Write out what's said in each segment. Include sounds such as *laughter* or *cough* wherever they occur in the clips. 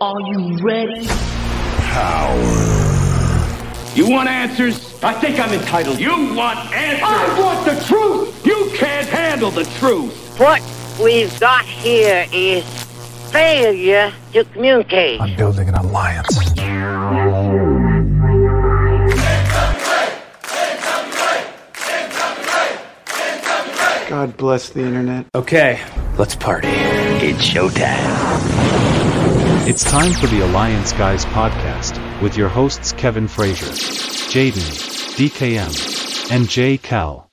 Are you ready? Power. You want answers? I think I'm entitled. You want answers? I want the truth! You can't handle the truth! What we've got here is failure to communicate. I'm building an alliance. God bless the internet. Okay, let's party. It's showtime. It's time for the Alliance Guys podcast with your hosts Kevin Frazier, Jaden, DKM, and Jay Cal.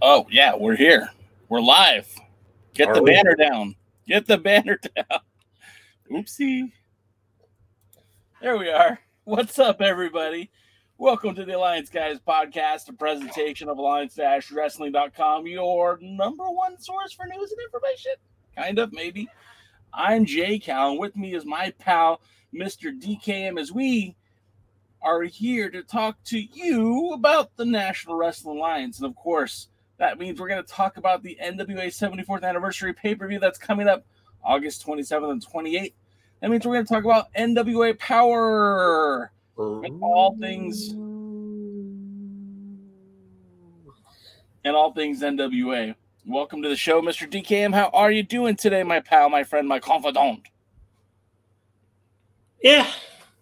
Oh yeah, we're here. We're live. Get Are the we? banner down. Get the banner *laughs* down. Oopsie. There we are. What's up, everybody? Welcome to the Alliance Guys podcast, a presentation of alliance-wrestling.com, your number one source for news and information. Kind of, maybe. I'm Jay Cal, and with me is my pal, Mr. DKM, as we are here to talk to you about the National Wrestling Alliance. And of course, that means we're going to talk about the NWA 74th anniversary pay per view that's coming up August 27th and 28th. That means we're going to talk about NWA Power and all things and all things NWA. Welcome to the show, Mr. DKM. How are you doing today, my pal, my friend, my confidant? Yeah,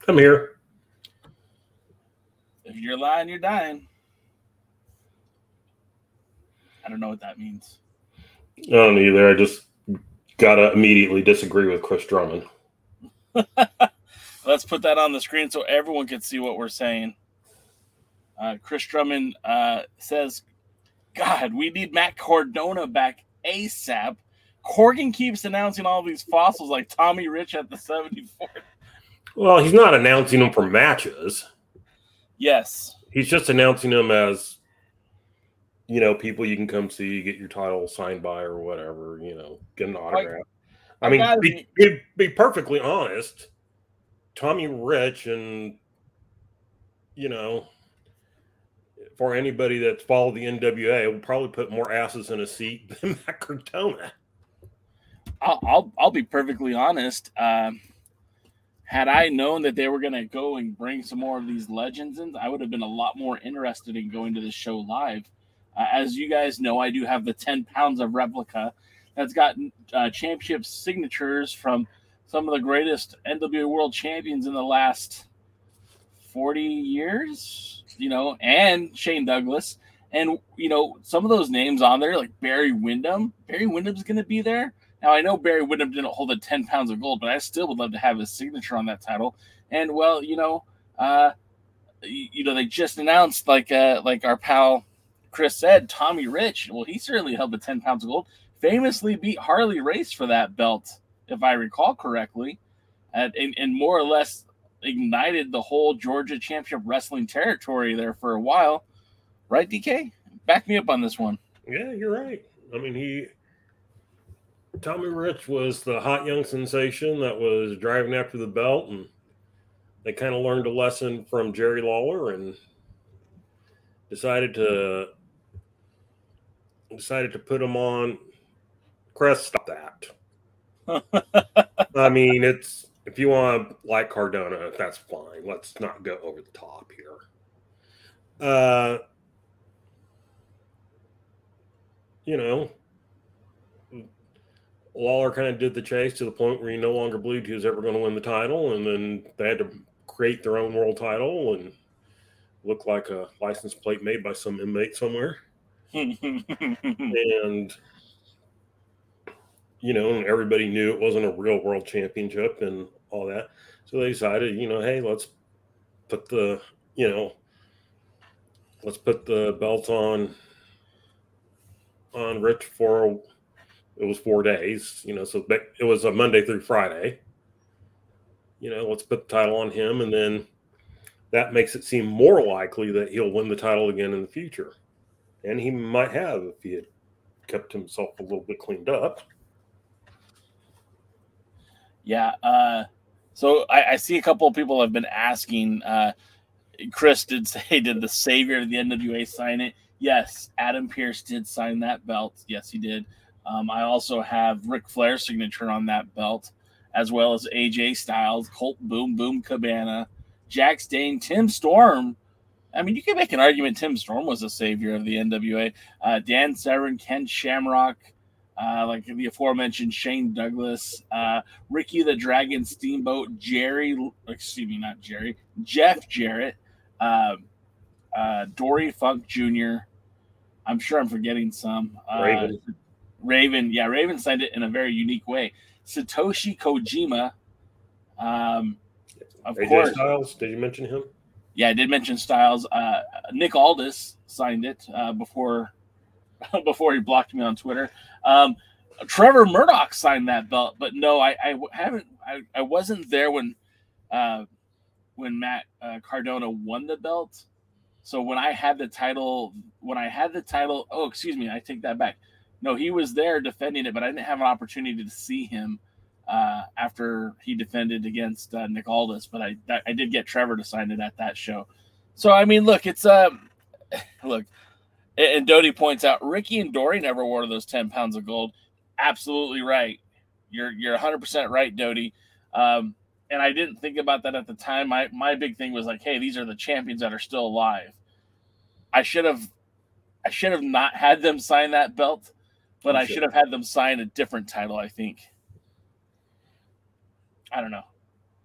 I'm here. If you're lying, you're dying. I don't know what that means. I don't either. I just gotta immediately disagree with Chris Drummond. *laughs* Let's put that on the screen so everyone can see what we're saying. Uh, Chris Drummond uh, says, God, we need Matt Cardona back ASAP. Corgan keeps announcing all these fossils like Tommy Rich at the 74th. Well, he's not announcing them for matches. Yes. He's just announcing them as, you know, people you can come see, get your title signed by or whatever. You know, get an autograph. I mean, be, be, be perfectly honest. Tommy Rich and you know, for anybody that's followed the NWA, will probably put more asses in a seat *laughs* than Matt. I'll, I'll, I'll be perfectly honest. Um, had I known that they were going to go and bring some more of these legends in, I would have been a lot more interested in going to the show live. Uh, as you guys know, I do have the 10 pounds of replica that's got uh, championship signatures from some of the greatest NWA world champions in the last 40 years, you know, and Shane Douglas. And, you know, some of those names on there, like Barry Windham, Barry Windham's going to be there. Now, I know Barry Windham didn't hold the 10 pounds of gold, but I still would love to have his signature on that title. And, well, you know, uh, you, you know, they just announced, like, uh, like our pal Chris said, Tommy Rich. Well, he certainly held the 10 pounds of gold, famously beat Harley Race for that belt, if I recall correctly, and, and, and more or less ignited the whole Georgia Championship Wrestling territory there for a while. Right, DK? Back me up on this one. Yeah, you're right. I mean, he Tommy Rich was the hot young sensation that was driving after the belt, and they kind of learned a lesson from Jerry Lawler and decided to decided to put him on. Crest, stop that. *laughs* I mean, it's if you want to like Cardona, that's fine. Let's not go over the top here. Uh, you know, Lawler kind of did the chase to the point where he no longer believed he was ever going to win the title, and then they had to create their own world title and look like a license plate made by some inmate somewhere. *laughs* and you know, everybody knew it wasn't a real world championship and all that. So they decided, you know, hey, let's put the, you know, let's put the belt on on Rich for it was four days, you know, so it was a Monday through Friday. You know, let's put the title on him, and then that makes it seem more likely that he'll win the title again in the future. And he might have if he had kept himself a little bit cleaned up. Yeah. Uh, so I, I see a couple of people have been asking. Uh, Chris did *laughs* say, did the savior of the NWA sign it? Yes. Adam Pearce did sign that belt. Yes, he did. Um, I also have Ric Flair's signature on that belt, as well as AJ Styles, Colt Boom Boom Cabana, Jax Dane, Tim Storm. I mean, you can make an argument Tim Storm was a savior of the NWA. Uh, Dan Severn, Ken Shamrock, uh, like the aforementioned Shane Douglas, uh, Ricky the Dragon Steamboat, Jerry, excuse me, not Jerry, Jeff Jarrett, uh, uh, Dory Funk Jr. I'm sure I'm forgetting some. Uh, Raven. Raven, yeah, Raven signed it in a very unique way. Satoshi Kojima, um, of AJ course, Styles, did you mention him? yeah, I did mention Styles. Uh, Nick Aldis signed it uh, before *laughs* before he blocked me on Twitter. Um, Trevor Murdoch signed that belt, but no, I, I haven't. I, I wasn't there when uh, when Matt uh, Cardona won the belt. So when I had the title, when I had the title, oh excuse me, I take that back. No, he was there defending it, but I didn't have an opportunity to see him uh, after he defended against uh, Nick Aldis. But I I did get Trevor to sign it at that show. So I mean, look, it's um, *laughs* look, and Doty points out Ricky and Dory never wore those ten pounds of gold. Absolutely right. You're you're 100 percent right, Doty. Um, and I didn't think about that at the time. My my big thing was like, hey, these are the champions that are still alive. I should have I should have not had them sign that belt, but You I should. should have had them sign a different title, I think. I don't know.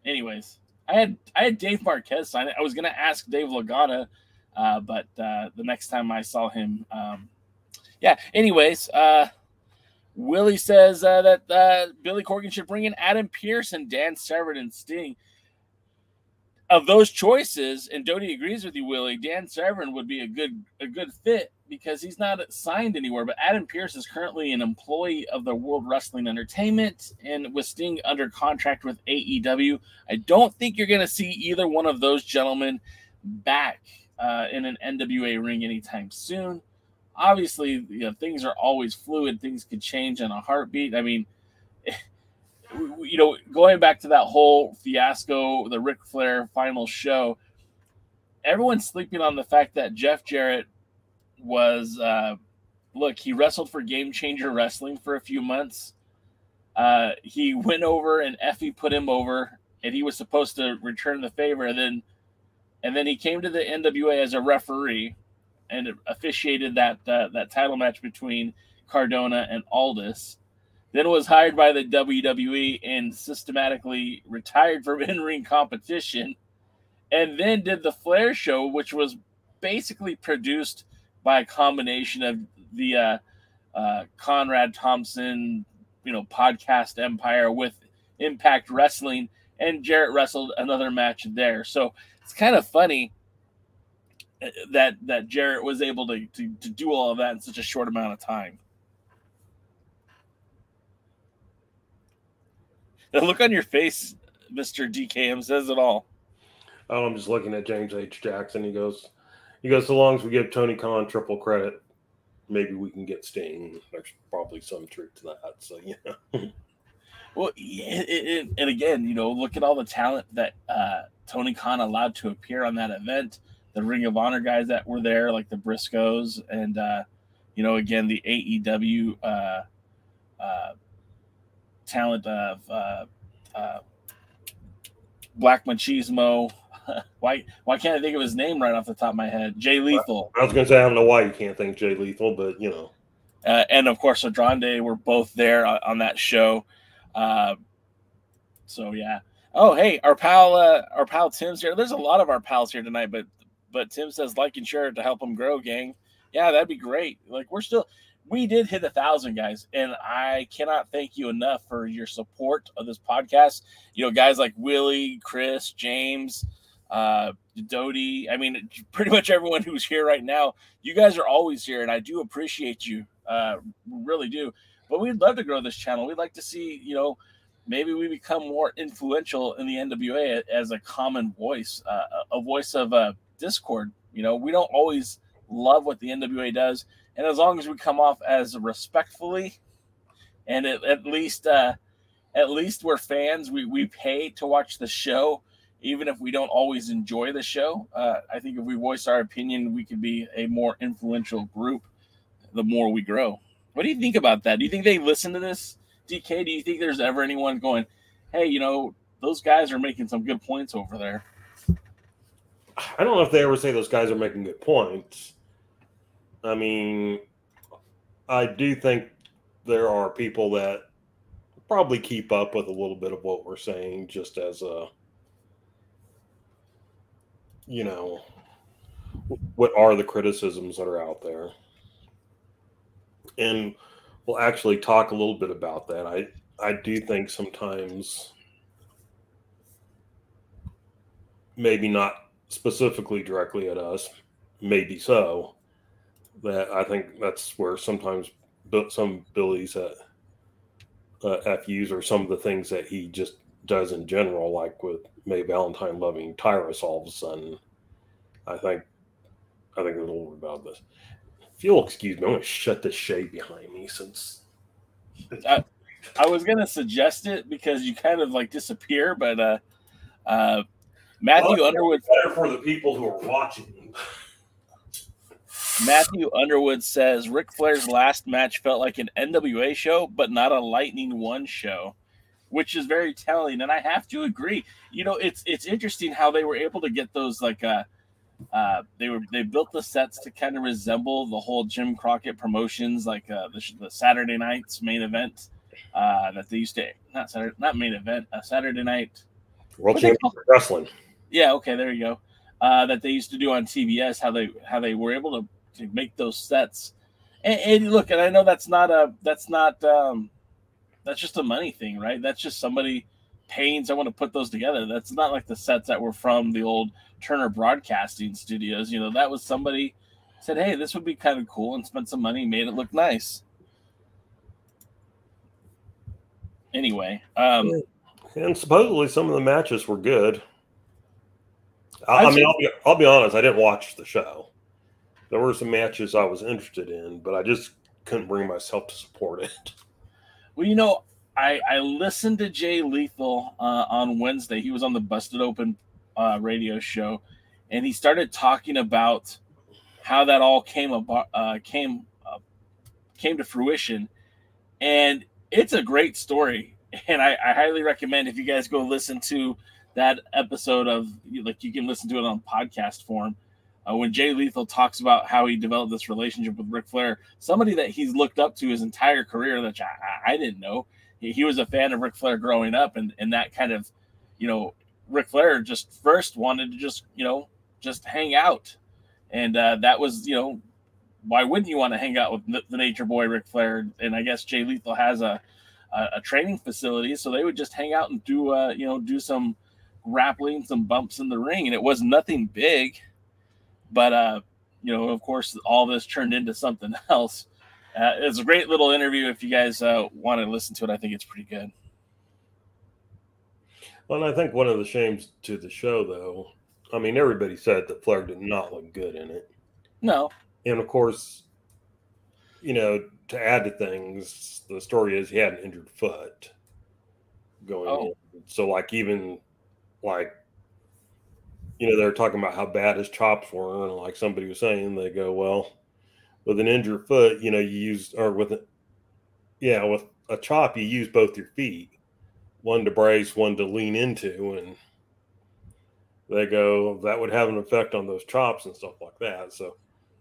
Anyways, I had I had Dave Marquez sign it. I was gonna ask Dave Lagana, uh, but uh, the next time I saw him, um, yeah. Anyways, uh, Willie says uh, that uh, Billy Corgan should bring in Adam Pearce and Dan Severn and Sting. Of those choices, and Doty agrees with you, Willie. Dan Severn would be a good a good fit because he's not signed anywhere. But Adam Pearce is currently an employee of the World Wrestling Entertainment and with Sting under contract with AEW. I don't think you're going to see either one of those gentlemen back uh, in an NWA ring anytime soon. Obviously, you know, things are always fluid. Things could change in a heartbeat. I mean, *laughs* you know, going back to that whole fiasco, the Ric Flair final show, everyone's sleeping on the fact that Jeff Jarrett was, uh, look, he wrestled for Game Changer Wrestling for a few months. Uh, he went over and Effy put him over, and he was supposed to return the favor, and then, and then he came to the NWA as a referee, and officiated that uh, that title match between Cardona and Aldis then was hired by the WWE and systematically retired from *laughs* in-ring competition, and then did the Flair show, which was basically produced by a combination of the uh, uh, Conrad Thompson, you know, podcast empire with Impact Wrestling, and Jarrett wrestled another match there. So it's kind of funny uh, that that Jarrett was able to, to to do all of that in such a short amount of time. The look on your face, Mister DKM, says it all. Oh, I'm just looking at James H. Jackson. He goes, he goes, so long as we give Tony Khan triple credit, maybe we can get Sting. There's probably some truth to that. So yeah, Well, it, it, and again, you know, look at all the talent that uh, Tony Khan allowed to appear on that event. The Ring of Honor guys that were there, like the Briscoes, and uh, you know, again, the AEW uh, uh, talent of uh, uh, Black Machismo. *laughs* why? Why can't I think of his name right off the top of my head? Jay Lethal. I was going to say I don't know why you can't think Jay Lethal, but you know, uh, and of course Andrade were both there on, on that show. Uh, so yeah. Oh hey, our pal, uh, our pal Tim's here. There's a lot of our pals here tonight, but but Tim says like and share to help him grow, gang. Yeah, that'd be great. Like we're still, we did hit a thousand guys, and I cannot thank you enough for your support of this podcast. You know, guys like Willie, Chris, James, uh, Doty. I mean, pretty much everyone who's here right now. You guys are always here, and I do appreciate you. Uh, really do. But we'd love to grow this channel. We'd like to see, you know, maybe we become more influential in the NWA as a common voice, uh, a voice of uh, discord. You know, we don't always love what the NWA does, and as long as we come off as respectfully, and at, least, uh, at least we're fans. We we pay to watch the show, even if we don't always enjoy the show. Uh, I think if we voice our opinion, we could be a more influential group. The more we grow. What do you think about that? Do you think they listen to this, DK? Do you think there's ever anyone going, "Hey, you know, those guys are making some good points over there"? I don't know if they ever say those guys are making good points. I mean, I do think there are people that probably keep up with a little bit of what we're saying just as a you know what are the criticisms that are out there and we'll actually talk a little bit about that i i do think sometimes maybe not specifically directly at us maybe so that i think that's where sometimes some Billy's at uh, FUs or some of the things that he just does in general, like with May Valentine loving Tyrus all of a sudden. I think I think a little bit about this. If you'll excuse me, I'm gonna shut this shade behind me since I, I was gonna suggest it because you kind of like disappear, but uh uh Matthew well, Underwood better for the people who are watching. Matthew Underwood says Ric Flair's last match felt like an NWA show, but not a Lightning One show, which is very telling. And I have to agree. You know, it's it's interesting how they were able to get those like uh, uh they were they built the sets to kind of resemble the whole Jim Crockett promotions, like uh, the, the Saturday night's main event uh, that they used to not Saturday not main event, a Saturday night World Championship Wrestling. Yeah, okay, there you go. Uh, that they used to do on TBS, how they how they were able to to make those sets. And, and, look, and I know that's not a that's not um, that's just a money thing, right? That's just somebody paying someone to put those together. That's not like the sets that were from the old Turner Broadcasting Studios. You know, that was somebody said, "Hey, this would be kind of cool," and spent some money, made it look nice. Anyway, um, and supposedly some of the matches were good. I, I mean, I'll be, I'll be honest, I didn't watch the show there were some matches I was interested in, but I just couldn't bring myself to support it. Well, you know, I I listened to Jay Lethal uh, on Wednesday. He was on the Busted Open uh, radio show, and he started talking about how that all came about, uh, came uh, came to fruition, and it's a great story. *laughs* And I, I highly recommend if you guys go listen to that episode of like you can listen to it on podcast form uh, when Jay Lethal talks about how he developed this relationship with Ric Flair, somebody that he's looked up to his entire career, that I, I didn't know. He, he, was a fan of Ric Flair growing up, and, and that kind of, you know, Ric Flair just first wanted to just, you know, just hang out. And uh, that was, you know, why wouldn't you want to hang out with the Nature Boy Ric Flair? And I guess Jay Lethal has a, a, a training facility, so they would just hang out and do, uh, you know, do some grappling, some bumps in the ring, and it was nothing big but uh, you know, of course, all this turned into something *laughs* else. Uh, it's a great little interview. If you guys uh, want to listen to it, I think it's pretty good. Well, and I think one of the shames to the show, though, I mean, everybody said that Flair did not look good in it. No. And of course, you know, to add to things, the story is he had an injured foot going oh. So, like, even like you know, they're talking about how bad his chops were, and like somebody was saying, they go, well, with an injured foot, you know, you use or with it, yeah, with a chop, you use both your feet, one to brace, one to lean into, and they go that would have an effect on those chops and stuff like that. So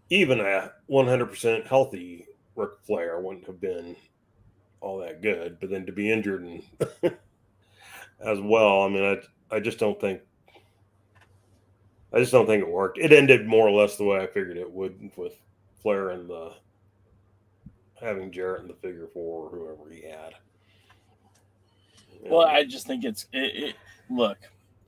even a 100% healthy Ric Flair wouldn't have been all that good, but then to be injured and *laughs* as well, I mean, I I just don't think I just don't think it worked. It ended more or less the way I figured it would with Flair and the having Jarrett in the figure four or whoever he had. Well, I just think it's it, it, look.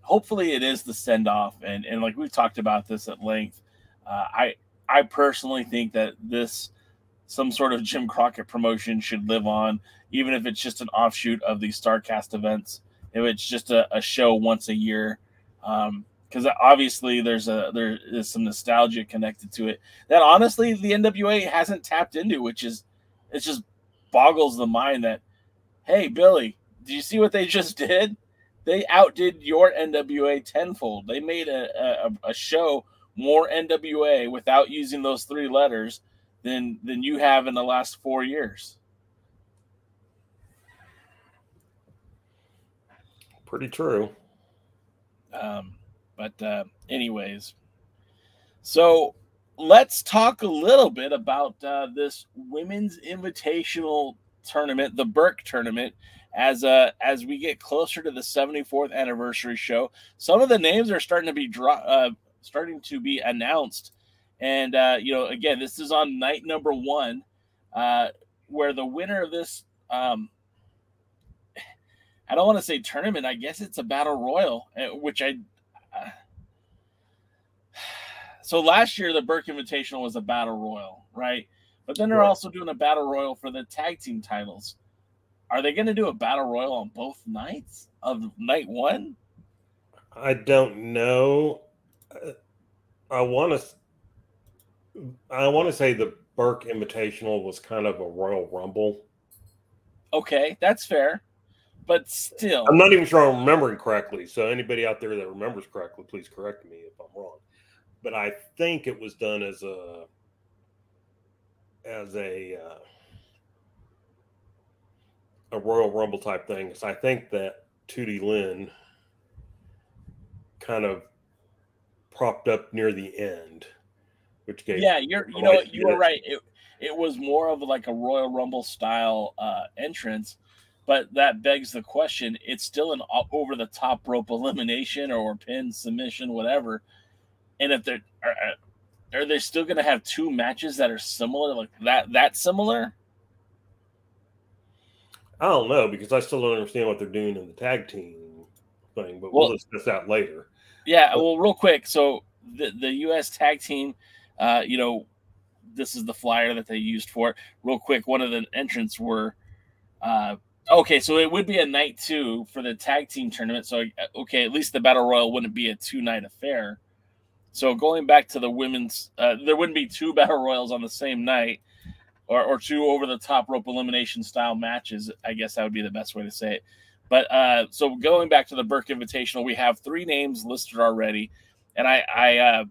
Hopefully, it is the send off, and and like we've talked about this at length. Uh, I I personally think that this some sort of Jim Crockett promotion should live on, even if it's just an offshoot of these Starcast events. If it's just a, a show once a year, um, because obviously there's a there is some nostalgia connected to it that honestly the NWA hasn't tapped into, which is it just boggles the mind that hey Billy, do you see what they just did? They outdid your NWA tenfold. They made a, a, a show more NWA without using those three letters than than you have in the last four years. Pretty true. Um, but uh, anyways, so let's talk a little bit about uh, this women's invitational tournament, the Burke tournament. As uh, as we get closer to the 74th anniversary show, some of the names are starting to be dro- uh, starting to be announced, and uh, you know, again, this is on night number one, uh, where the winner of this um, I don't want to say tournament. I guess it's a battle royal, eh, which I. Uh, so last year the Burke Invitational was a battle royal, right? But then they're Right. also doing a battle royal for the tag team titles. Are they going to do a battle royal on both nights of night one? I don't know. I want to. I want to say the Burke Invitational was kind of a Royal Rumble. Okay, that's fair, but still, I'm not even sure I'm remembering correctly. So anybody out there that remembers correctly, please correct me if I'm wrong. But I think it was done as a as a uh, a Royal Rumble type thing. So I think that Tootie Lynn kind of propped up near the end, which gave yeah, you're you know you were right. It it was more of like a Royal Rumble style uh, entrance, but that begs the question: it's still an over the top rope elimination or pin submission, whatever. And if they're are, are they still going to have two matches that are similar, like that that similar? I don't know because I still don't understand what they're doing in the tag team thing, but Well- we'll discuss that later. Yeah, well, real quick. So the the U.S. tag team, uh, you know, this is the flyer that they used for it. Real quick, one of the entrants were, uh, okay, so it would be a night two for the tag team tournament. So okay, at least the battle royal wouldn't be a two night affair. So going back to the women's, uh, there wouldn't be two battle royals on the same night, or or two over the top rope elimination style matches. I guess that would be the best way to say it. But uh, so going back to the Burke Invitational, we have three names listed already, and I I uh,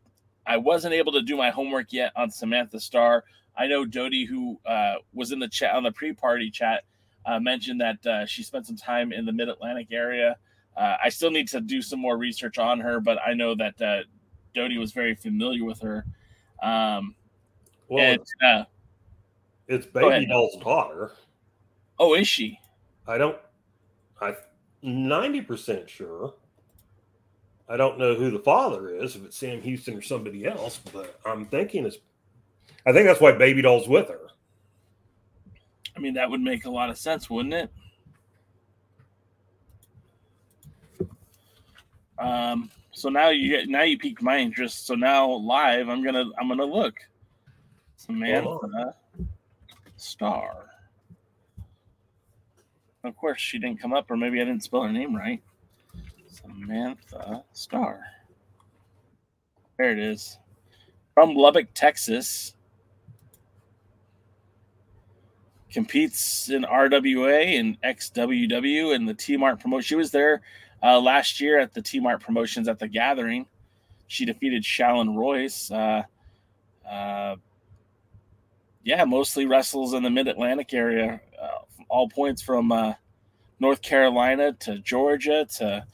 I wasn't able to do my homework yet on Samantha Starr. I know Dodie, who uh, was in the chat on the pre-party chat, uh, mentioned that uh, she spent some time in the Mid Atlantic area. Uh, I still need to do some more research on her, but I know that uh, Dodie was very familiar with her. Um, Well, and, it's. Baby Doll's daughter. oh, is she? I don't. I ninety percent sure. I don't know who the father is, if it's Sam Houston or somebody else, but I'm thinking it's. I think that's why Baby Doll's with her. I mean, that would make a lot of sense, wouldn't it? Um, so now you get now you piqued my interest. So now live, I'm gonna I'm gonna look. Samantha Star. Of course, she didn't come up, or maybe I didn't spell her name right. Samantha Starr. There it is. From Lubbock, Texas. competes in RWA and XWW and the T Mart promotion. She was there uh, last year at the T Mart promotions at the gathering. She defeated Shallon Royce. Uh, uh, yeah, mostly wrestles in the Mid Atlantic area. Uh, all points from uh, North Carolina to Georgia to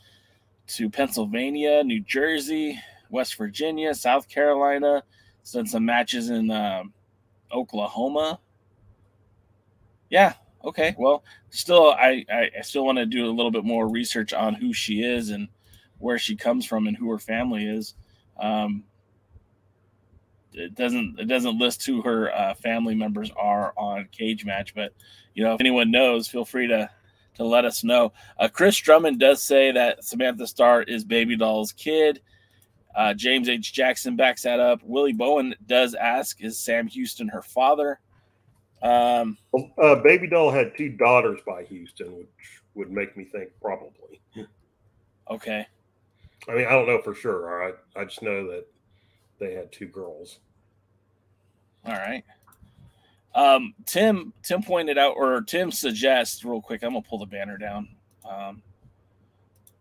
to Pennsylvania, New Jersey, West Virginia, South Carolina. Done some matches in um Oklahoma yeah okay well still i i, I still want to do a little bit more research on who she is and where she comes from and who her family is um it doesn't it doesn't list who her uh, family members are on cage match but you know if anyone knows feel free to to let us know uh, chris drummond does say that samantha starr is baby doll's kid uh, james h jackson backs that up willie bowen does ask is sam houston her father um Uh, Baby Doll had two daughters by Houston, which would make me think probably. okay I mean, I don't know for sure. I I just know that they had two girls. All right. Um, Tim Tim pointed out, or Tim suggests, real quick. I'm gonna pull the banner down. Um,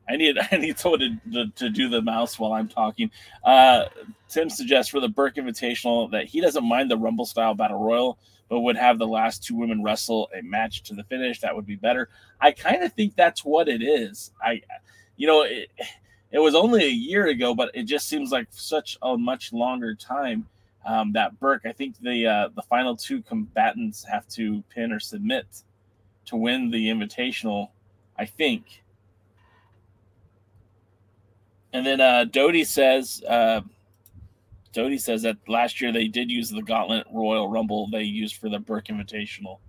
I need *laughs* I need someone to, to, to do the mouse while I'm talking. Uh, Tim suggests for the Burke Invitational that he doesn't mind the Rumble style battle royal, but would have the last two women wrestle a match to the finish. That would be better. I kind of think that's what it is. I, you know, it, it was only a year ago, but it just seems like such a much longer time. Um, that Burke, I think the uh, the final two combatants have to pin or submit to win the Invitational. I think. And then uh, Doty says, uh, Doty says that last year they did use the Gauntlet Royal Rumble they used for the Burke Invitational.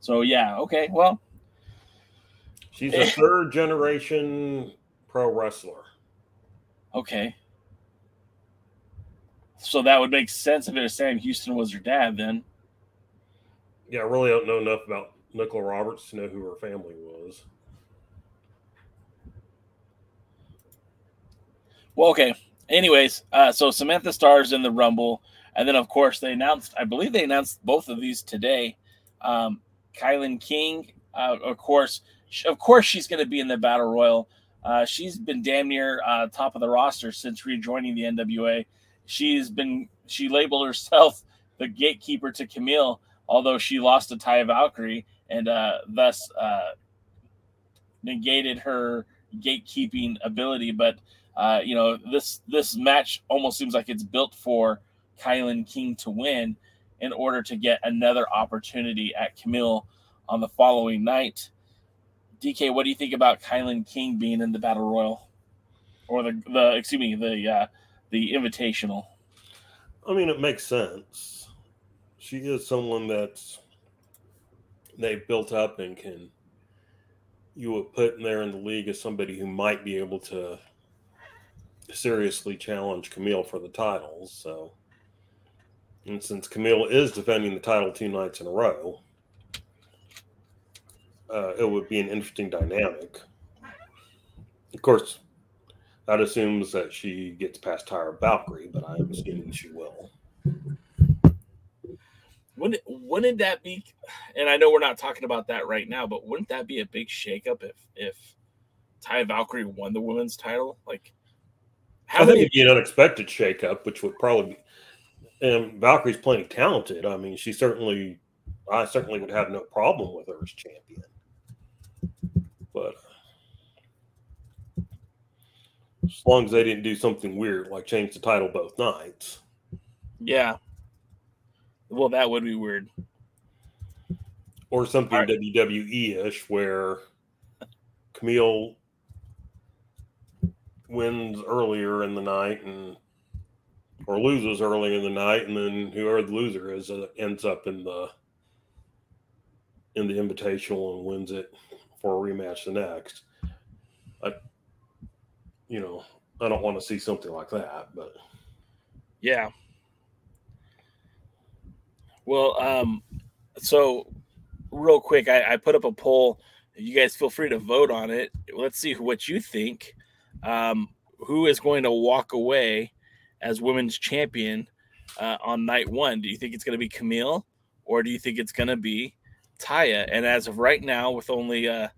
So yeah, okay, well, She's a *laughs* third generation pro wrestler. okay. So that would make sense if it was Sam Houston was her dad. Then Yeah, I really don't know enough about Nicola Roberts to know who her family was. Well, okay. Anyways, uh, so Samantha Starr's in the Rumble, and then of course they announced. I believe they announced both of these today. Um, Kilynn King, uh, of course, of course she's going to be in the Battle Royal. Uh, she's been damn near uh, top of the roster since rejoining the NWA. She's been she labeled herself *laughs* the gatekeeper to Kamille, although she lost to Taya Valkyrie and uh, thus uh, negated her gatekeeping ability. But uh, you know, this this match almost seems like it's built for Kilynn King to win in order to get another opportunity at Kamille on the following night. DK, what do you think about Kilynn King being in the Battle Royal, or the the excuse me the uh, the Invitational? I mean, it makes sense. She is someone that's they built up and can you would put in there in the league as somebody who might be able to seriously challenge Kamille for the titles. So, and since Kamille is defending the title two nights in a row, uh, it would be an interesting dynamic. Of course, that assumes that she gets past Taya Valkyrie, but I'm assuming she will. Wouldn't wouldn't that be? And I know we're not talking about that right now, but wouldn't that be a big shakeup if if Taya Valkyrie won the women's title? Like, I think it'd be an unexpected shakeup, which would probably be. And Valkyrie's plenty talented. I mean, she certainly, I certainly would have no problem with her as champion. But as long as they didn't do something weird like change the title both nights, Yeah. Well, that would be weird. or something right. WWE ish where Kamille wins earlier in the night and or loses early in the night, and then whoever the loser is uh, ends up in the in the invitational and wins it for a rematch the next. I, you know, I don't want to see something like that, but Yeah. Well, um, so real quick, I, I put up a poll. You guys feel free to vote on it. Let's see what you think. Um, who is going to walk away as women's champion uh, on night one? Do you think it's going to be Kamille, or do you think it's going to be Taya? And as of right now, with only uh,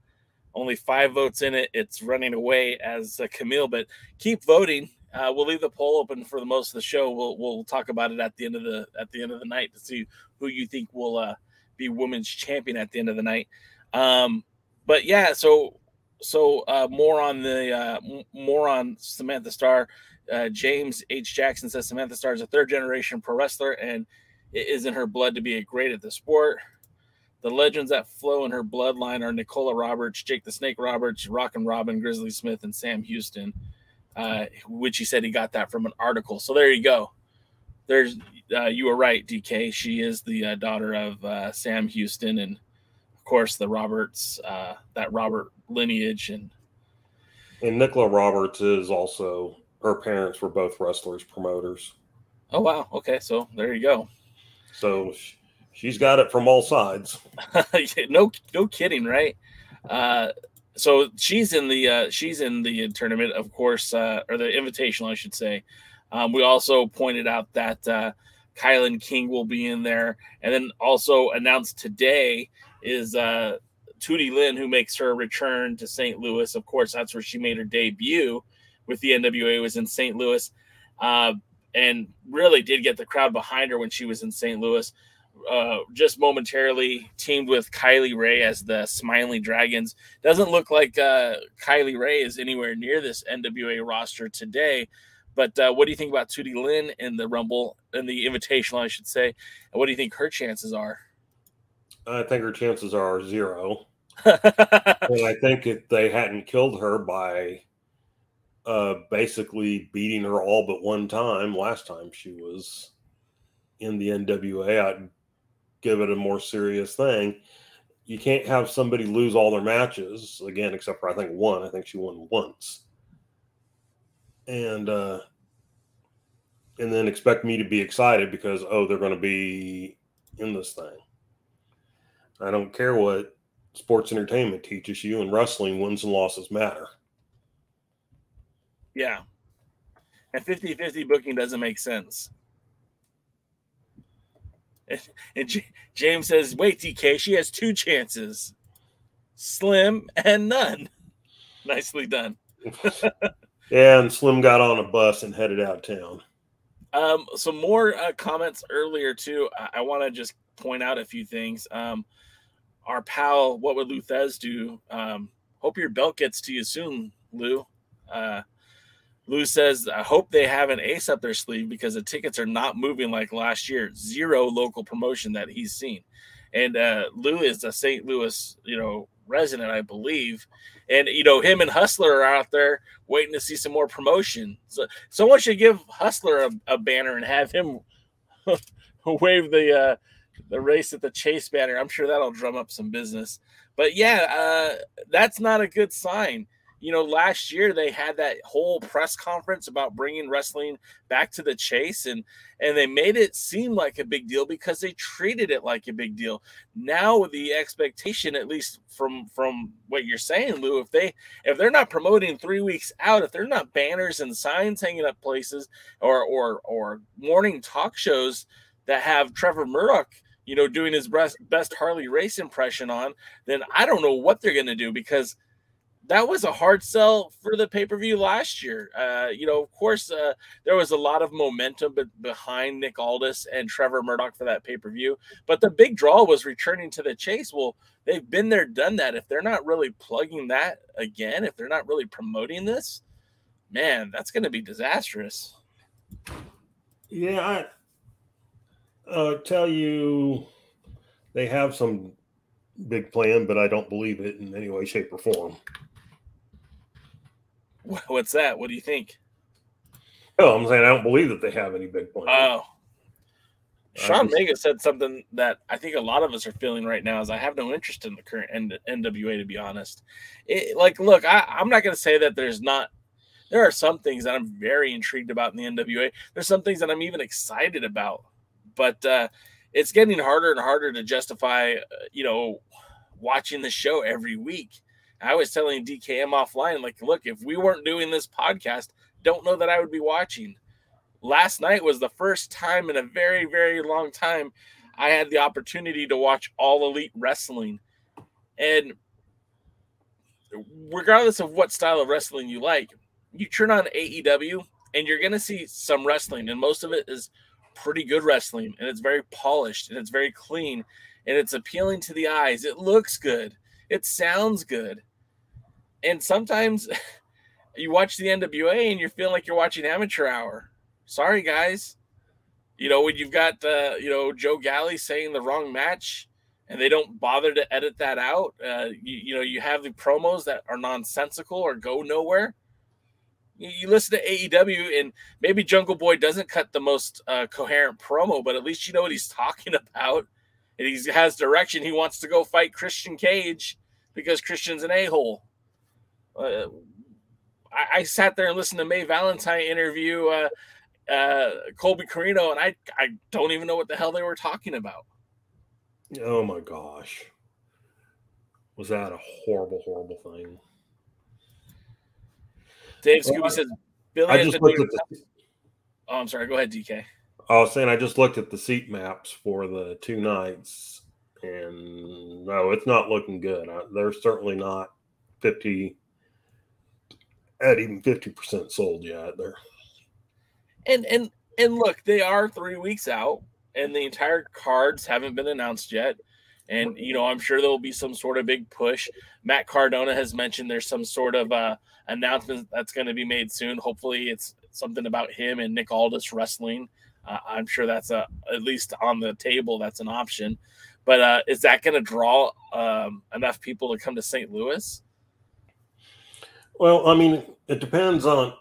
only five votes in it, it's running away as uh, Kamille. But keep voting. Uh, we'll leave the poll open for the most of the show. We'll we'll talk about it at the end of the at the end of the night to see who you think will uh, be women's champion at the end of the night. Um, but yeah, so so uh, more on the uh, more on Samantha Starr. Uh, James H. Jackson says Samantha Starr is a third generation pro wrestler and it is in her blood to be a great at the sport. The legends that flow in her bloodline are Nicola Roberts, Jake the Snake Roberts, Rockin' Robin, Grizzly Smith, and Sam Houston uh, which he said he got that from an article. So there you go. There's uh, you were right, DK. She is the uh, daughter of uh, Sam Houston, and of course the Roberts, uh, that Robert lineage, and and Nicola Roberts is also her parents were both wrestlers promoters. oh wow, okay, so there you go. So she's got it from all sides. *laughs* no, no kidding, right? Uh, so she's in the uh, she's in the tournament, of course, uh, or the invitational, I should say. Um, we also pointed out that uh, Kilynn King will be in there, and then also announced today is uh, Tootie Lynn, who makes her return to St. Louis. Of course, that's where she made her debut with the NWA. Was in St. Louis, uh, and really did get the crowd behind her when she was in St. Louis. Uh, just momentarily teamed with Kylie Rae as the Smiling Dragons. Doesn't look like uh, Kylie Rae is anywhere near this NWA roster today. But uh, what do you think about Tootie Lynn in the Rumble in the Invitational, I should say? And what do you think her chances are? I think her chances are zero. *laughs* and I think if they hadn't killed her by uh, basically beating her all but one time last time she was in the NWA, I'd give it a more serious thing. You can't have somebody lose all their matches again, except for I think one. I think she won once, and uh, and then expect me to be excited because oh they're going to be in this thing. I don't care what sports entertainment teaches you in wrestling, wins and losses matter. Yeah. And 50 50 booking doesn't make sense. *laughs* And J- James says, wait, DK, she has two chances Slim and none. *laughs* Nicely done. yeah, *laughs* and Slim got on a bus and headed out of town. Um, some more uh, comments earlier, too. I, I want to just point out a few things. Um, our pal, what would Lou Thesz do? Um, hope your belt gets to you soon, Lou. Uh, Lou says, I hope they have an ace up their sleeve because the tickets are not moving like last year. Zero local promotion that he's seen. And uh, Lou is a St. Louis, you know, resident, I believe. And, you know, him and Hustler are out there waiting to see some more promotion. So someone should give Hustler a, a banner and have him *laughs* wave the uh, the race at the Chase banner. I'm sure that'll drum up some business. But yeah, uh, that's not a good sign you know, last year they had that whole press conference about bringing wrestling back to the chase and and they made it seem like a big deal because they treated it like a big deal. Now the expectation at least from from what you're saying, Lou, if they if they're not promoting 3 weeks out, if they're not banners and signs hanging up places or or or morning talk shows that have Trevor Murdoch you know, doing his best, best Harley Race impression on, then I don't know what they're going to do because that was a hard sell for the pay per view last year. Uh, you know, of course, uh, there was a lot of momentum behind Nick Aldis and Trevor Murdoch for that pay per view, but the big draw was returning to the chase. Well, they've been there, done that. If they're not really plugging that again, if they're not really promoting this, man, that's going to be disastrous. Yeah, I uh, tell you, they have some big plan, but I don't believe it in any way, shape, or form. *laughs* What's that? What do you think? Oh, I'm saying I don't believe that they have any big plans. Oh. Sean Vega said something that I think a lot of us are feeling right now is I have no interest in the current NWA to be honest. It, like, look, I, I'm not going to say that there's not. There are some things that I'm very intrigued about in the NWA. There's some things that I'm even excited about, but uh, it's getting harder and harder to justify, uh, you know, watching the show every week. I was telling DKM offline, like, look, if we weren't doing this podcast, don't know that I would be watching. Last night was the first time in a very, very long time I had the opportunity to watch all elite wrestling. And regardless of what style of wrestling you like, you turn on AEW and you're going to see some wrestling, and most of it is pretty good wrestling, and it's very polished and it's very clean and it's appealing to the eyes. It looks good, it sounds good and sometimes *laughs* you watch the NWA and you're feeling like you're watching amateur hour. Sorry, guys. You know, when you've got, uh, you know, Joe Galli saying the wrong match and they don't bother to edit that out, uh, you, you know, you have the promos that are nonsensical or go nowhere. You, you listen to AEW and maybe Jungle Boy doesn't cut the most uh, coherent promo, but at least you know what he's *laughs* talking about. And he has direction. He wants to go fight Christian Cage because Christian's an a hole. Uh, I, I, sat there and listened to May Valentine interview uh, uh, Colby Corino, and I I don't even know what the hell they were talking about. Oh my gosh, was that a horrible, horrible thing? Dave Scooby well, says Billy. I just looked at the, Oh, I'm sorry. Go ahead, DK. I was saying I just looked at the seat maps for the two nights, and no, it's not looking good. I, they're certainly not fifty at even fifty percent sold yet. They're And and and look, they are three weeks out, and the entire cards haven't been announced yet. And you know, I'm sure there will be some sort of big push. Matt Cardona has mentioned there's some sort of uh, announcement that's going to be made soon. Hopefully, it's something about him and Nick Aldis wrestling. Uh, I'm sure that's a at least on the table. That's an option. But uh, is that going to draw um, enough people to come to St. Louis? well, I mean, it depends on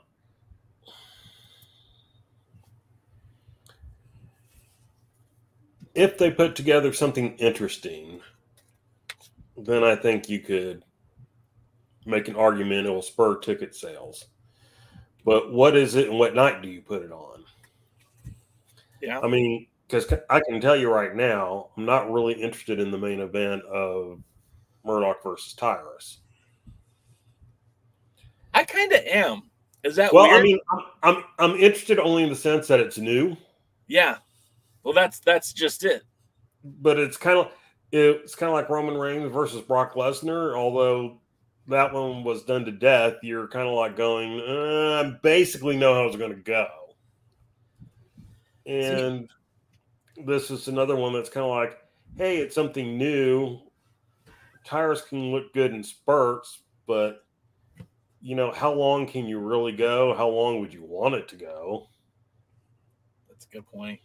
if they put together something interesting, then I think you could make an argument it will spur ticket sales. But what is it and what night do you put it on? Yeah. I mean, because I can tell you right now, I'm not really interested in the main event of Murdoch versus Tyrus. I kind of am. Is that Well, weird? I mean, I'm, I'm I'm interested only in the sense that it's new, yeah. Well, that's that's just it. but it's kind of it's kind of like Roman Reigns versus Brock Lesnar. Although that one was done to death, you're kind of like going, uh, I basically know how it's going to go. And this is another one that's kind of like, hey, it's something new. Tyrus can look good in spurts, but you know, how long can you really go? How long would you want it to go? That's a good point.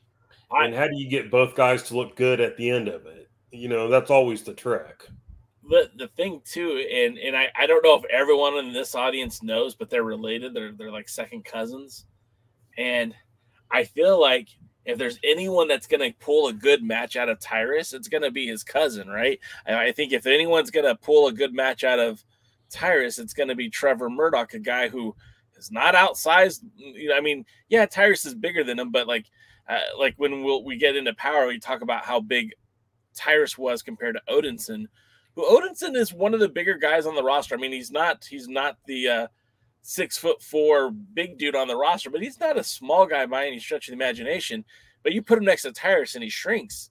And how do you get both guys to look good at the end of it? You know, that's always the trick. the the thing too, and and I, I don't know if everyone in this audience knows, but they're related. They're they're like second cousins, and I feel like if there's anyone that's gonna pull a good match out of Tyrus, it's gonna be his cousin, right? I, think if anyone's gonna pull a good match out of Tyrus, it's gonna be Trevor Murdoch, a guy who is not outsized. You know, I mean, yeah, Tyrus is bigger than him, but like uh, like when we'll, we get into power, we talk about how big Tyrus was compared to Odinson who Odinson is one of the bigger guys on the roster. I mean, he's not he's not the uh, six foot four big dude on the roster, but he's not a small guy by any stretch of the imagination. But you put him next to Tyrus and he shrinks,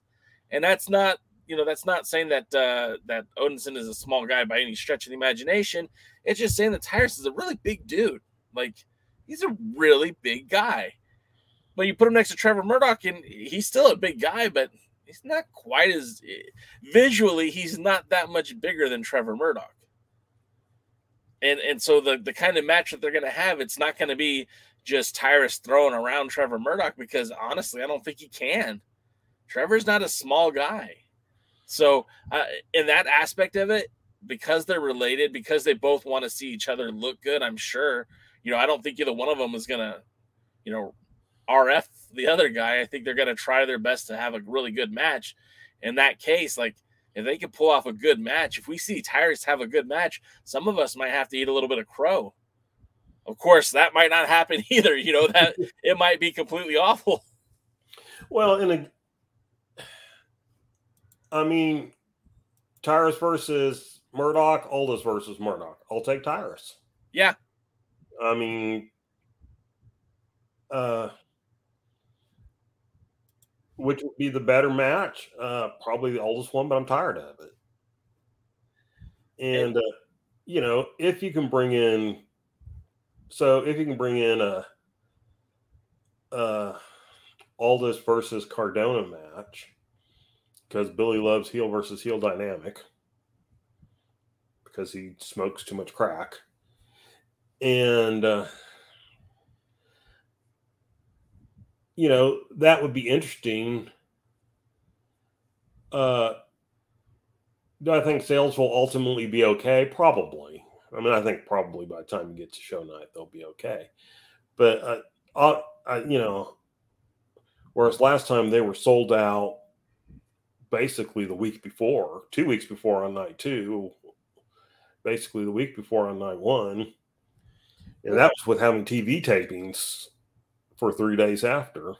and that's not you know that's not saying that uh, that Odinson is a small guy by any stretch of the imagination. It's just saying that Tyrus is a really big dude. Like he's a really big guy. But you put him next to Trevor Murdoch, and he's still a big guy, but he's not quite as visually he's not that much bigger than Trevor Murdoch. And and so the the kind of match that they're going to have, it's not going to be just Tyrus throwing around Trevor Murdoch because honestly, I don't think he can. Trevor's not a small guy. So uh, in that aspect of it, because they're related, because they both want to see each other look good, I'm sure. You know, I don't think either one of them is going to, you know, RF the other guy. I think they're going to try their best to have a really good match. In that case, like if they can pull off a good match, if we see Tyrus have a good match, some of us might have to eat a little bit of crow. Of course, that might not *laughs* happen either. You know that *laughs* it might be completely awful. Well, in a, I mean, Tyrus versus Murdoch, Aldis versus Murdoch. I'll take Tyrus. Yeah, I mean, uh, which would be the better match? Uh, probably the oldest one, but I'm tired of it. And uh, you know, if you can bring in, so if you can bring in a, uh, Aldis versus Cardona match, because Billy loves heel versus heel dynamic, because he smokes too much crack, and. Uh, you know that would be interesting. Uh do i think sales will ultimately be okay? Probably. I mean i think probably by the time you get to show night they'll be okay. But uh, I, I, you know whereas last time they were sold out basically the week before two weeks before on night two basically the week before on night one and that was with having tv tapings for three days after.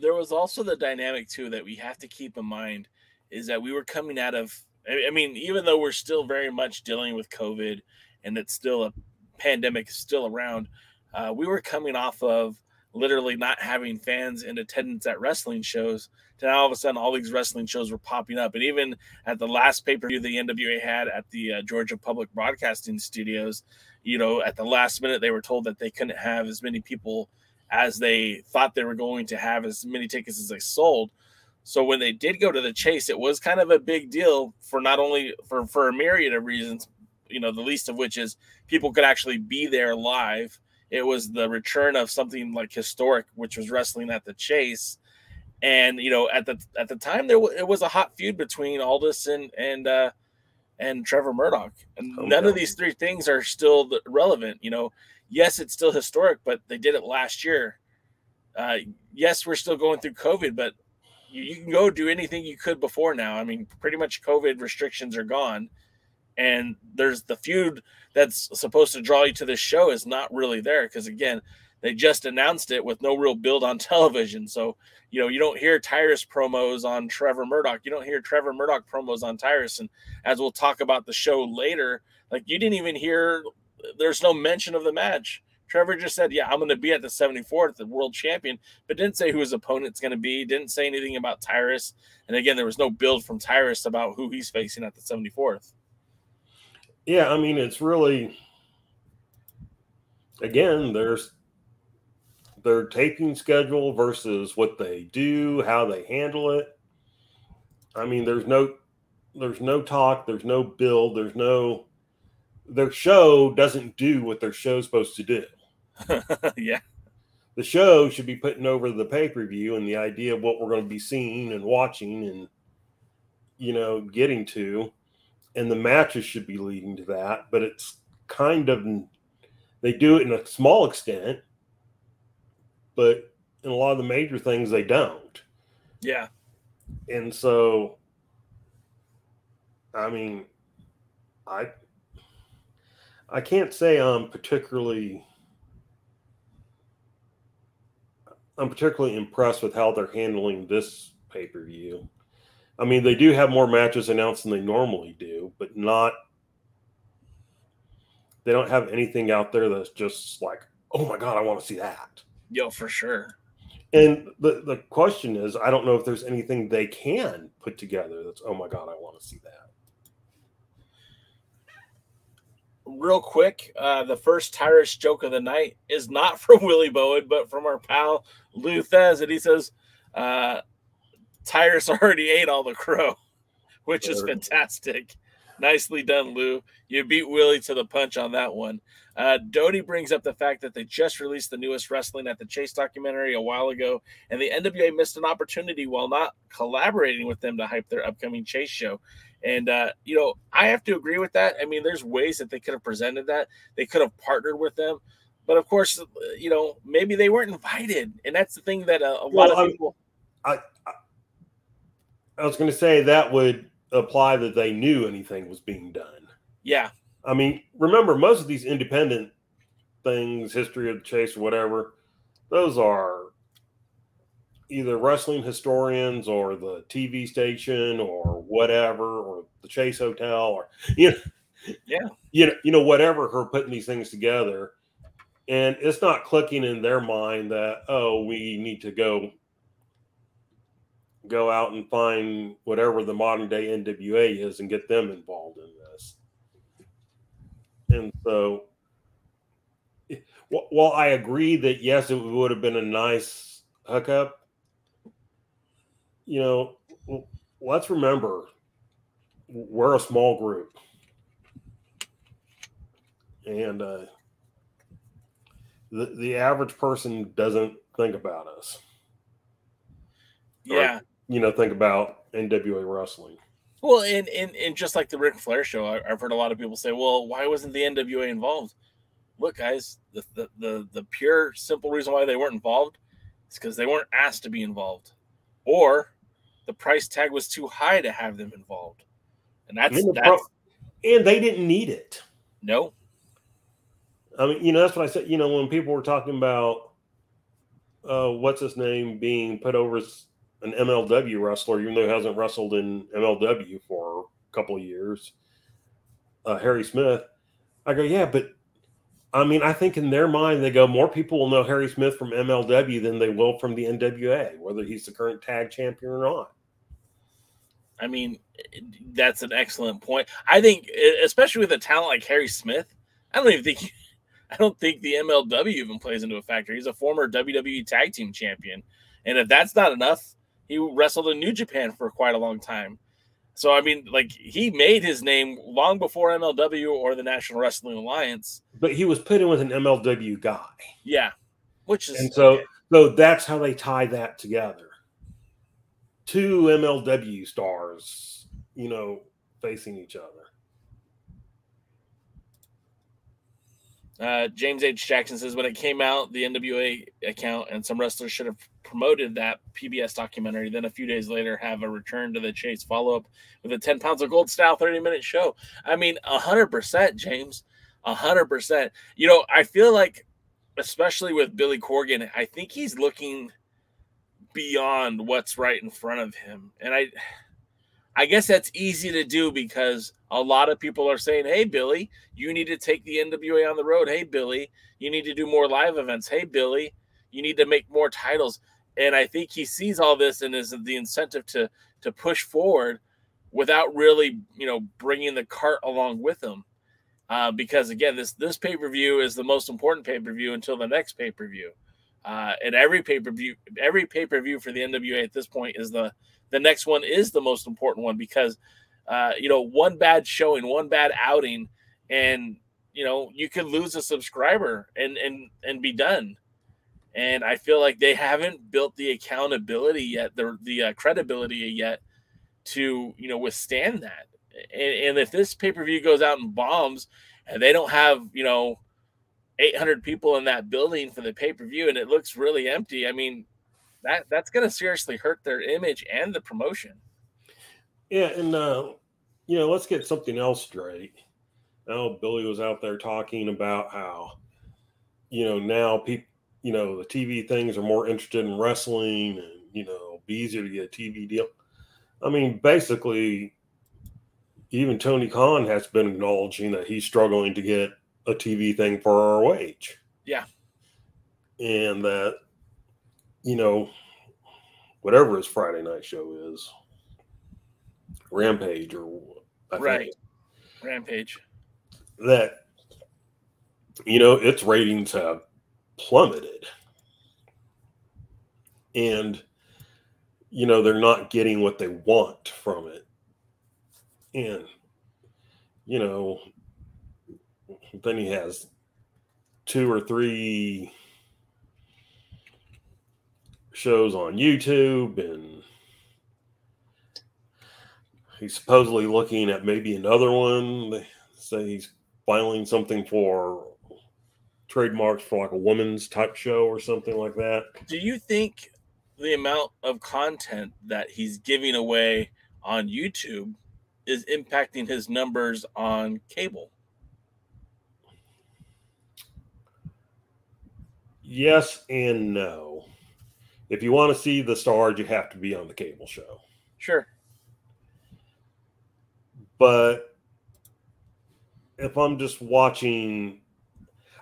there was also the dynamic too that we have to keep in mind is that we were coming out of I mean, even though we're still very much dealing with COVID and it's still a pandemic is still around, uh, we were coming off of literally not having fans in attendance at wrestling shows to now all of a sudden all these wrestling shows were popping up. And even at the last pay per view the NWA had at the uh, Georgia Public Broadcasting Studios, you know, at the last minute they were told that they couldn't have as many people as they thought they were going to have, as many tickets as they sold. So when they did go to the chase, it was kind of a big deal for not only for for a myriad of reasons, you know, the least of which is people could actually be there live. It was the return of something like historic, which was wrestling at the chase and you know at the at the time there w- it was a hot feud between Aldis and and uh, and Trevor Murdoch, and Okay. none of these three things are still relevant. You know, yes, it's still historic, but they did it last year. Uh, yes, we're still going through COVID, but you, you can go do anything you could before now. I mean, pretty much COVID restrictions are gone, and there's the feud that's supposed to draw you to this show is not really there because again, they just announced it with no real build on *laughs* television. So you know, you don't hear Tyrus promos on Trevor Murdoch. You don't hear Trevor Murdoch promos on Tyrus. And as we'll talk about the show later, like you didn't even hear, there's no mention of the match. Trevor just said, Yeah, I'm going to be at the 74th, the world champion, but didn't say who his opponent's going to be, didn't say anything about Tyrus. And again, there was no build from Tyrus about who he's facing at the 74th. Yeah, I mean, it's really again, there's their taping schedule versus what they do, how they handle it. I mean, there's no there's no talk, there's no build, there's no their show doesn't do what their show's supposed to do. *laughs* yeah. The show should be putting over the pay-per-view and the idea of what we're going to be seeing and watching and you know, getting to and the matches should be leading to that, but it's kind of they do it in a small extent, but in a lot of the major things they don't. Yeah. And so I mean I I can't say I'm particularly I'm particularly impressed with how they're handling this pay-per-view. I mean, they do have more matches announced than they normally do, but not. They don't have anything out there that's just like, oh my god, I want to see that. Yo, for sure. And the the question is, I don't know if there's anything they can put together that's, oh my god, I want to see that. Real quick, uh, the first Tyrus joke of the night is not *laughs* from Willie Bowen, but from our pal Lou Thesz, and he says, uh, "Tyrus already ate all the crow," *laughs* which is fantastic. Nicely done, Lou. You beat Willie to the punch on that one. Uh, Doty brings up the fact that they just released the newest Wrestling at the Chase documentary a while ago, and the NWA missed an opportunity while not collaborating with them to hype their upcoming Chase show. And uh, you know, I have to agree with that. I mean, there's ways that they could have presented that. They could have partnered with them, but of course, you know, maybe they weren't invited, and that's the thing that uh, a, a lot of people. I I was going to say that would apply that they knew anything was being done. Yeah, I mean, remember most of these independent things, history of the chase or whatever, those are either wrestling historians or the TV station or whatever, or the Chase Hotel or *laughs* you know, Yeah. you know, you know, whatever Her putting these things together. And it's not clicking in their mind that, oh, we need to go go out and find whatever the modern day NWA is and get them involved in this. And so, while I agree that yes, it would have been a nice hookup, you know, let's remember we're a small group, and uh, the the average person doesn't think about us. yeah. You know, think about NWA wrestling. Well, and, and and just like the Ric Flair show, I, I've heard a lot of people say, "Well, why wasn't the NWA involved?" Look, guys, the the the, the pure simple reason why they weren't involved is because they weren't asked to be involved, or the price tag was too high to have them involved, and that's And that's pro- and they didn't need it. no, I mean, you know, that's what I said. You know, when people were talking about uh, what's his name being put over as an MLW wrestler, even though he hasn't wrestled in MLW for a couple of years, uh, Harry Smith. I go, yeah, but I mean, I think in their mind, they go, more people will know Harry Smith from MLW than they will from the NWA, whether he's the current tag champion or not. I mean, that's an excellent point. I think, especially with a talent like Harry Smith, I don't even think, *laughs* I don't think the MLW even plays into a factor. He's a former WWE Tag Team Champion, and if that's not enough, he wrestled in New Japan for quite a long time. So I mean, like he made his name long before MLW or the National Wrestling Alliance. But he was put in with an MLW guy. Yeah, which is and so okay. so that's how they tie that together. Two MLW stars, you know, facing each other. Uh, James H. Jackson says when it came out, the NWA account and some wrestlers should have promoted that PBS documentary. Then a few days later, have a return to the chase follow up with a 10 pounds of gold style 30 minute show. I mean, 100%, James. 100%. You know, I feel like, especially with Billy Corgan, I think he's looking beyond what's right in front of him. And I, I guess that's easy to do because a lot of people are saying, Hey, Billy, you need to take the NWA on the road. Hey, Billy, you need to do more live events. Hey, Billy, you need to make more titles. And I think he sees all this and is the incentive to to push forward without really, you know, bringing the cart along with him. Uh, because again, this this pay per view is the most important pay per view until the next pay per view. Uh, and every pay per view, every pay per view for the NWA at this point is the the next one is the most important one because uh, you know one bad showing, one bad outing, and you know you could lose a subscriber and and and be done. And I feel like they haven't built the accountability yet, the the uh, credibility yet to you know withstand that. And, and if this pay per view goes out and bombs, and they don't have you know 800 people in that building for the pay per view, and it looks really empty, I mean that that's going to seriously hurt their image and the promotion. Yeah, and uh, you know, let's get something else straight. Now Billy was out there talking about how, you know, now people, you know, the TV things are more interested in wrestling, and you know, be easier to get a TV deal. I mean, basically, even Tony Khan has been acknowledging that he's struggling to get a TV thing for AEW. Yeah, and that you know, whatever his Friday night show is, Rampage or I right, think, Rampage. That you know, its ratings have plummeted, and you know they're not getting what they want from it, and you know, then he has two or three shows on YouTube and he's supposedly looking at maybe another one. They say he's filing something for trademarks for like a woman's type show or something like that. Do you think the amount of content that he's giving away on YouTube is impacting his numbers on cable? Yes and no if you want to see the stars, you have to be on the cable show. Sure. But if I'm just watching,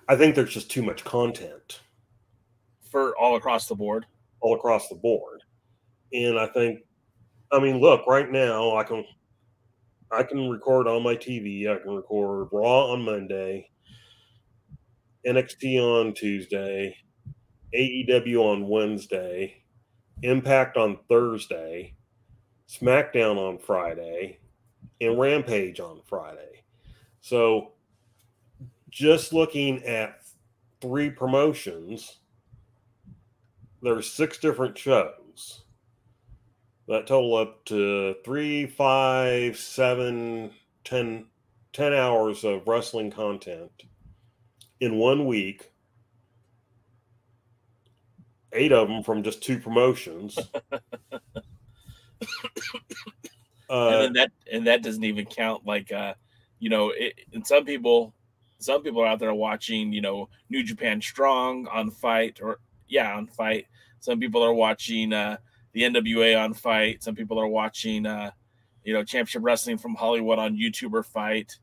I think there's just too much content for all across the board. All across the board. And I think, I mean, look, right now I can, I can record on my TV. I can record Raw on Monday, NXT on Tuesday, AEW on Wednesday, Impact on Thursday, SmackDown on Friday, and Rampage on Friday. So just looking at three promotions, there's six different shows that total up to three, five, seven, ten, ten hours of wrestling content in one week eight of them from just two promotions. *laughs* uh, and that and that doesn't even count like uh you know it, and some people some people are out there watching you know new japan strong on fight or yeah on fight. Some people are watching uh the nwa on fight. Some people are watching uh you know championship wrestling from hollywood on youtube or fight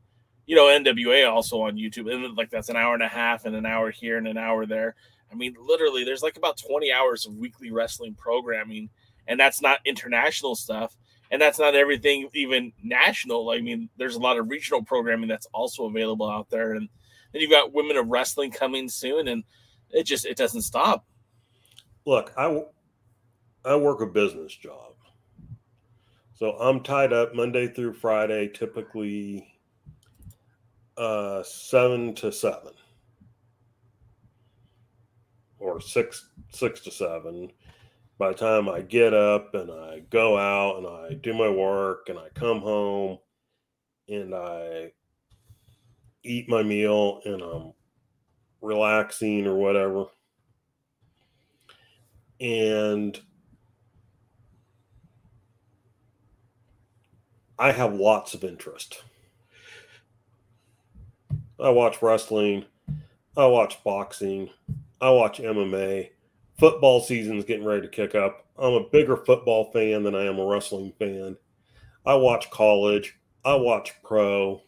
you know NWA also on YouTube, and like that's an hour and a half and an hour here and an hour there. I mean, literally, there's like about 20 hours of weekly wrestling programming, and that's not international stuff, and that's not everything even national. I mean, there's a lot of regional programming that's also available out there, and then you've got Women of Wrestling coming soon, and it just it doesn't stop. Look, I I work a business job. So I'm tied up Monday through Friday, typically uh, seven to seven or six six to seven. By the time I get up and I go out and I do my work and I come home and I eat my meal and I'm relaxing or whatever. And I have lots of interest. I watch wrestling. I watch boxing. I watch MMA. Football season's getting ready to kick up. I'm a bigger football fan than I am a wrestling fan. I watch college. I watch pro.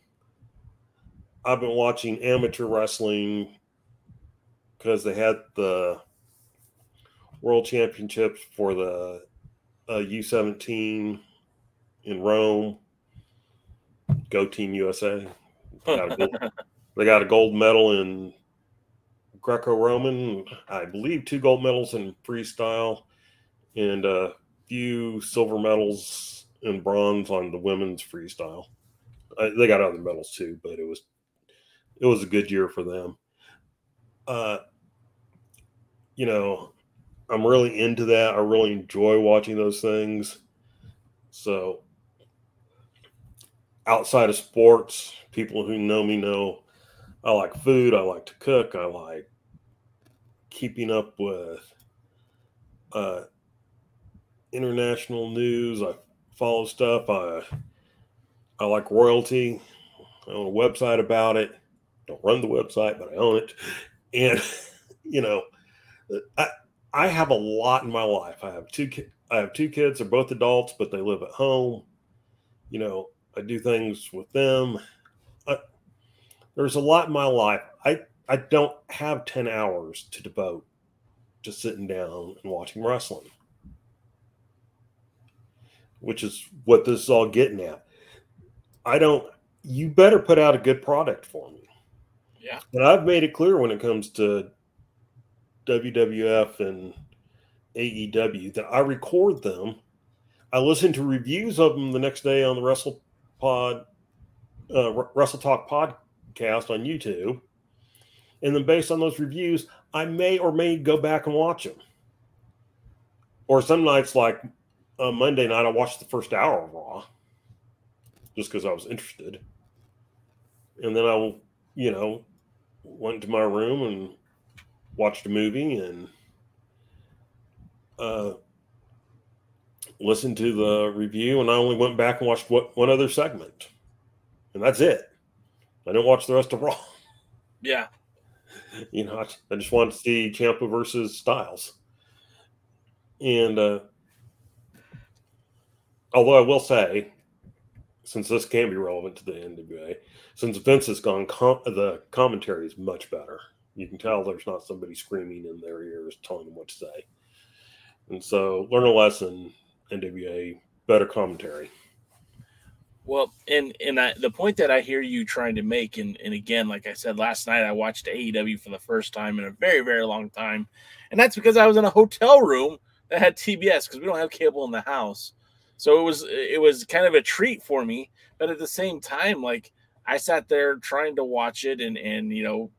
I've been watching amateur wrestling because they had the world championships for the uh, U17 in Rome. Go Team USA. *laughs* They got, a gold medal in Greco-Roman. I believe two gold medals in freestyle, and a few silver medals and bronze on the women's freestyle. They got other medals too, but it was it was a good year for them. Uh, you know, I'm really into that. I really enjoy watching those things. So outside of sports, people who know me know I like food, I like to cook, I like keeping up with uh, international news. I follow stuff. I I like royalty. I own a website about it. Don't run the website, but I own it. And *laughs* you know, I I have a lot in my life. I have two I have two kids. They're both adults, but they live at home. You know, I do things with them. There's a lot in my life. I I don't have 10 hours to devote to sitting down and watching wrestling, which is what this is all getting at. I don't, you better put out a good product for me. Yeah. And I've made it clear when it comes to WWF and AEW that I record them. I listen to reviews of them the next day on the Wrestle Pod, uh, Wrestle Talk podcast on YouTube. And then based on those reviews, I may or may go back and watch them. Or some nights, like uh, Monday night, I watched the first hour of Raw just because I was interested. And then I, you know, went to my room and watched a movie and uh, listened to the review. And I only went back and watched what, one other segment. And that's it. I didn't watch the rest of Raw. Yeah. *laughs* You know, I, I just wanted to see Ciampa versus Styles. And uh, although I will say, since this can be relevant to the NWA, since Vince has gone, com- the commentary is much better. You can tell there's not somebody screaming in their ears telling them what to say. And so, learn a lesson, NWA, better commentary. Well, and and I, the point that I hear you trying to make, and, and again, like I said last night, I watched AEW for the first time in a very very long time, and that's because I was in a hotel room that had TBS because we don't have cable in the house, so it was it was kind of a treat for me. But at the same time, like I sat there trying to watch it and and you know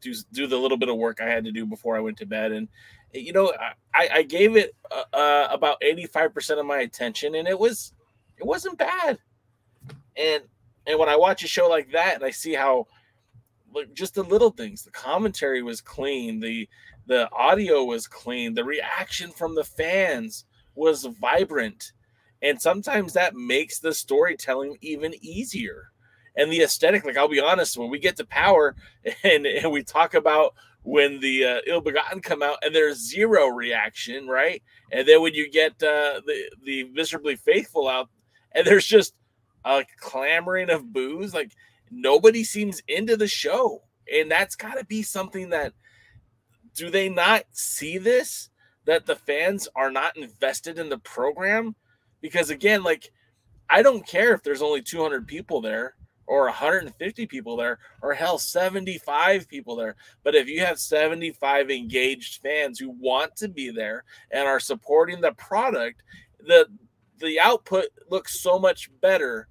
do do the little bit of work I had to do before I went to bed, and you know I I gave it uh, uh about eighty five percent of my attention, and it was it wasn't bad and and when I watch a show like that and I see how like just the little things, the commentary was clean, the the audio was clean, the reaction from the fans was vibrant. And sometimes that makes the storytelling even easier. And the aesthetic, like I'll be honest, when we get to power *laughs* and, and we talk about when the uh, ill begotten come out and there's zero reaction, right? And then when you get uh, the the miserably faithful out and there's just a clamoring of booze. Like nobody seems into the show. And that's got to be something that do they not see this that the fans are not invested in the program? Because again, like I don't care if there's only 200 people there or 150 people there or hell 75 people there but if you have 75 engaged fans who want to be there and are supporting the product the the output looks so much better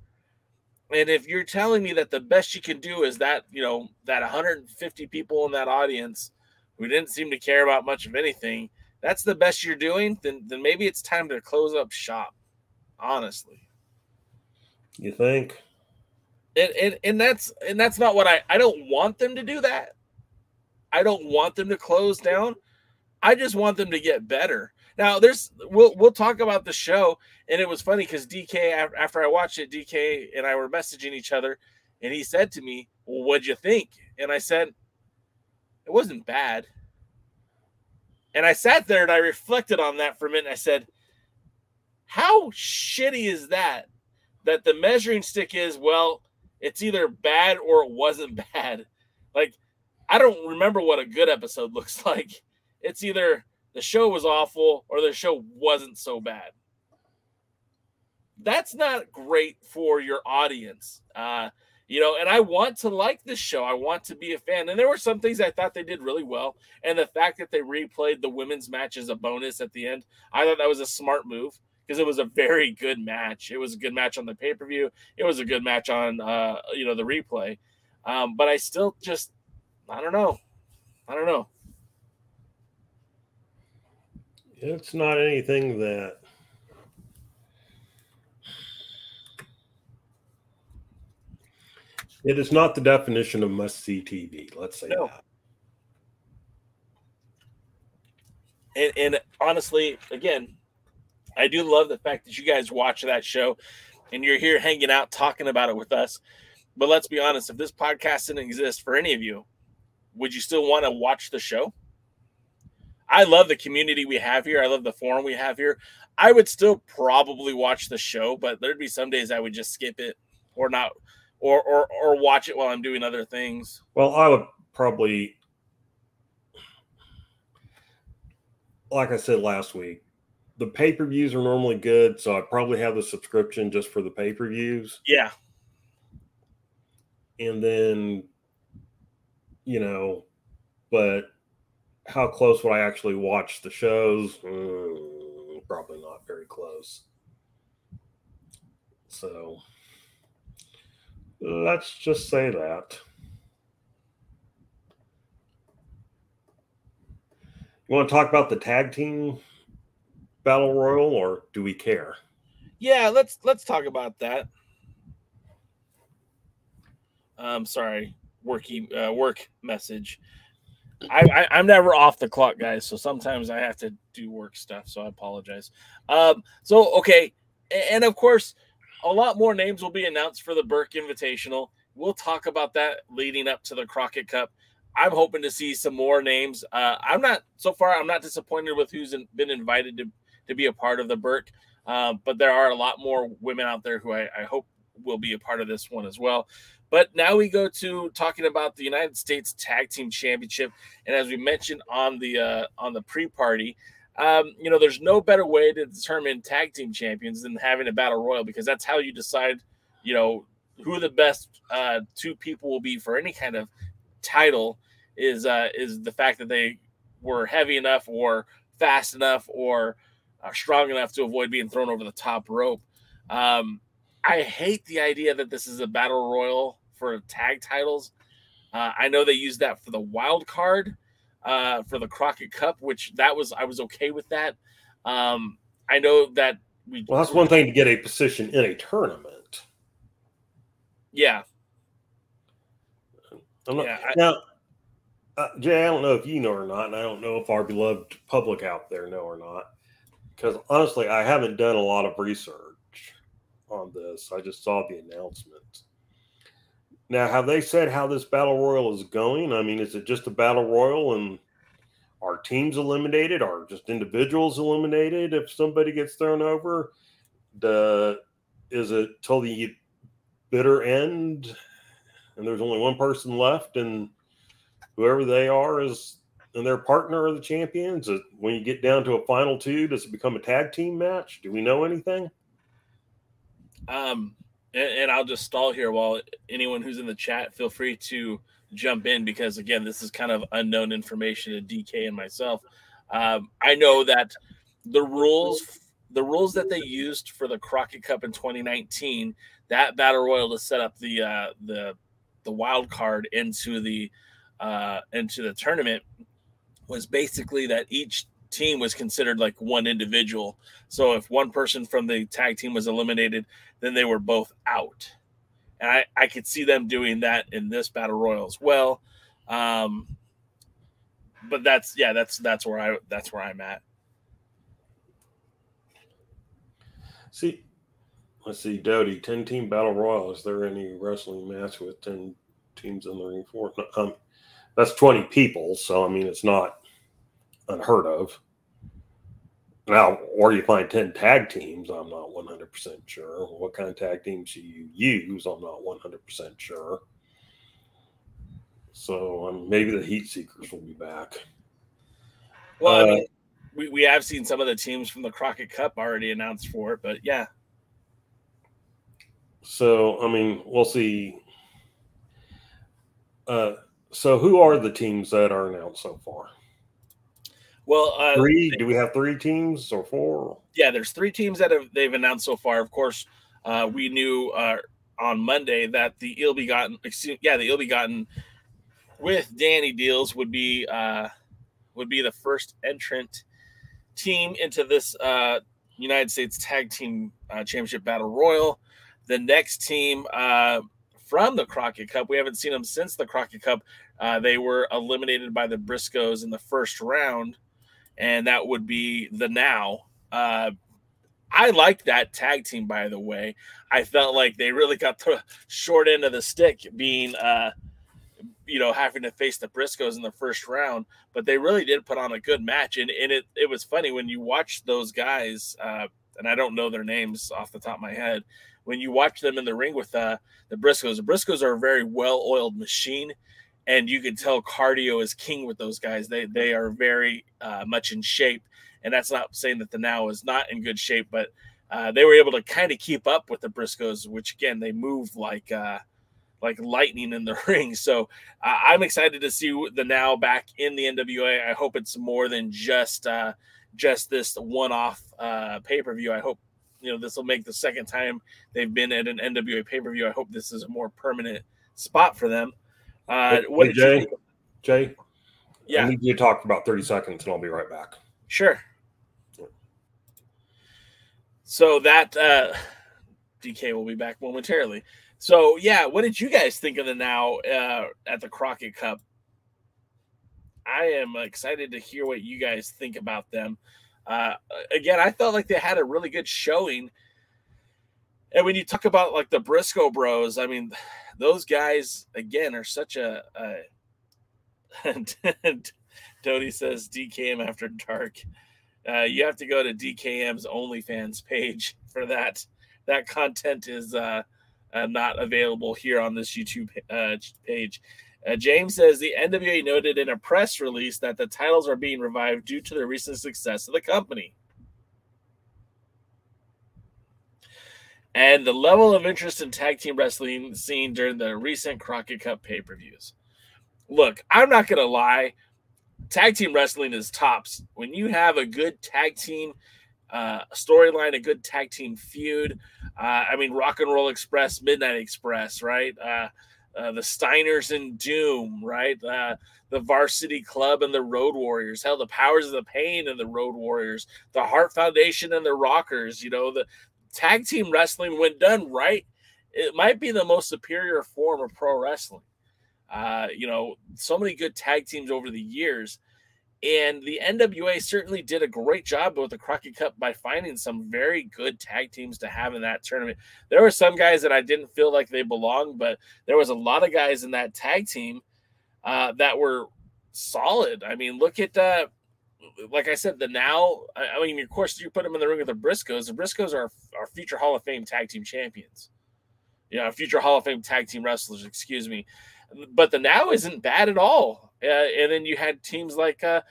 and if you're telling me that the best you can do is that you know that 150 people in that audience who didn't seem to care about much of anything that's the best you're doing then then maybe it's time to close up shop honestly You think? and, and and that's and that's not what I I don't want them to do that. I don't want them to close down. I just want them to get better. Now there's we'll we'll talk about the show and it was funny because DK after I watched it DK and I were messaging each other and he said to me, "Well, what'd you think?" And I said, "It wasn't bad." And I sat there and I reflected on that for a minute. I said, "How shitty is that? That the measuring stick is well." it's either bad or it wasn't *laughs* bad. Like, I don't remember what a good episode looks *laughs* like. It's either the show was awful or the show wasn't so bad. That's not great for your audience. Uh, you know, and I want to like this show. I want to be a fan. And there were some things I thought they did really well. And the fact that they replayed the women's match as a bonus at the end, I thought that was a smart move because it was a very good match. It was a good match on the pay per view. It was a good match on uh, you know the replay. Um, but I still just I don't know. I don't know. It's not anything that it is not the definition of must see TV. Let's say No. that. And, and honestly, again, I do love the fact that you guys watch that show and you're here hanging out talking about it with us. But let's be honest, if this podcast didn't exist for any of you, would you still want to watch the show? I love the community we have here. I love the forum we have here. I would still probably watch the show, but there'd be some days I would just skip it or not or or or watch it while I'm doing other things. Well, I would probably, like I said last week, the pay per views are normally good, so I probably have the subscription just for the pay per views, Yeah. and then, you know, but how close would I actually watch the shows? Mm, probably not very close. So let's just say that. You want to talk about the tag team battle royal, or do we care? Yeah, let's let's talk about that. Um, sorry, worky uh, work message. I, I I'm never off the clock, guys. So sometimes I have to do work stuff. So I apologize. Um, so okay, and of course, a lot more names will be announced for the Burke Invitational. We'll talk about that leading up to the Crockett Cup. I'm hoping to see some more names. Uh, I'm not so far. I'm not disappointed with who's in, been invited to to be a part of the Burke. Um, but there are a lot more women out there who I, I hope will be a part of this one as well. But now we go to talking about the United States Tag Team Championship, and as we mentioned on the uh, on the pre-party, um, you know, there's no better way to determine tag team champions than having a battle royal because that's how you decide, you know, who the best uh, two people will be for any kind of title. Is uh, is the fact that they were heavy enough or fast enough or uh, strong enough to avoid being thrown over the top rope. Um, I hate the idea that this is a battle royal for tag titles. Uh, I know they used that for the wild card uh, for the Crockett Cup, which that was I was okay with that. Um, I know that we Well, that's one thing to get a position in a tournament. yeah I'm not, Yeah, I- now, uh, Jay, I don't know if you know or not, and I don't know if our beloved public out there know or not, because honestly, I haven't done a lot of research on this. I just saw the announcement. Now, have they said how this battle royal is going? I mean, is it just a battle royal and are teams eliminated, or just individuals eliminated if somebody gets thrown over? The is it till the bitter end? and there's only one person left, and whoever they are is and their partner are the champions. When you get down to a final two, does it become a tag team match? Do we know anything? Um, and, and I'll just stall here while anyone who's in the chat feel free to jump in because again, this is kind of unknown information to DK and myself. Um, I know that the rules, the rules that they used for the Crockett Cup in 2019, that battle royal to set up the uh, the the wild card into the uh, into the tournament was basically that each team was considered like one individual. So if one person from the tag team was eliminated, then they were both out. And I, I could see them doing that in this battle royal as well. Um, but that's yeah, that's that's where I that's where I'm at. See, let's see, Doty, ten team battle royal. Is there any wrestling match with ten teams in the ring for? Um, that's twenty people, so I mean it's not unheard of. Now, or you find 10 tag teams, I'm not 100% sure. What kind of tag teams do you use, I'm not 100% sure. So um, maybe the Heat Seekers will be back. Well, uh, I mean, we, we have seen some of the teams from the Crockett Cup already announced for it, but yeah. So, I mean, we'll see. Uh, so, who are the teams that are announced so far? Well, uh, three. Do we have three teams or four? Yeah, there's three teams that have they've announced so far. Of course, uh, we knew uh, on Monday that the ill begotten, excuse, yeah, the ill begotten with Danny Dealz would be uh, would be the first entrant team into this uh, United States Tag Team uh, Championship Battle Royal. The next team uh, from the Crockett Cup, we haven't seen them since the Crockett Cup. Uh, they were eliminated by the Briscoes in the first round and that would be the Now. Uh, I liked that tag team, by the way. I felt like they really got the short end of the stick, being, uh, you know, having to face the Briscoes in the first round. But they really did put on a good match, and, and it it was funny when you watch those guys. Uh, and I don't know their names off the top of my head. When you watch them in the ring with uh, the Briscoes, the Briscoes are a very well-oiled machine and you can tell cardio is king with those guys. They they are very uh, much in shape, and that's not saying that the now is not in good shape, but uh, they were able to kind of keep up with the Briscoes, which again they move like uh, like lightning in the *laughs* ring. So I'm excited to see the now back in the NWA. I hope it's more than just uh, just this one off uh, pay per view. I hope you know this will make the second time they've been at an NWA pay per view. I hope this is a more permanent spot for them. Uh, what hey, Jay? You... Jay? Yeah. I need you to talk for about 30 seconds and I'll be right back. Sure. So that uh, DK will be back momentarily. So yeah, what did you guys think of the now uh, at the Crockett Cup? I am excited to hear what you guys think about them. Uh, again, I felt like they had a really good showing. And when you talk about like the Briscoe Bros, I mean, those guys again are such a. a *laughs* Tony says DKM after dark. Uh, you have to go to DKM's OnlyFans page for that. That content is uh, uh, not available here on this YouTube uh, page. Uh, James says the NWA noted in a press release that the titles are being revived due to the recent success of the company. And the level of interest in tag team wrestling seen during the recent Crockett Cup pay per views. Look, I'm not going to lie. Tag team wrestling is tops. When you have a good tag team uh, storyline, a good tag team feud, uh, I mean, Rock and Roll Express, Midnight Express, right? Uh, uh the Steiners and Doom, right? Uh, the Varsity Club and the Road Warriors, hell, the Powers of the Pain and the Road Warriors, the Heart Foundation and the Rockers, you know, the tag team wrestling, when done right, it might be the most superior form of pro wrestling. Uh, you know, so many good tag teams over the years. And the NWA certainly did a great job with the Crockett Cup by finding some very good tag teams to have in that tournament. There were some guys that I didn't feel like they belonged, but there was a lot of guys in that tag team uh, that were solid. I mean, look at uh, like I said, the now, I mean, of course, you put them in the ring with the Briscoes. The Briscoes are our future Hall of Fame tag team champions. you know, future Hall of Fame tag team wrestlers, excuse me. But the now isn't bad at all. Uh, and then you had teams like, uh,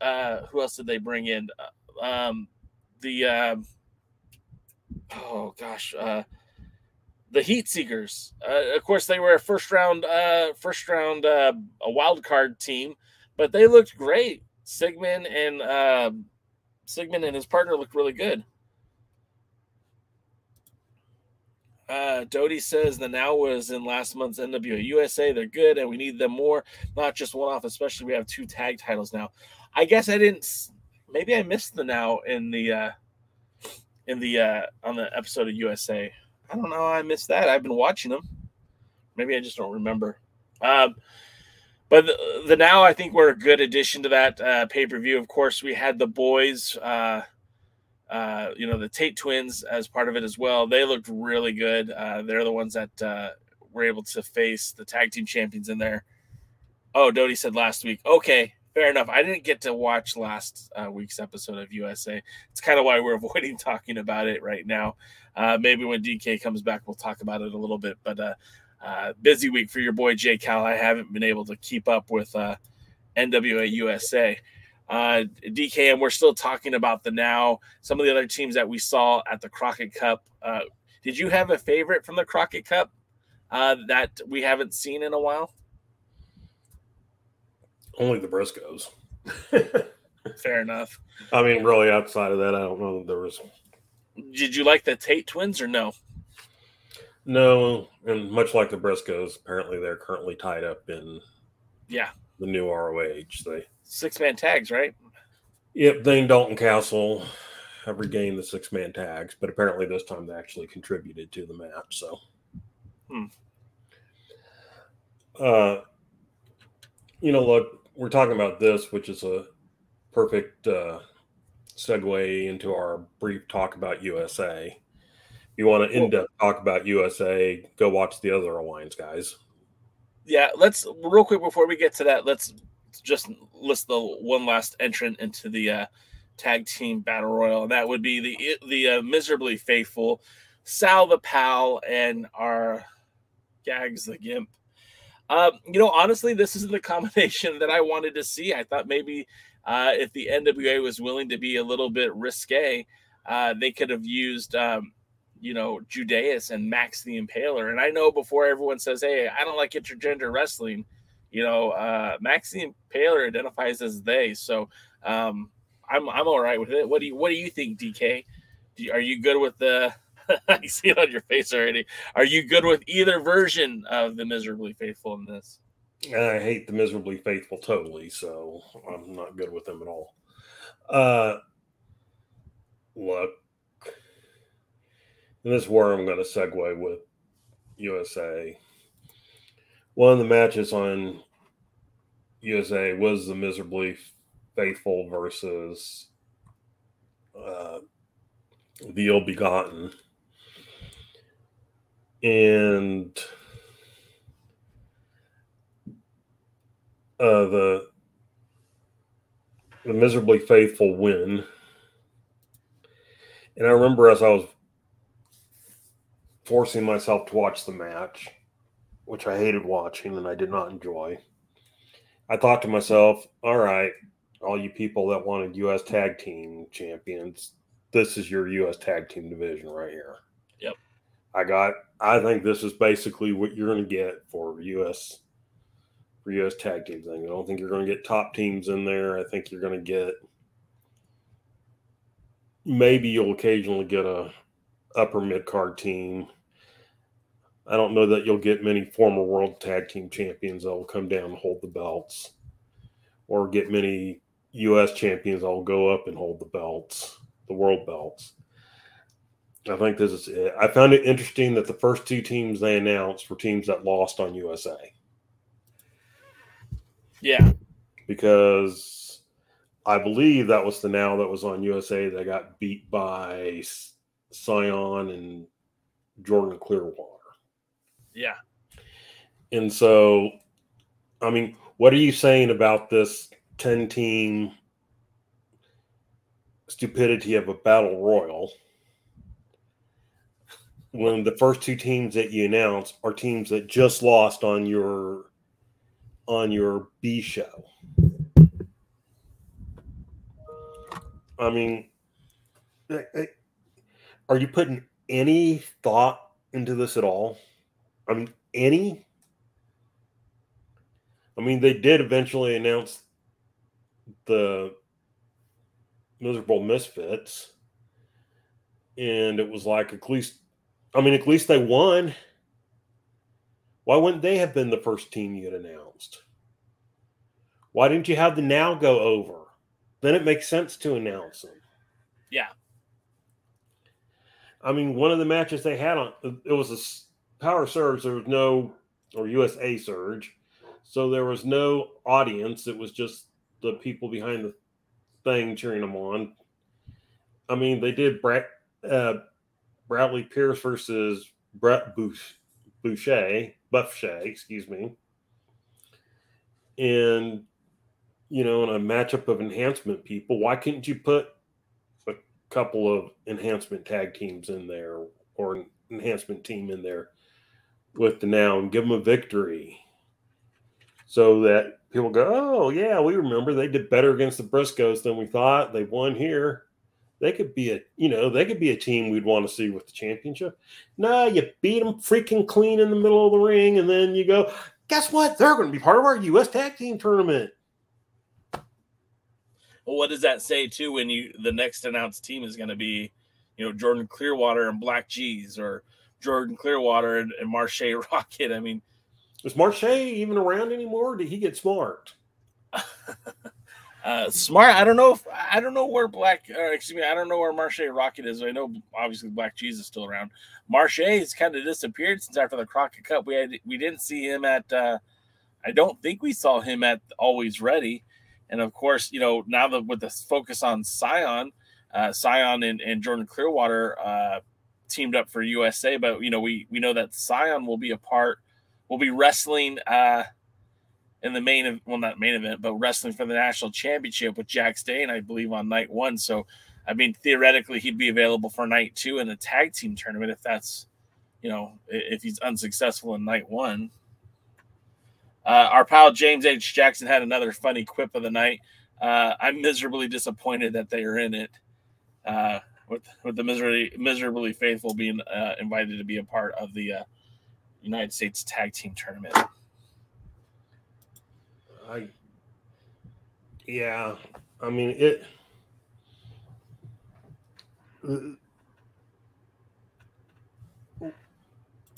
uh, who else did they bring in? Uh, um, the, uh, oh gosh, uh, the Heat Seekers. Uh, of course, they were a first round, uh, first round, uh, a wild card team, but they looked great. Sigmon and uh, Sigmon and his partner looked really good. Uh, Doty says the now was in last month's NWA USA. They're good, and we need them more, not just one off. Especially we have two tag titles now. I guess I didn't. Maybe I missed the now in the uh, in the uh, on the episode of USA. I don't know. I missed that. I've been watching them. Maybe I just don't remember. Um, but the, the now I think we're a good addition to that uh, pay per view. Of course, we had the boys. Uh, uh, you know, the Tate twins as part of it as well. They looked really good. Uh, they're the ones that uh, were able to face the tag team champions in there. Oh, Doty said last week. Okay, fair enough. I didn't get to watch last uh, week's episode of USA. It's kind of why we're *laughs* avoiding talking about it right now. Maybe when DK comes back, we'll talk about it a little bit. But uh, busy week for your boy Jay Cal. I haven't been able to keep up with uh, NWA USA. Uh, DKM, we're still talking about the now. Some of the other teams that we saw at the Crockett Cup. Uh, did you have a favorite from the Crockett Cup uh, that we haven't seen in a while? Only the Briscoes. *laughs* Fair enough. I mean, really, outside of that, I don't know that there was. Did you like the Tate twins or no? No, and much like the Briscoes, apparently they're currently tied up in Yeah, the new ROH. They six man tags, right? Yep, Dane Dalton Castle have regained the six man tags, but apparently this time they actually contributed to the match. So, Hmm. uh, you know, look, we're talking about this, which is a perfect uh, segue into our brief talk about USA. You want to in depth talk about USA, go watch the other Alliance guys. Yeah, let's real quick before we get to that, let's just list the one last entrant into the uh, tag team battle royal, and that would be the the uh, miserably faithful Sal the Pal and our Gaagz the Gimp. Um, you know, honestly, this is the combination *laughs* that I wanted to see. I thought maybe uh, if the NWA was willing to be a little bit risque, uh, they could have used, um, you know, Judais and Max the Impaler. And I know before everyone says, "Hey, I don't like intergender wrestling," you know, uh, Max the Impaler identifies as they. So um, I'm I'm all right with it. What do you What do you think, DK? Do you, are you good with the? *laughs* I see it on your face already. Are you good with either version of the miserably faithful in this? I hate the miserably faithful totally, so I'm not good with them at all. Uh, look, and this is where I'm going to segue with USA. One of the matches on USA was the miserably faithful versus uh, the ill begotten. And uh, the the miserably faithful win. And I remember as I was forcing myself to watch the match, which I hated watching and I did not enjoy. I thought to myself, all right, all you people that wanted US tag team champions, this is your US tag team division right here. Yep. I got I think this is basically what you're going to get for US for US tag team thing. I don't think you're going to get top teams in there. I think you're going to get maybe you'll occasionally get a upper mid card team. I don't know that you'll get many former world tag team champions that will come down and hold the belts, or get many U.S. champions that will go up and hold the belts, the world belts. I think this is it. I found it interesting that the first two teams they announced were teams that lost on USA. Yeah. Because I believe that was the now that was on USA that got beat by Cyon and Jordan Clearwater. Yeah. And so, I mean, what are you saying about this 10 team stupidity of a battle royal? when the first two teams that you announce are teams that just lost on your on your B show. I mean, are you putting any thought into this at all? I mean, any? I mean, they did eventually announce the miserable misfits, and it was like at least, I mean, at least they won. Why wouldn't they have been the first team you had announced? Why didn't you have the now go over? Then it makes sense to announce them. Yeah. I mean, one of the matches they had on it was a power surge. There was no or USA surge, so there was no audience. It was just the people behind the thing cheering them on. I mean, they did Brett, uh, Bradley Pierce versus Brett Boucher, Buffshay, excuse me, and you know, in a matchup of enhancement people, why couldn't you put a couple of enhancement tag teams in there or an enhancement team in there with the now and give them a victory so that people go, oh, yeah, we remember they did better against the Briscoes than we thought. They won here. They could be a, you know, they could be a team we'd want to see with the championship. No, you beat them freaking clean in the middle of the ring, and then you go, guess what? They're going to be part of our U.S. Tag Team Tournament. Well, what does that say too when you the next announced team is going to be, you know, Jordan Clearwater and BLK Jeez or Jordan Clearwater and, and Marshe *laughs* Rockett? I mean, is Marshe even around anymore? did he get smart? *laughs* uh, smart. I don't know if I don't know where Black. Uh, excuse me. I don't know where Marshe Rockett is. I know obviously BLK Jeez is still around. Marshe has kind of disappeared since after the Crockett Cup. We had we didn't see him at. Uh, I don't think we saw him at Always Ready. And of course, you know, now that with the focus on Cyon, uh, Cyon and, and Jordan Clearwater uh, teamed up for USA, but you know, we we know that Cyon will be a part, will be wrestling uh, in the main, well, not main event, but wrestling for the national championship with Jax Dane, I believe, on night one. So, I mean, theoretically, he'd be available for night two in the tag team tournament if that's, you know, if he's unsuccessful in night one. Uh, our pal James H. Jackson had another funny quip of the night. Uh, I'm miserably disappointed that they are in it. Uh, with with the miserably miserably faithful being uh, invited to be a part of the uh, United States Tag Team Tournament. I, yeah, I mean it.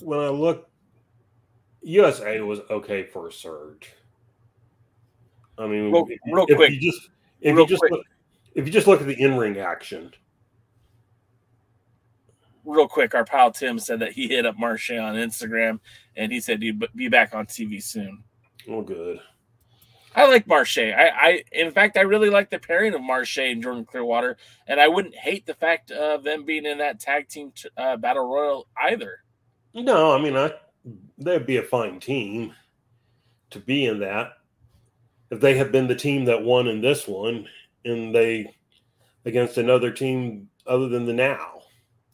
When I look USA was okay for a surge. I mean, real, if, real if quick, you just if real you just quick. look, if you just look at the in ring action, real quick, our pal Tim said that he hit up Marshe on Instagram and he said he'd be back on TV soon. oh good. I like Marshe. I, I, in fact, I really like the pairing of Marshe and Jordan Clearwater, and I wouldn't hate the fact of them being in that tag team t- uh, battle royal either. No, I mean, I they'd be a fine team to be in that. If they had been the team that won in this one, and they against another team other than the now,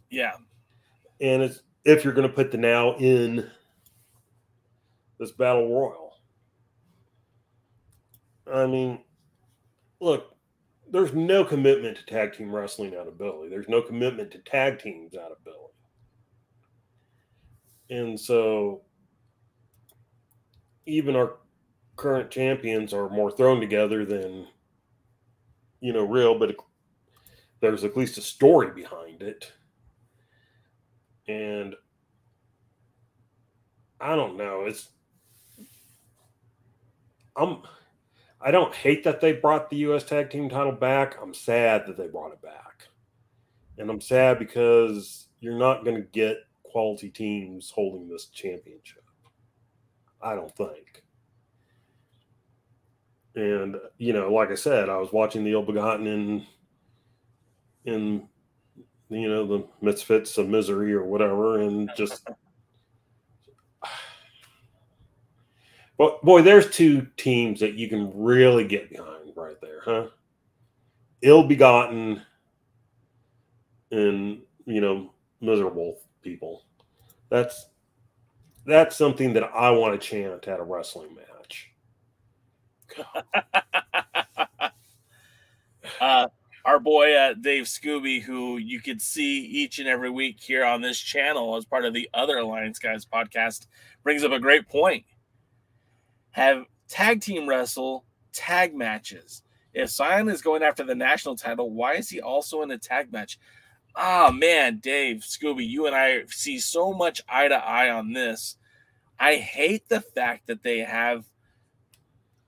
Yeah, and it's if you're going to put the now in this battle royal. I mean, look, there's no commitment to tag team wrestling out of Billy. There's no commitment to tag teams out of Billy. And so even our current champions are more thrown together than you know real, but there's at least a story behind it. And I don't know. It's I'm I don't hate that they brought the US tag team title back. I'm sad that they brought it back. And I'm sad because you're not going to get quality teams holding this championship. I don't think. And you know, like I said, I was watching the Ill Begotten in in you know the misfits of misery or whatever, and just *sighs* But boy, there's two teams that you can really get behind right there, huh? Ill begotten and you know, miserable people. That's that's something that I want to chant at a wrestling match. *laughs* uh, our boy uh, Dave Scooby, who you could see each and every week here on this channel as part of the other Alliance Guys podcast, brings up a great point. Have tag team wrestle tag matches. If Cyon is going after the national title, why is he also in a tag match? Ah, oh, man, Dave, Scooby, you and I see so much eye to eye on this. I hate the fact that they have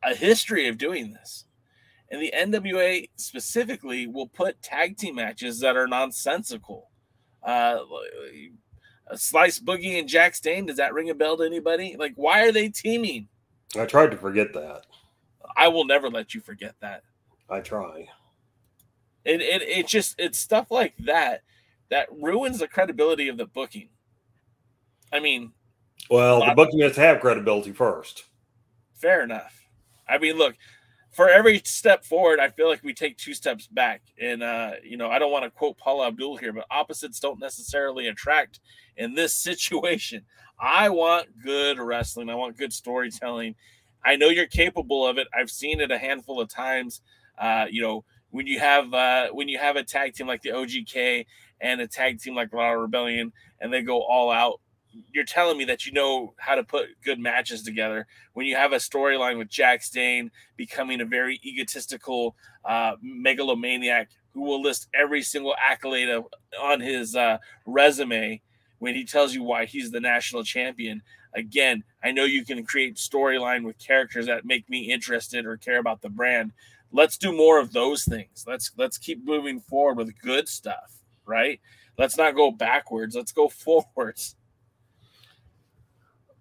a history of doing this. And the NWA specifically will put tag team matches that are nonsensical. Uh, Slice Boogie and Jax Dane, does that ring a bell to anybody? Like, why are they teaming? I tried to forget that. I will never let you forget that. I try. It, it, it just, it's stuff like that that ruins the credibility of the booking. I mean, well, the booking has to have credibility first. Fair enough. I mean, look, for every step forward, I feel like we take two steps back. And uh, you know, I don't want to quote Paula Abdul here, but opposites don't necessarily attract in this *laughs* situation. I want good wrestling. I want good storytelling. I know you're capable of it. I've seen it a handful of times. Uh, you know, when you have uh, when you have a tag team like the OGK and a tag team like La Rebellion, and they go all out you're telling me that you know how to put good matches together when you have a storyline with Jax Dane becoming a very egotistical uh, megalomaniac who will list every single accolade of, on his uh, resume when he tells you why he's the national champion. Again, I know you can create storyline with characters that make me interested or care about the brand. Let's do more of those things. Let's let's keep moving forward with good stuff, right? Let's not go backwards. Let's go *laughs* forwards.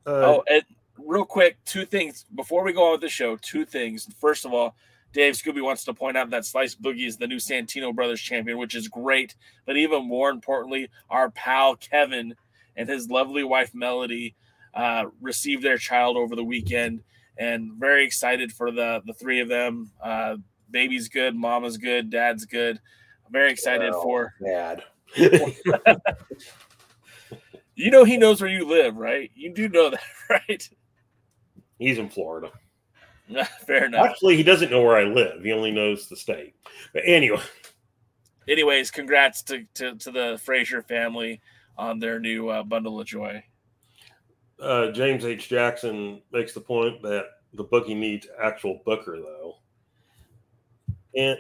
Uh, oh, and real quick, two things before we go on with the show. Two things. First of all, Dave Scooby wants to point out that Slice Boogie is the new Santino Brothers champion, which is great. But even more importantly, our pal Kevin and his lovely wife Melody uh, received their child over the weekend, and very excited for the the three of them. Uh, baby's good, mama's good, dad's good. I'm very excited well, for dad. *laughs* *laughs* You know he knows where you live, right? You do know that, *laughs* right? He's in Florida. *laughs* Fair enough. Actually, he doesn't know where I live. He only knows the state. But anyway. Anyways, congrats to, to, to the Frazier family on their new uh, bundle of joy. Uh, James H. Jackson makes the point that the bookie needs actual booker, though. And,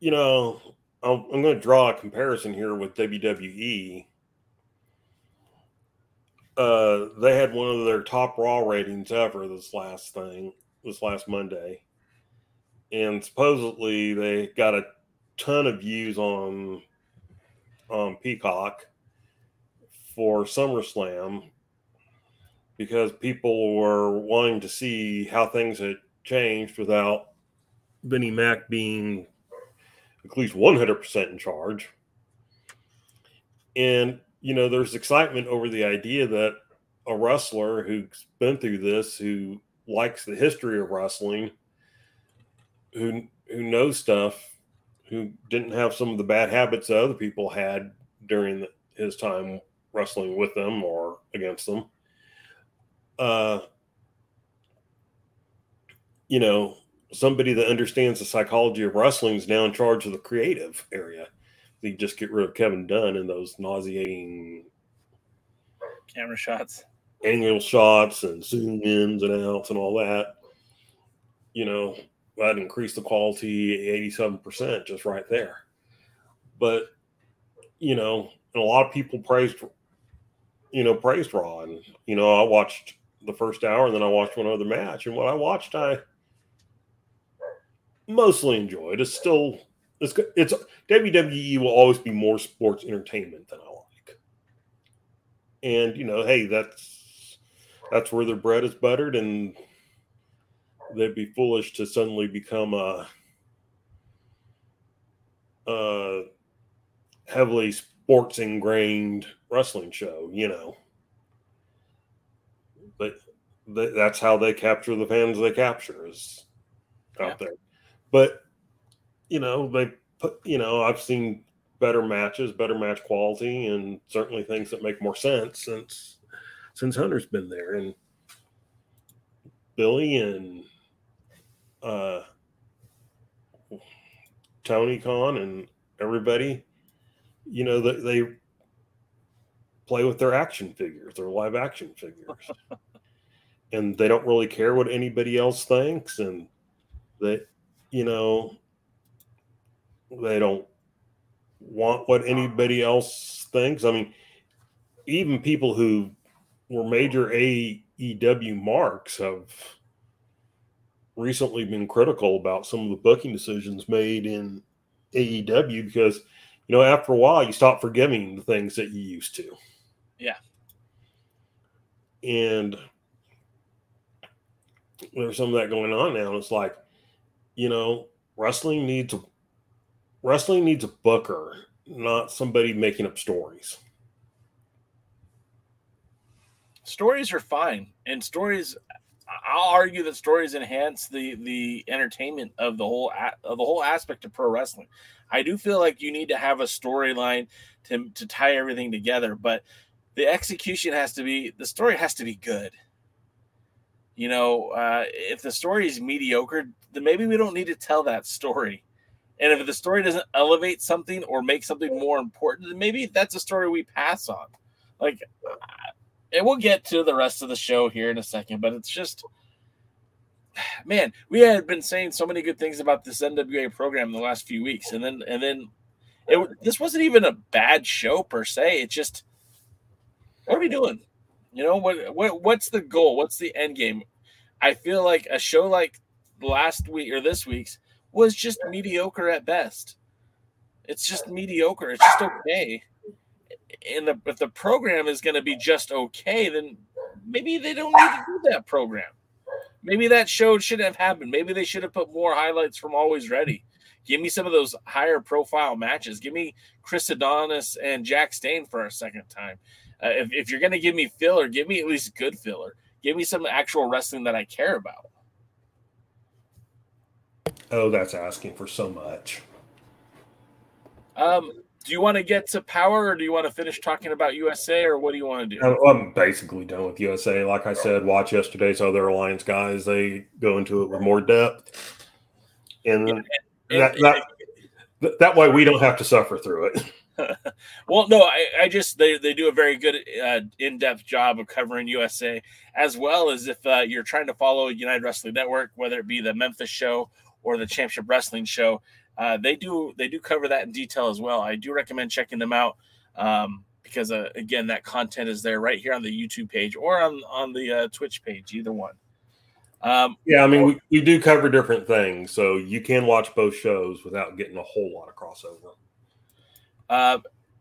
you know, I'm, I'm going to draw a comparison here with WWE uh, they had one of their top Raw ratings ever this last thing, this last Monday, and supposedly they got a ton of views on on Peacock for SummerSlam because people were wanting to see how things had changed without Vinnie Mac being at least 100% in charge. And you know, there's excitement over the idea that a wrestler who's been through this, who likes the history of wrestling, who who knows stuff, who didn't have some of the bad habits that other people had during the, his time wrestling with them or against them. Uh, you know, somebody that understands the psychology of wrestling is now in charge of the creative area they just get rid of Kevin Dunn and those nauseating camera shots, angle shots, and zoom ins and outs and all that. You know, that increased the quality 87% just right there. But, you know, and a lot of people praised, you know, praised Raw. And, you know, I watched the first hour and then I watched one other match. And what I watched, I mostly enjoyed. It's still it's it's WWE will always be more sports entertainment than I like. And you know, hey, that's that's where their bread is buttered, and they'd be foolish to suddenly become a, a heavily sports ingrained wrestling show, you know. But that's how they capture the fans they capture is out yeah. there. But you know, they put, you know, I've seen better matches, better match quality, and certainly things that make more sense since since Hunter's been there. And Billy and uh, Tony Khan and everybody, you know, they, they play with their action figures, their live action figures. *laughs* and they don't really care what anybody else thinks. And they, you know, they don't want what anybody else thinks. I mean, even people who were major AEW marks have recently been critical about some of the booking decisions made in AEW because, you know, after a while, you stop forgiving the things that you used to. Yeah. And there's some of that going on now. And it's like, you know, wrestling needs a wrestling needs a booker, not somebody making up stories. Stories are fine, and stories. I'll argue that stories enhance the the entertainment of the whole of the whole aspect of pro wrestling. I do feel like you need to have a storyline to to tie everything together, but the execution has to be the story has to be good. You know, uh, if the story is mediocre, then maybe we don't need to tell that story. And if the story doesn't elevate something or make something more important, then maybe that's a story we pass on. Like, and we'll get to the rest of the show here in a second, but it's just, *sighs* man, we had been saying so many good things about this NWA program in the last few weeks, and then and then it this wasn't even a bad show per se. It just, what are we doing? You know what? What what's the goal? What's the end game? I feel like a show like last week or this week's was just mediocre at best. It's just mediocre. It's just okay. And the, if the program is going to be just okay, then maybe they don't need to do that program. Maybe that show should have happened. Maybe they should have put more highlights from Always Ready. Give me some of those higher profile matches. Give me Chris Adonis and Jax Dane for a second time. Uh, if, if you're going to give me filler, give me at least good filler. Give me some actual wrestling that I care about. Oh, that's asking for so much. Um, do you want to get to power, or do you want to finish talking about USA, or what do you want to do? I'm basically done with USA. Like I said, watch yesterday's other alliance guys. They go into it with more depth, and, and, and that, that, that way we don't have to suffer through it. *laughs* *laughs* well, no, I, I, just they, they do a very good uh, in depth job of covering USA, as well as if uh, you're trying to follow United Wrestling Network, whether it be the Memphis show or the Championship Wrestling show. Uh, they do they do cover that in detail as well. I do recommend checking them out um, because uh, again, that content is there right here on the YouTube page or on on the uh, Twitch page, either one. Um, yeah, I mean, we, we do cover different things, so you can watch both shows without getting a whole lot of crossover. Uh,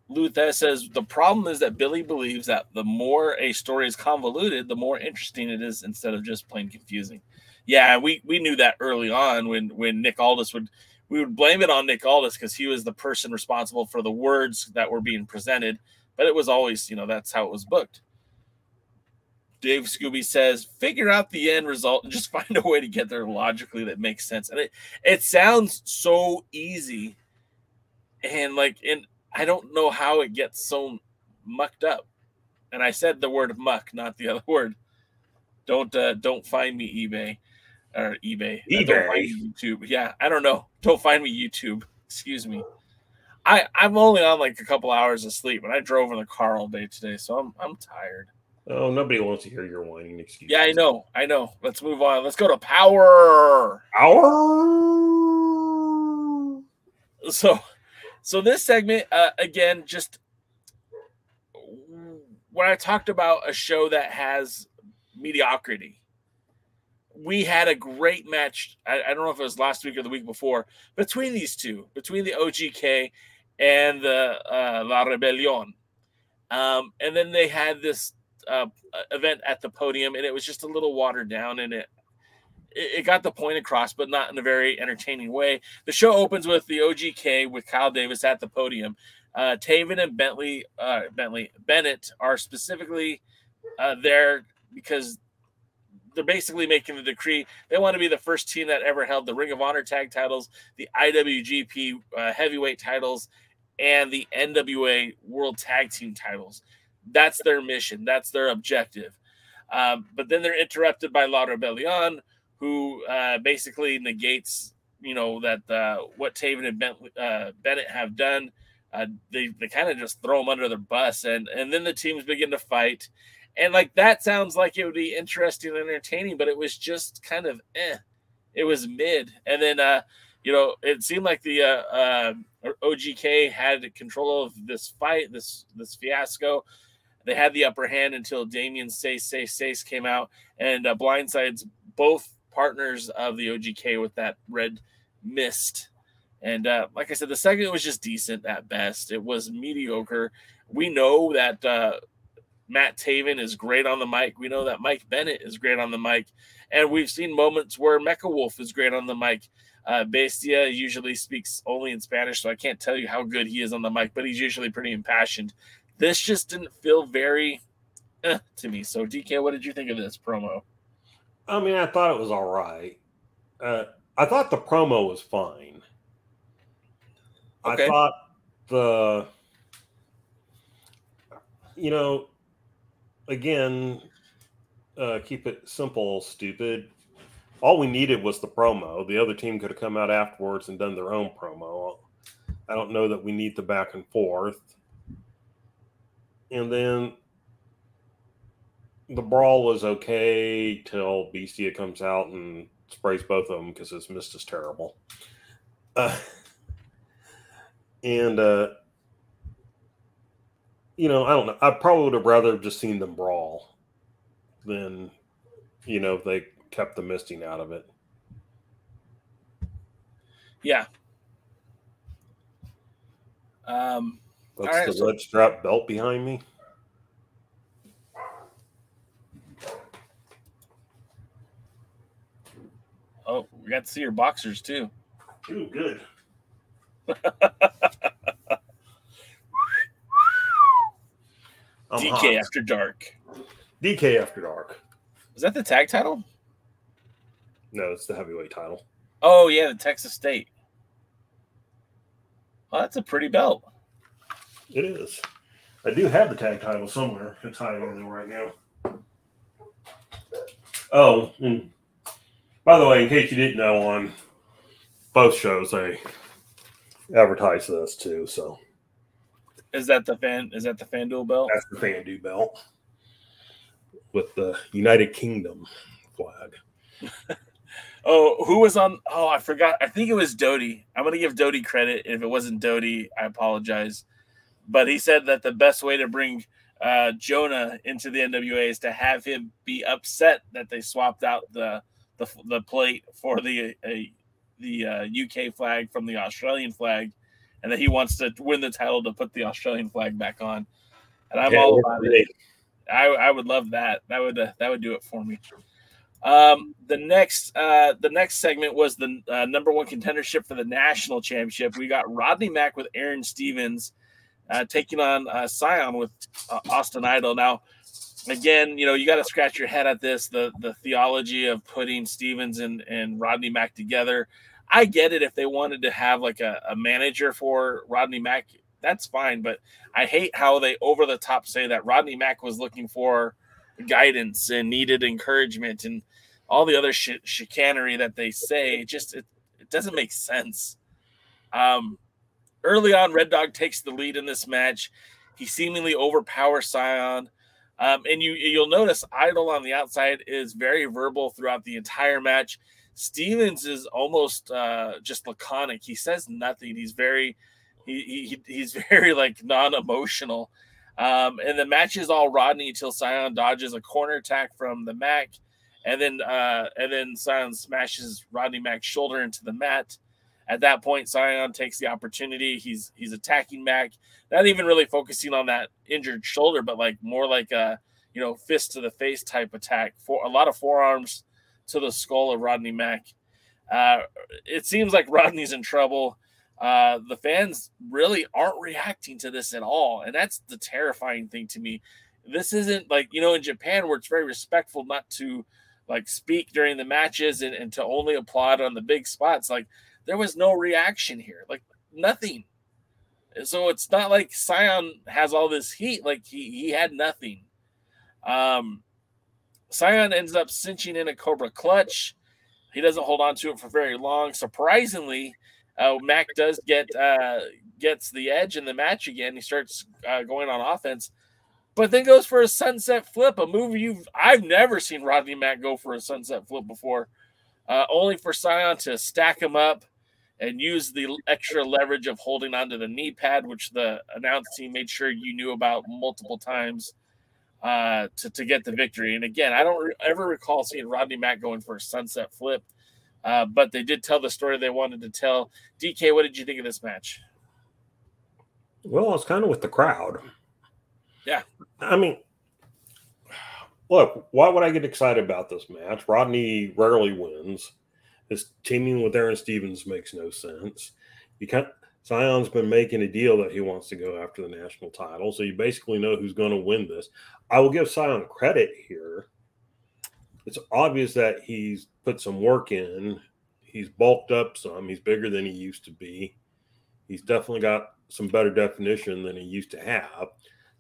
Luther says the problem is that Billy believes that the more a story is convoluted, the more interesting it is instead of just plain confusing yeah, we we knew that early on when when Nick Aldis would we would blame it on Nick Aldis because he was the person responsible for the words that were being presented, but it was always you know that's how it was booked. Dave Scooby says, figure out the end result and just *laughs* find a way to get there logically that makes sense. And it it sounds so easy, and like and I don't know how it gets so mucked up. And I said the word muck, not the *laughs* other word. Don't uh, don't find me eBay or eBay. eBay. YouTube. Yeah, I don't know. Don't find me YouTube. Excuse me. I I'm only on like a couple hours of sleep, and I drove in the car all day today, so I'm I'm tired. Oh, nobody wants to hear your whining excuse. Yeah, I know. I know. Let's move on. Let's go to power. Power. So, so this segment uh, again, just when I talked about a show that has mediocrity we had a great match. I, I, don't know if it was last week or the week before between these two, between the OGK and the uh, La Rebellion. Um, and then they had this uh, event at the podium, and it was just a little watered down, and it, it, got the point across, but not in a very entertaining way. The show opens with the OGK with Kyle Davis at the podium. Uh, Taven and Bentley, uh, Bentley Bennett are specifically uh, there because they're basically making the decree. They want to be the first team that ever held the Ring of Honor tag titles, the IWGP uh, heavyweight titles, and the NWA World Tag Team titles. That's their mission. That's their objective. Um, but then they're interrupted by La Rebellion, who uh, basically negates, you know, that uh, what Taven and uh, Bennett have done. Uh, they they kind of just throw them under the bus, and and then the teams begin to fight, and like that sounds like it would be interesting and entertaining, but it was just kind of eh, it was mid, and then uh, you know, it seemed like the uh, uh, OGK had control of this fight, this this fiasco. They had the upper hand until Damien Sace Sace Sace came out and uh, blindsides both partners of the OGK with that red mist. And uh, like I said, the second was just decent at best. It was mediocre. We know that uh, Matt Taven is great on the mic. We know that Mike Bennett is great on the mic. And we've seen moments where Mecha Wolf is great on the mic. Uh, Bestia usually speaks only in Spanish, so I can't tell you how good he is on the mic, but he's usually pretty impassioned. This just didn't feel very eh, to me. So, DK, what did you think of this promo? I mean, I thought it was all right. Uh, I thought the promo was fine. Okay. I thought the, you know, again, uh, keep it simple, stupid. All we needed was the promo. The other team could have come out afterwards and done their own promo. I don't know that we need the back and forth. And then the brawl was okay till Bestia comes out and sprays both of them because his mist is terrible. Uh, *laughs* and uh, you know, I don't know. I probably would have rather just seen them brawl than you know they kept the misting out of it. Yeah. Um, That's All right, the so- red strap belt behind me. oh, we got to see your boxers too. Ooh, good. *laughs* I'm DK hot. After Dark. DK After Dark. Was that the tag title? No, it's the heavyweight title. Oh yeah, the Texas State. Well, that's a pretty belt. It is. I do have the tag title somewhere. It's hiding in there right now. Oh, and by the way, in case you didn't know, on both shows they advertise this too. So Is that the fan? Is that the FanDuel belt? that's the FanDuel belt with the United Kingdom flag. *laughs* Oh, who was on? Oh, I forgot. I think it was Doty. I'm gonna give Doty credit. If it wasn't Doty, I apologize. But he said that the best way to bring uh, Jonah into the NWA is to have him be upset that they swapped out the the, the plate for the uh, the uh, UK flag from the Australian flag, and that he wants to win the title to put the Australian flag back on. And I'm Yeah, all about it. I, I would love that. That would uh, that would do it for me. Um, the next uh, the next segment was the uh, number one contendership for the national championship. We got Rodney Mack with Aaron Stevens uh, taking on uh, Cyon with uh, Austin Idol. Now, again, you know you got to scratch your head at this the the theology of putting Stevens and and Rodney Mack together. I get it if they wanted to have like a, a manager for Rodney Mack, that's fine. But I hate how they over the top say that Rodney Mack was looking for guidance and needed encouragement and all the other sh- chicanery that they say. It just it, it doesn't make sense. Um, early on, Red Dog takes the lead in this match. He seemingly overpowers Cyon. Um, and you you'll notice Idol on the outside is very verbal throughout the entire match. Stevens is almost uh, just laconic. He says nothing. He's very he, he he's *laughs* very like non-emotional. Um, and the match is all Rodney until Cyon dodges a corner attack from the Mack, and then uh, and then Cyon smashes Rodney Mack's shoulder into the mat. At that point, Cyon takes the opportunity. He's he's attacking Mack, not even really focusing on that injured shoulder, but like more like a you know fist to the face type attack for a lot of forearms to the skull of Rodney Mack. Uh, it seems like Rodney's in trouble. Uh, the fans really aren't reacting to this at all, and that's the terrifying thing to me. This isn't like you know in Japan where it's very respectful not to like speak during the matches and, and to only applaud on the big spots. Like there was no reaction here, like nothing. So it's not like Cyon has all this heat. Like he he had nothing. Um, Cyon ends up cinching in a Cobra clutch. He doesn't hold on to it for very long. Surprisingly, uh, Mack does get uh, gets the edge in the match again. He starts uh, going on offense, but then goes for a sunset flip, a move you've I've never seen Rodney Mack go for a sunset flip before. Uh, only for Cyon to stack him up and use the extra leverage of holding onto the knee pad, which the announce team made sure you knew about multiple times uh, to, to get the victory. And again, I don't re- ever recall seeing Rodney Mack going for a sunset flip, uh, but they did tell the story they wanted to tell. DK, what did you think of this match? Well, it's kind of with the crowd. Yeah. I mean, look, why would I get excited about this match? Rodney rarely wins. His teaming with Aaron Stevens makes no sense. You can't. Cyon's been making a deal that he wants to go after the national title, so you basically know who's going to win this. I will give Cyon credit here. It's obvious that he's put some work in. He's bulked up some. He's bigger than he used to be. He's definitely got some better definition than he used to have.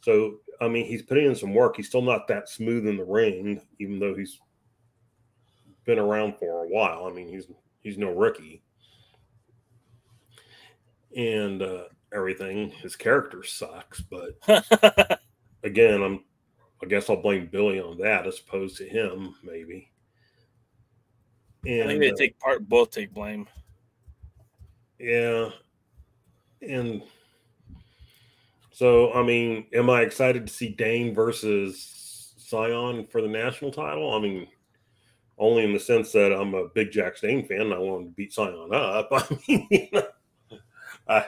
So, I mean, he's putting in some work. He's still not that smooth in the ring, even though he's been around for a while. I mean, he's he's no rookie, and uh, everything. His character sucks, but *laughs* again, I'm I guess I'll blame Billy on that as opposed to him, maybe. I think they uh, take part, both take blame. yeah, and so I mean, am I excited to see Dane versus Cyon for the national title? I mean, only in the sense that I'm a big Jax Dane fan. And I want him to beat Cyon up. *laughs* I mean, I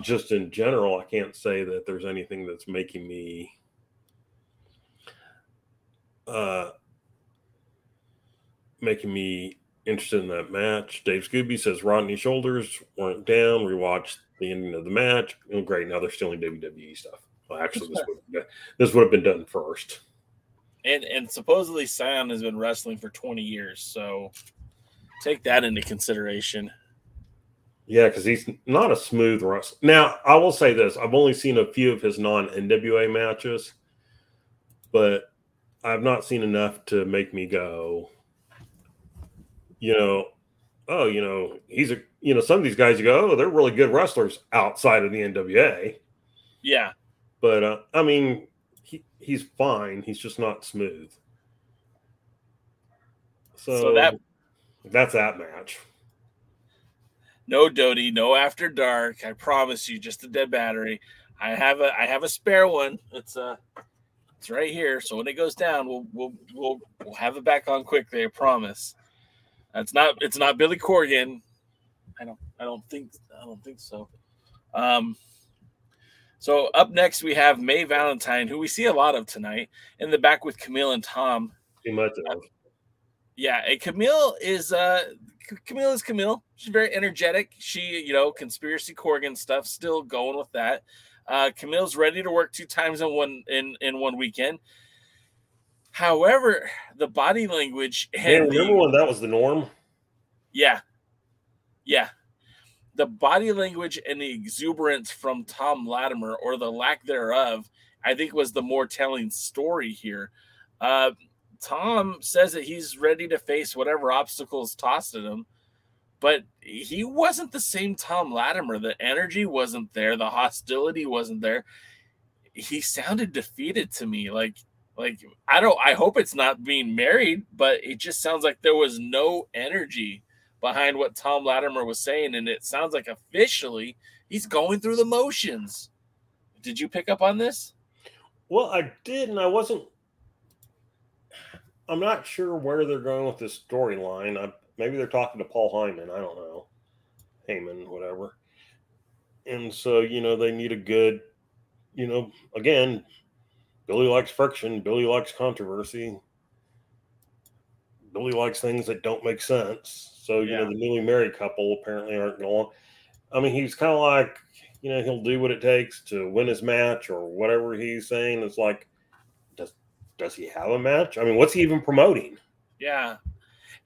just in general, I can't say that there's anything that's making me uh making me interested in that match. Dave Scooby says Rodney shoulders weren't down. Rewatched the ending of the match. Oh, great. Now they're stealing WWE stuff. Well, actually, this would this would have been done first. And and supposedly Cyon has been wrestling for 20 years, so take that into consideration. Yeah, because he's not a smooth wrestler. Now, I will say this: I've only seen a few of his non NWA matches, but I've not seen enough to make me go, you know, oh, you know, he's a, you know, some of these guys you go, oh, they're really good wrestlers outside of the NWA. Yeah. But uh, I mean, he, he's fine. He's just not smooth. So, So that that's that match. No Doty, no after dark. I promise you, just a dead battery. I have a I have a spare one. It's uh it's right here. So when it goes down, we'll we'll we'll, we'll have it back on quickly. I promise. It's not it's not Billy Corgan. I don't I don't think I don't think so. Um so up next we have May Valentine, who we see a lot of tonight, in the back with Kamille and Tom. Too much of. Yeah, and Kamille is uh Kamille is Kamille. She's very energetic. She, you know, conspiracy Corgan stuff, still going with that. Uh Kamille's ready to work two times in one in in one weekend. However, the body language and the- remember when that was the norm? yeah. Yeah. The body language and the exuberance from Tom Latimer, or the lack thereof, I think was the more telling story here. Uh, Tom says that he's ready to face whatever obstacles tossed at him, but he wasn't the same Tom Latimer. The energy wasn't there, the hostility wasn't there. He sounded defeated to me. Like, like I don't. I hope it's not being married, but it just sounds like there was no energy behind what Tom Latimer was saying, and it sounds like officially he's going through the motions. Did you pick up on this? Well, I did, and I wasn't. I'm not sure where they're going with this storyline. Maybe they're talking to Paul Hyman. I don't know, Heyman, whatever. And so, you know, they need a good, you know, again, Billy likes friction. Billy likes controversy. Billy likes things that don't make sense. So, you know, the newly married couple apparently aren't going. I mean, he's kind of like, you know, he'll do what it takes to win his match or whatever he's saying. It's like, does he have a match? I mean, what's he even promoting? Yeah.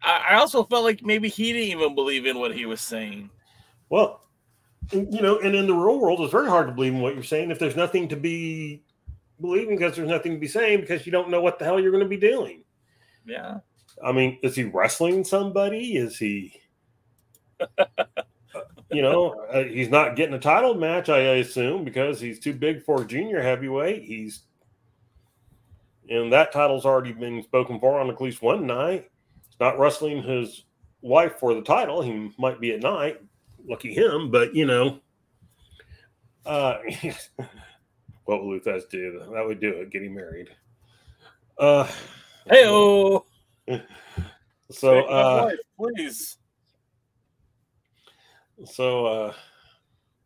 I, I also felt like maybe he didn't even believe in what he was saying. Well, you know, and in the real world, it's very hard to believe in what you're saying if there's nothing to be believing because there's nothing to be saying because you don't know what the hell you're going to be doing. Yeah. I mean, is he wrestling somebody? Is he, *laughs* you know, uh, he's not getting a title match, I assume, because he's too big for a junior heavyweight. He's, and that title's already been spoken for on at least one night. He's not wrestling his wife for the title. He might be at night. Lucky him, but you know, uh, *laughs* what will Lou Thesz do? That would do it. Getting married. Uh, Hey, *laughs* so uh, please. so uh,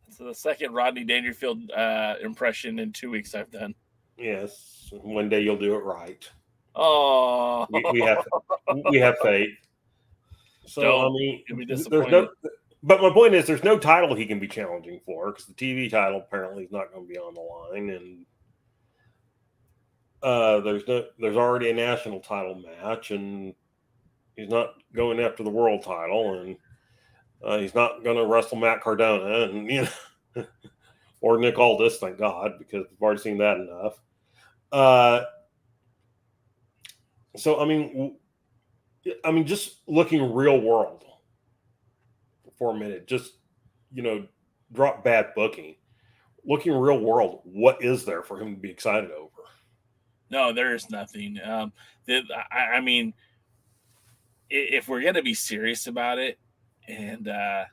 It's the second Rodney Dangerfield uh, impression in two weeks I've done. Yes, one day you'll do it right. Oh, We, we have *laughs* we have faith. So I Don't. mean, be there's disappointed. no. But my point is, there's no title he can be challenging for because the TV title apparently is not going to be on the line, and uh, there's no, there's already a national title match, and he's not going after the world title, and uh, he's not going to wrestle Matt Cardona, and you know, *laughs* or Nick Aldis, thank God, because we've already seen that enough. Uh, so I mean, I mean, just looking real world for a minute, just you know, drop bad booking. Looking real world, what is there for him to be excited over? no, there is nothing. Um, the, I, I mean, if we're gonna be serious about it, and uh,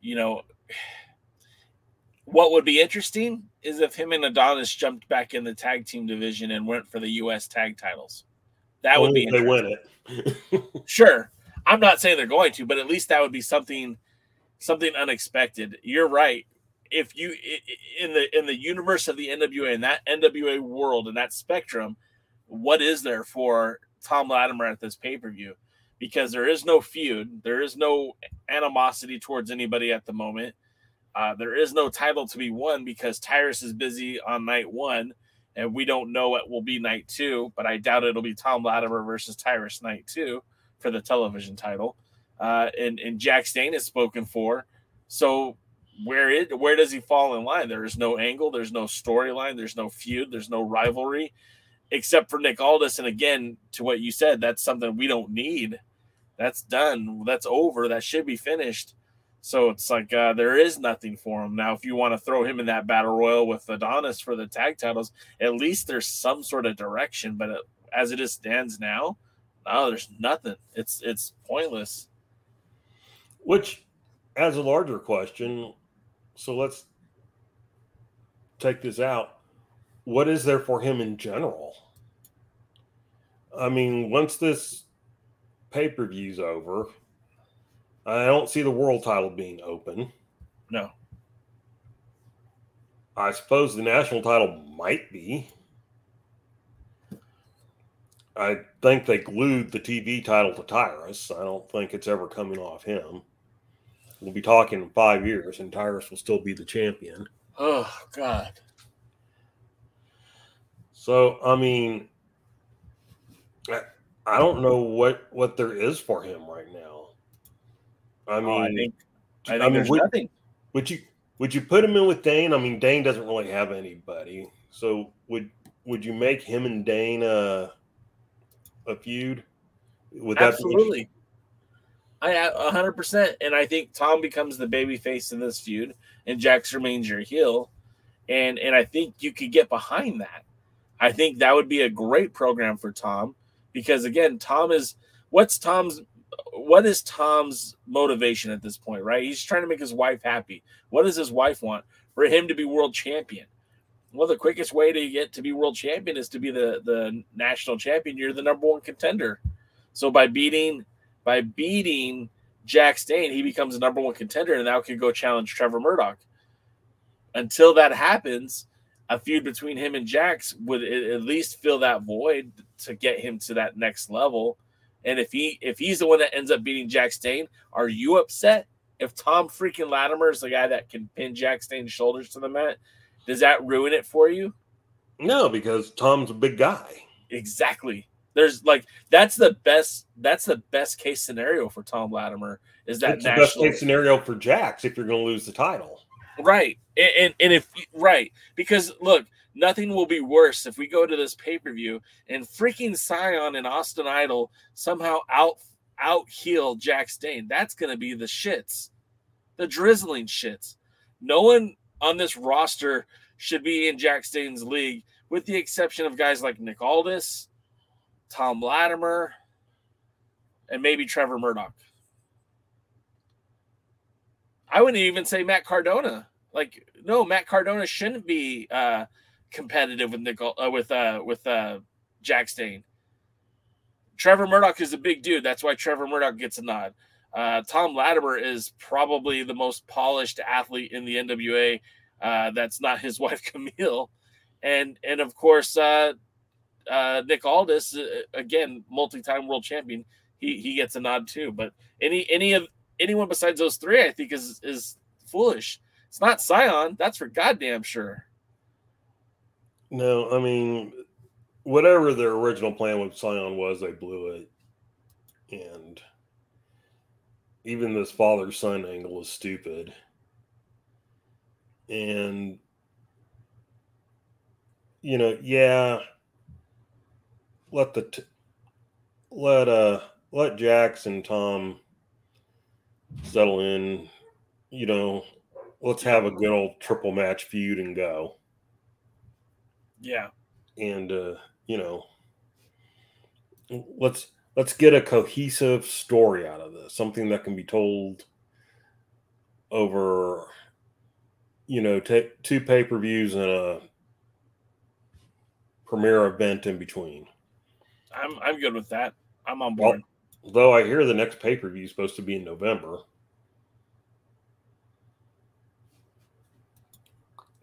you know, *sighs* what would be interesting is if him and Adonis jumped back in the tag team division and went for the U.S. tag titles. That would be they win it. Sure. I'm not saying they're going to, but at least that would be something something unexpected. You're right. If you in the in the universe of the NWA in that NWA world and that spectrum, what is there for Tom Latimer at this pay-per-view? Because there is no feud, there is no animosity towards anybody at the moment. Uh, there is no title to be won because Tyrus is busy on night one, and we don't know what will be night two. But I doubt it'll be Tom Latimer versus Tyrus night two for the television title. Uh, and and Jax Dane is spoken for. So where it where does he fall in line? There is no angle. There's no storyline. There's no feud. There's no rivalry, except for Nick Aldis. And again, to what you said, that's something we don't need. That's done. That's over. That should be finished. So it's like uh, there is nothing for him now. If you want to throw him in that battle royal with Adonis for the tag titles, at least there's some sort of direction. But uh, as it is stands now, no, there's nothing. It's it's pointless. Which, as a larger question, so let's take this out. What is there for him in general? I mean, once this pay per view's over, I don't see the world title being open. No, I suppose the national title might be. I think they glued the TV title to Tyrus. I don't think it's ever coming off him. We'll be talking in five years, and Tyrus will still be the champion. oh God, So, I mean, I, I don't know what what there is for him right now. Oh, I mean, Oh, I think I think I mean, there's would- nothing. Would you would you put him in with Dane? I mean, Dane doesn't really have anybody. So would would you make him and Dane a a feud? Would Absolutely. I a hundred percent, and I think Tom becomes the baby face in this feud, and Jax remains your heel, and and I think you could get behind that. I think that would be a great program for Tom, because again, Tom is what's Tom's what is Tom's motivation at this point, right? He's trying to make his wife happy. What does his wife want? For him to be world champion. Well, the quickest way to get to be world champion is to be the the national champion. You're the number one contender. So by beating by beating Jax Dane, he becomes the number one contender and now can go challenge Trevor Murdoch. Until that happens, a feud between him and Jax would at least fill that void to get him to that next level. And if he if he's the one that ends up beating Jax Dane, are you upset? If Tom freaking Latimer is the guy that can pin Jax Dane's shoulders to the mat, does that ruin it for you? No, because Tom's a big guy. Exactly. There's like that's the best that's the best case scenario for Tom Latimer is that the best case scenario for Jax if you're going to lose the title. right and, and and if right because look nothing will be worse if we go to this pay per view and freaking Cyon and Austin Idol somehow out out heel Jax Dane. That's gonna be the shits, the drizzling shits. No one on this roster should be in Jax Dane's league, with the exception of guys like Nick Aldis, Tom Latimer, and maybe Trevor Murdoch. I wouldn't even say Matt Cardona. Like, no, Matt Cardona shouldn't be uh, competitive with Nickel uh, with uh, with uh, Jax Dane. Trevor Murdoch is a big dude. That's why Trevor Murdoch gets a nod. Uh, Tom Latimer is probably the most polished athlete in the NWA. Uh, that's not his *laughs* wife Kamille, and and of course uh, uh, Nick Aldis, uh, again multi-time world champion. He he gets a nod too. But any any of anyone besides those three, I think is is foolish. It's not Cyon. That's for goddamn sure. No, I mean, whatever their original plan with Cyon was, they blew it. And even this father son angle is stupid. And, you know, yeah, let the, t- let, uh, let Jax and Tom settle in, you know, let's have a good old triple match feud and go Yeah. and uh, you know let's let's get a cohesive story out of this something that can be told over you know ta two pay-per-views and a premiere event in between I'm I'm good with that. I'm on well, board. though i hear the next pay-per-view is supposed to be in november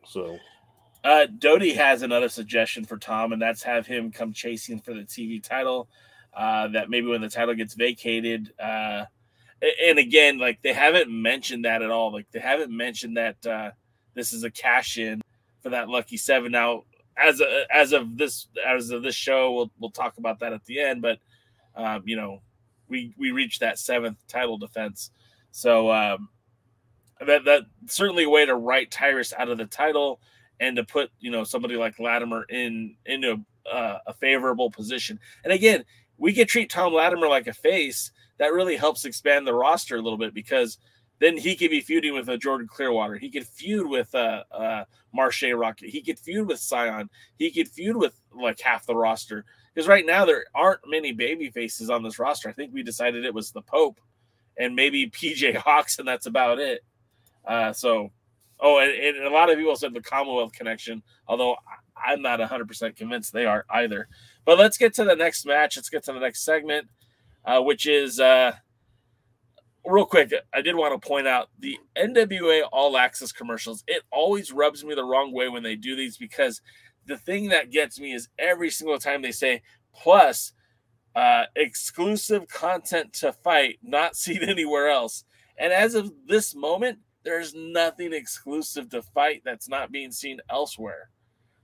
so Uh, Doty has another suggestion for Tom, and that's have him come chasing for the TV title. Uh, that maybe when the title gets vacated, uh, and again, like they haven't mentioned that at all. Like they haven't mentioned that uh, this is a cash in for that lucky seven. Now, as a, as of this as of this show, we'll we'll talk about that at the end. But um, you know, we we reached that seventh title defense, so um, that that certainly a way to write Tyrus out of the title and to put you know somebody like Latimer in into uh, a favorable position. And again, we could treat Tom Latimer like a face. That really helps expand the roster a little bit because then he could be feuding with a Jordan Clearwater. He could feud with uh, uh, Marshe Rockett. He could feud with Cyon. He could feud with like half the roster. Because right now there aren't many baby faces on this roster. I think we decided it was the Pope and maybe PJ Hawx, and that's about it. Uh, so Oh, and, and a lot of people said the Commonwealth connection, although I'm not 100% convinced they are either. But let's get to the next match. Let's get to the next segment, uh, which is uh, real quick. I did want to point out the NWA All Access commercials. It always rubs me the wrong way when they do these because the thing that gets me is every single time they say plus uh, exclusive content to FITE, not *laughs* seen anywhere else. And as of this moment, there's nothing exclusive to FITE that's not being seen elsewhere.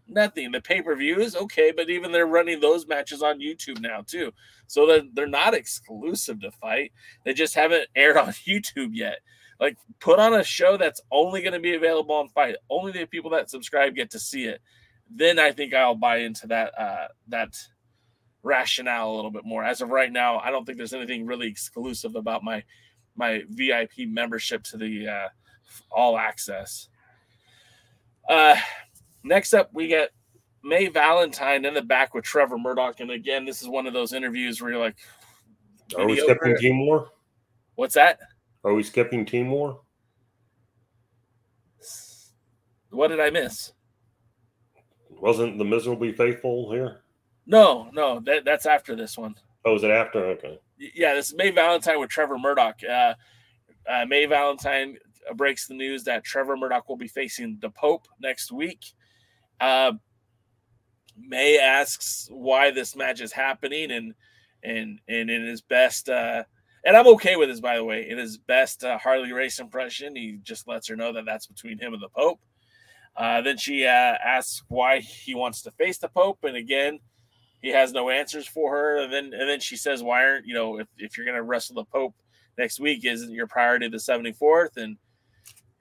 Nothing. The pay per views, okay, but even they're running those matches on YouTube now too. So that they're not exclusive to FITE. They just haven't *laughs* aired on *laughs* YouTube yet. Like put on a show that's only going to be available on FITE. Only the people that subscribe get to see it. Then I think I'll buy into that uh, that rationale a little bit more. As of right now, I don't think there's anything really exclusive about my my VIP membership to the uh, all access. Uh, next up, we get May Valentine in the back with Trevor Murdoch, and again, this is one of those interviews where you're like, are we skipping team war "What's that? are we skipping team war What did I miss?" wasn't the miserably faithful here No, no, that, that's after this one. oh was it after okay yeah, this is May Valentine with Trevor Murdoch. Uh, uh, May Valentine breaks the news that Trevor Murdoch will be facing the Pope next week. Uh, May asks why this match is happening, and and and in his best, uh, and I'm okay with this by the way. In his best uh, Harley Race impression, he just lets her know that that's between him and the Pope. Uh, then she uh, asks why he wants to face the Pope, and again, he has no answers for her, and then and then she says, "Why aren't you know if, if you're going to wrestle the Pope next week, isn't your priority the 74th?" And,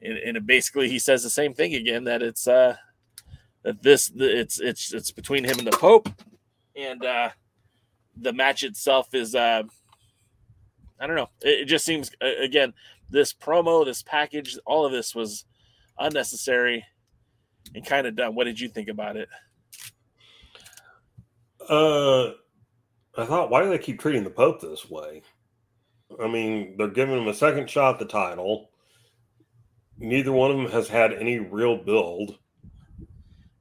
and and basically he says the same thing again that it's uh that this it's it's it's between him and the Pope, and uh the match itself is uh I don't know. It, it just seems again this promo, this package, all of this was unnecessary and kind of dumb. What did you think about it? Uh, I thought, why do they keep treating the Pope this way? I mean, they're giving him a second shot the title. Neither one of them has had any real build.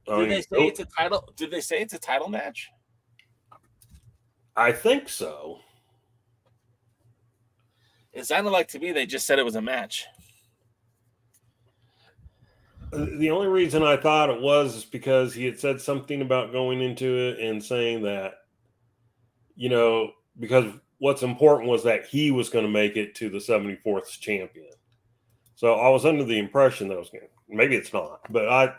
Did mean, they say it's a title? Did they say it's a title match? I think so. It sounded like to me they just said it was a match. Uh, the only reason I thought it was is because he had said something about going into it and saying that, you know, because what's important was that he was going to make it to the 74th champion. So I was under the impression that I was going maybe it's not, but I,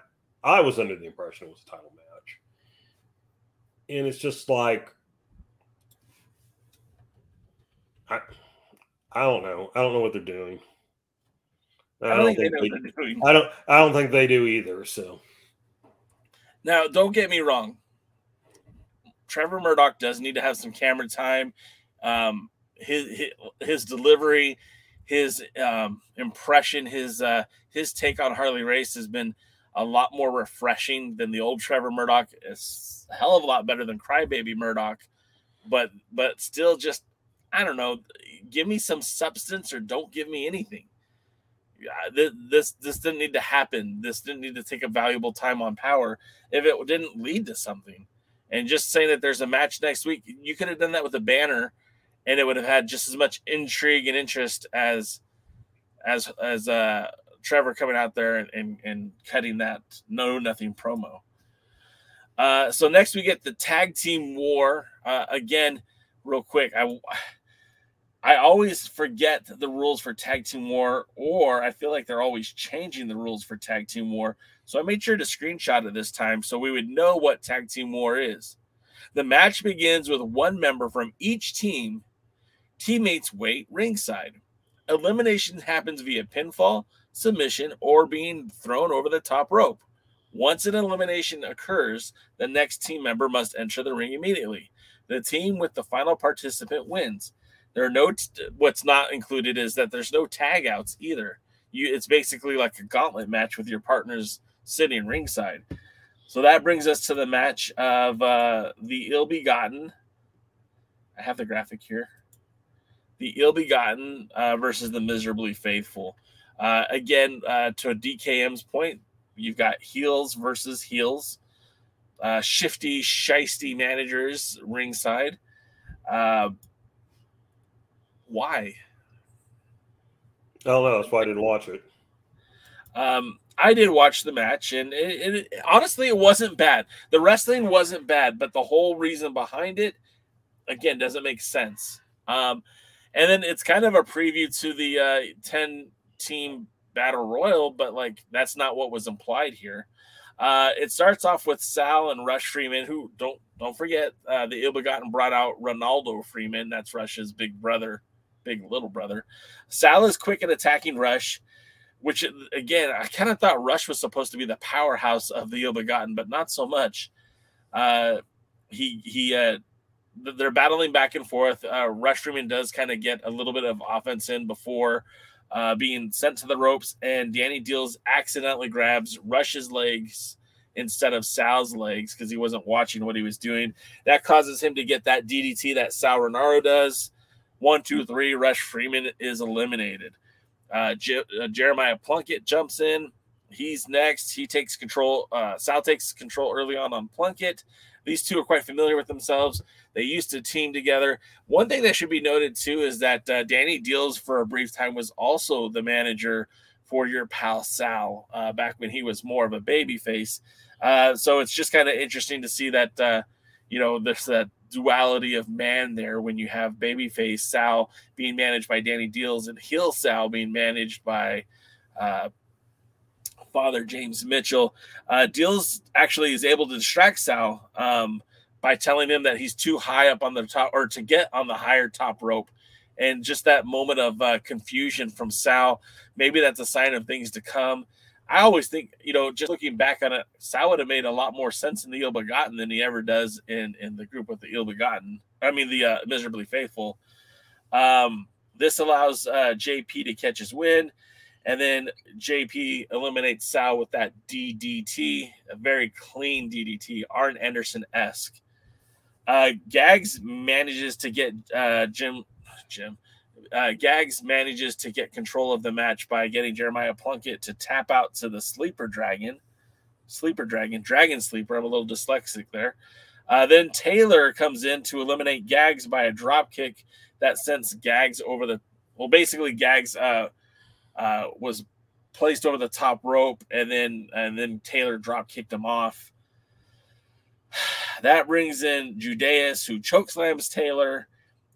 I was under the impression it was a title match. And it's just like, I, I don't know. I don't know what they're doing. I don't, I don't think, think they, I don't. I don't think they do either. So now, don't get me wrong. Trevor Murdoch does need to have some camera time. Um, his, his his delivery, his um, impression, his uh, his take on Harley Race has been a lot more refreshing than the old Trevor Murdoch. It's a hell of a lot better than Crybaby Murdoch, but but still just I don't know. Give me some substance or don't give me anything. This this didn't need to happen. This didn't need to take a valuable time on power if it didn't lead to something. And just saying that there's a match next week, you could have done that with a banner, and it would have had just as much intrigue and interest as as as uh Trevor coming out there and, and, and cutting that no nothing promo. Uh, so next we get the tag team war. Uh, again, real quick, I I always forget the rules for Tag Team War, or I feel like they're always changing the rules for Tag Team War. So I made sure to screenshot it this time so we would know what Tag Team War is. The match begins with one member from each team, teammates wait ringside. Elimination happens via pinfall, submission, or being thrown over the top rope. Once an elimination occurs, the next team member must enter the ring immediately. The team with the final participant wins. There are no t- what's not included is that there's no tag outs either. You it's basically like a gauntlet match with your partners sitting ringside. So that brings us to the match of uh, the ill begotten. I have the graphic here. The ill begotten uh, versus the miserably faithful. Uh, again, uh, to DKM's point, you've got heels versus heels, uh, shifty, shisty managers ringside. Uh, why? I don't know. That's why I didn't watch it. Um, I did watch the match, and it, it, honestly, it wasn't bad. The wrestling wasn't bad, but the whole reason behind it, again, doesn't make sense. Um, and then it's kind of a preview to the uh, ten team battle royal, but like that's not what was implied here. Uh, it starts off with Sal and Rush Freeman, who don't don't forget uh, the ill-begotten brought out Ronaldo Freeman. That's Rush's big brother big little brother. Sal is quick at attacking Rush, which again, I kind of thought Rush was supposed to be the powerhouse of the ill begotten, but not so much. Uh, he he uh, they're battling back and forth. Uh, Rush Freeman does kind of get a little bit of offense in before uh, being sent to the ropes, and Danny Dealz accidentally grabs Rush's legs instead of Sal's legs because he wasn't watching what he was doing. That causes him to get that DDT that Sal Rinauro does. One, two, three. Rush Freeman is eliminated. Uh, uh, Jeremiah Plunkett jumps in. He's next. He takes control. Uh, Sal takes control early on on Plunkett. These two are quite familiar with themselves. They used to team together. One thing that should be noted too is that uh, Danny Dealz for a brief time was also the manager for your pal Sal uh, back when he was more of a baby face. Uh, so it's just kind of interesting to see that uh, you know there's that duality of man there when you have babyface Sal being managed by Danny Dealz and heel Sal being managed by uh, Father James Mitchell. Uh, Dealz actually is able to distract Sal, um, by telling him that he's too high up on the top or to get on the higher top rope. And just that moment of uh, confusion from Sal, maybe that's a sign of things to come. I always think, you know, just looking back on it, Sal would have made a lot more sense in the Ill Begotten than he ever does in in the group with the Ill Begotten. I mean, the uh, Miserably Faithful. Um, this allows uh, JP to catch his win, and then JP eliminates Sal with that DDT, a very clean DDT, Arn Anderson esque. Uh, Gaagz manages to get uh, Jim, Jim, uh, Gaagz manages to get control of the match by getting Jeremiah Plunkett to tap out to the Sleeper Dragon. Sleeper Dragon, Dragon Sleeper. I'm a little dyslexic there. Uh, then Taylor comes in to eliminate Gaagz by a drop kick that sends Gaagz over the. Well, basically, Gaagz uh, was placed over the top rope, and then and then Taylor drop kicked him off. *sighs* That brings in Judais, who chokeslams Taylor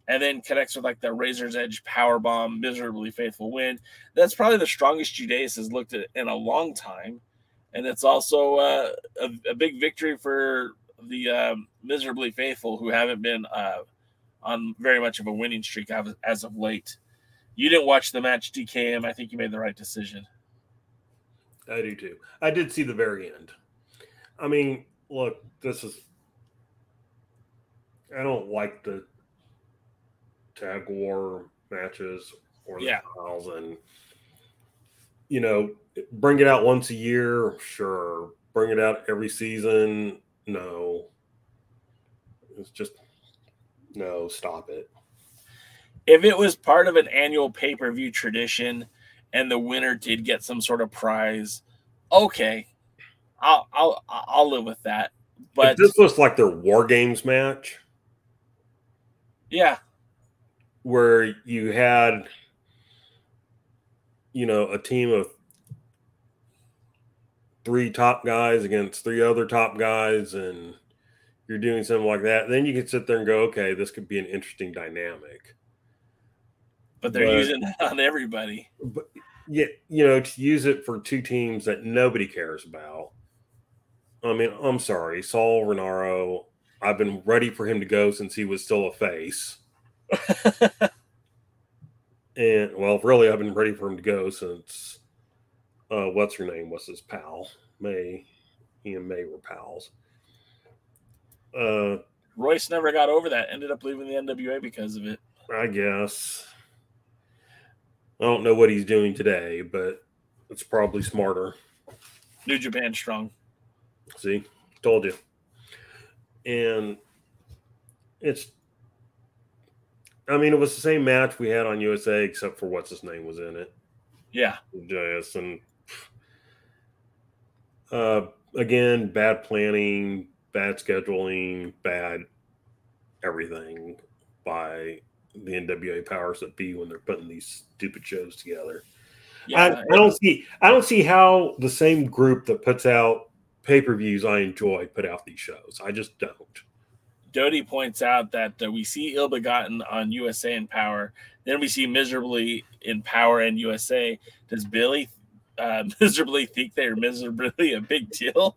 and then connects with like the Razor's Edge power bomb, miserably faithful win. That's probably the strongest Judais has looked at in a long time, and it's also uh, a, a, big victory for the um, miserably faithful who haven't been uh, on very much of a winning streak as of late. You didn't watch the match, DKM. I think you made the right decision. I do too. I did see the very end. I mean, look, this is. I don't like the tag war matches or the yeah. styles and you know bring it out once a year sure bring it out every season no it's just no stop it if it was part of an annual pay-per-view tradition and the winner did get some sort of prize okay i'll i'll i'll live with that. But if this was like their war games match yeah. where you had you know a team of three top guys against three other top guys and you're doing something like that then you can sit there and go okay this could be an interesting dynamic but they're but, using it on everybody but yeah you know to use it for two teams that nobody cares about i mean i'm sorry Sal Rinauro i've been ready for him to go since he was still a face *laughs* and well, really, I've been ready for him to go since uh, what's her name was his pal May. He and May were pals. Uh, Royce never got over that. Ended up leaving the NWA because of it. I guess. I don't know what he's doing today, but it's probably smarter. New Japan strong. See, told you. And it's I mean, it was the same match we had on USA, except for what's his name was in it. Yeah, JS and uh, again, bad planning, bad scheduling, bad everything by the NWA powers that be when they're putting these stupid shows together. Yeah, I, I don't see. I don't see how the same group that puts out pay per views I enjoy put out these shows. I just don't. Doty points out that uh, we see ill begotten on USA and Power, then we see miserably in Power and USA. Does Billy uh, *laughs* miserably think they're miserably a big deal?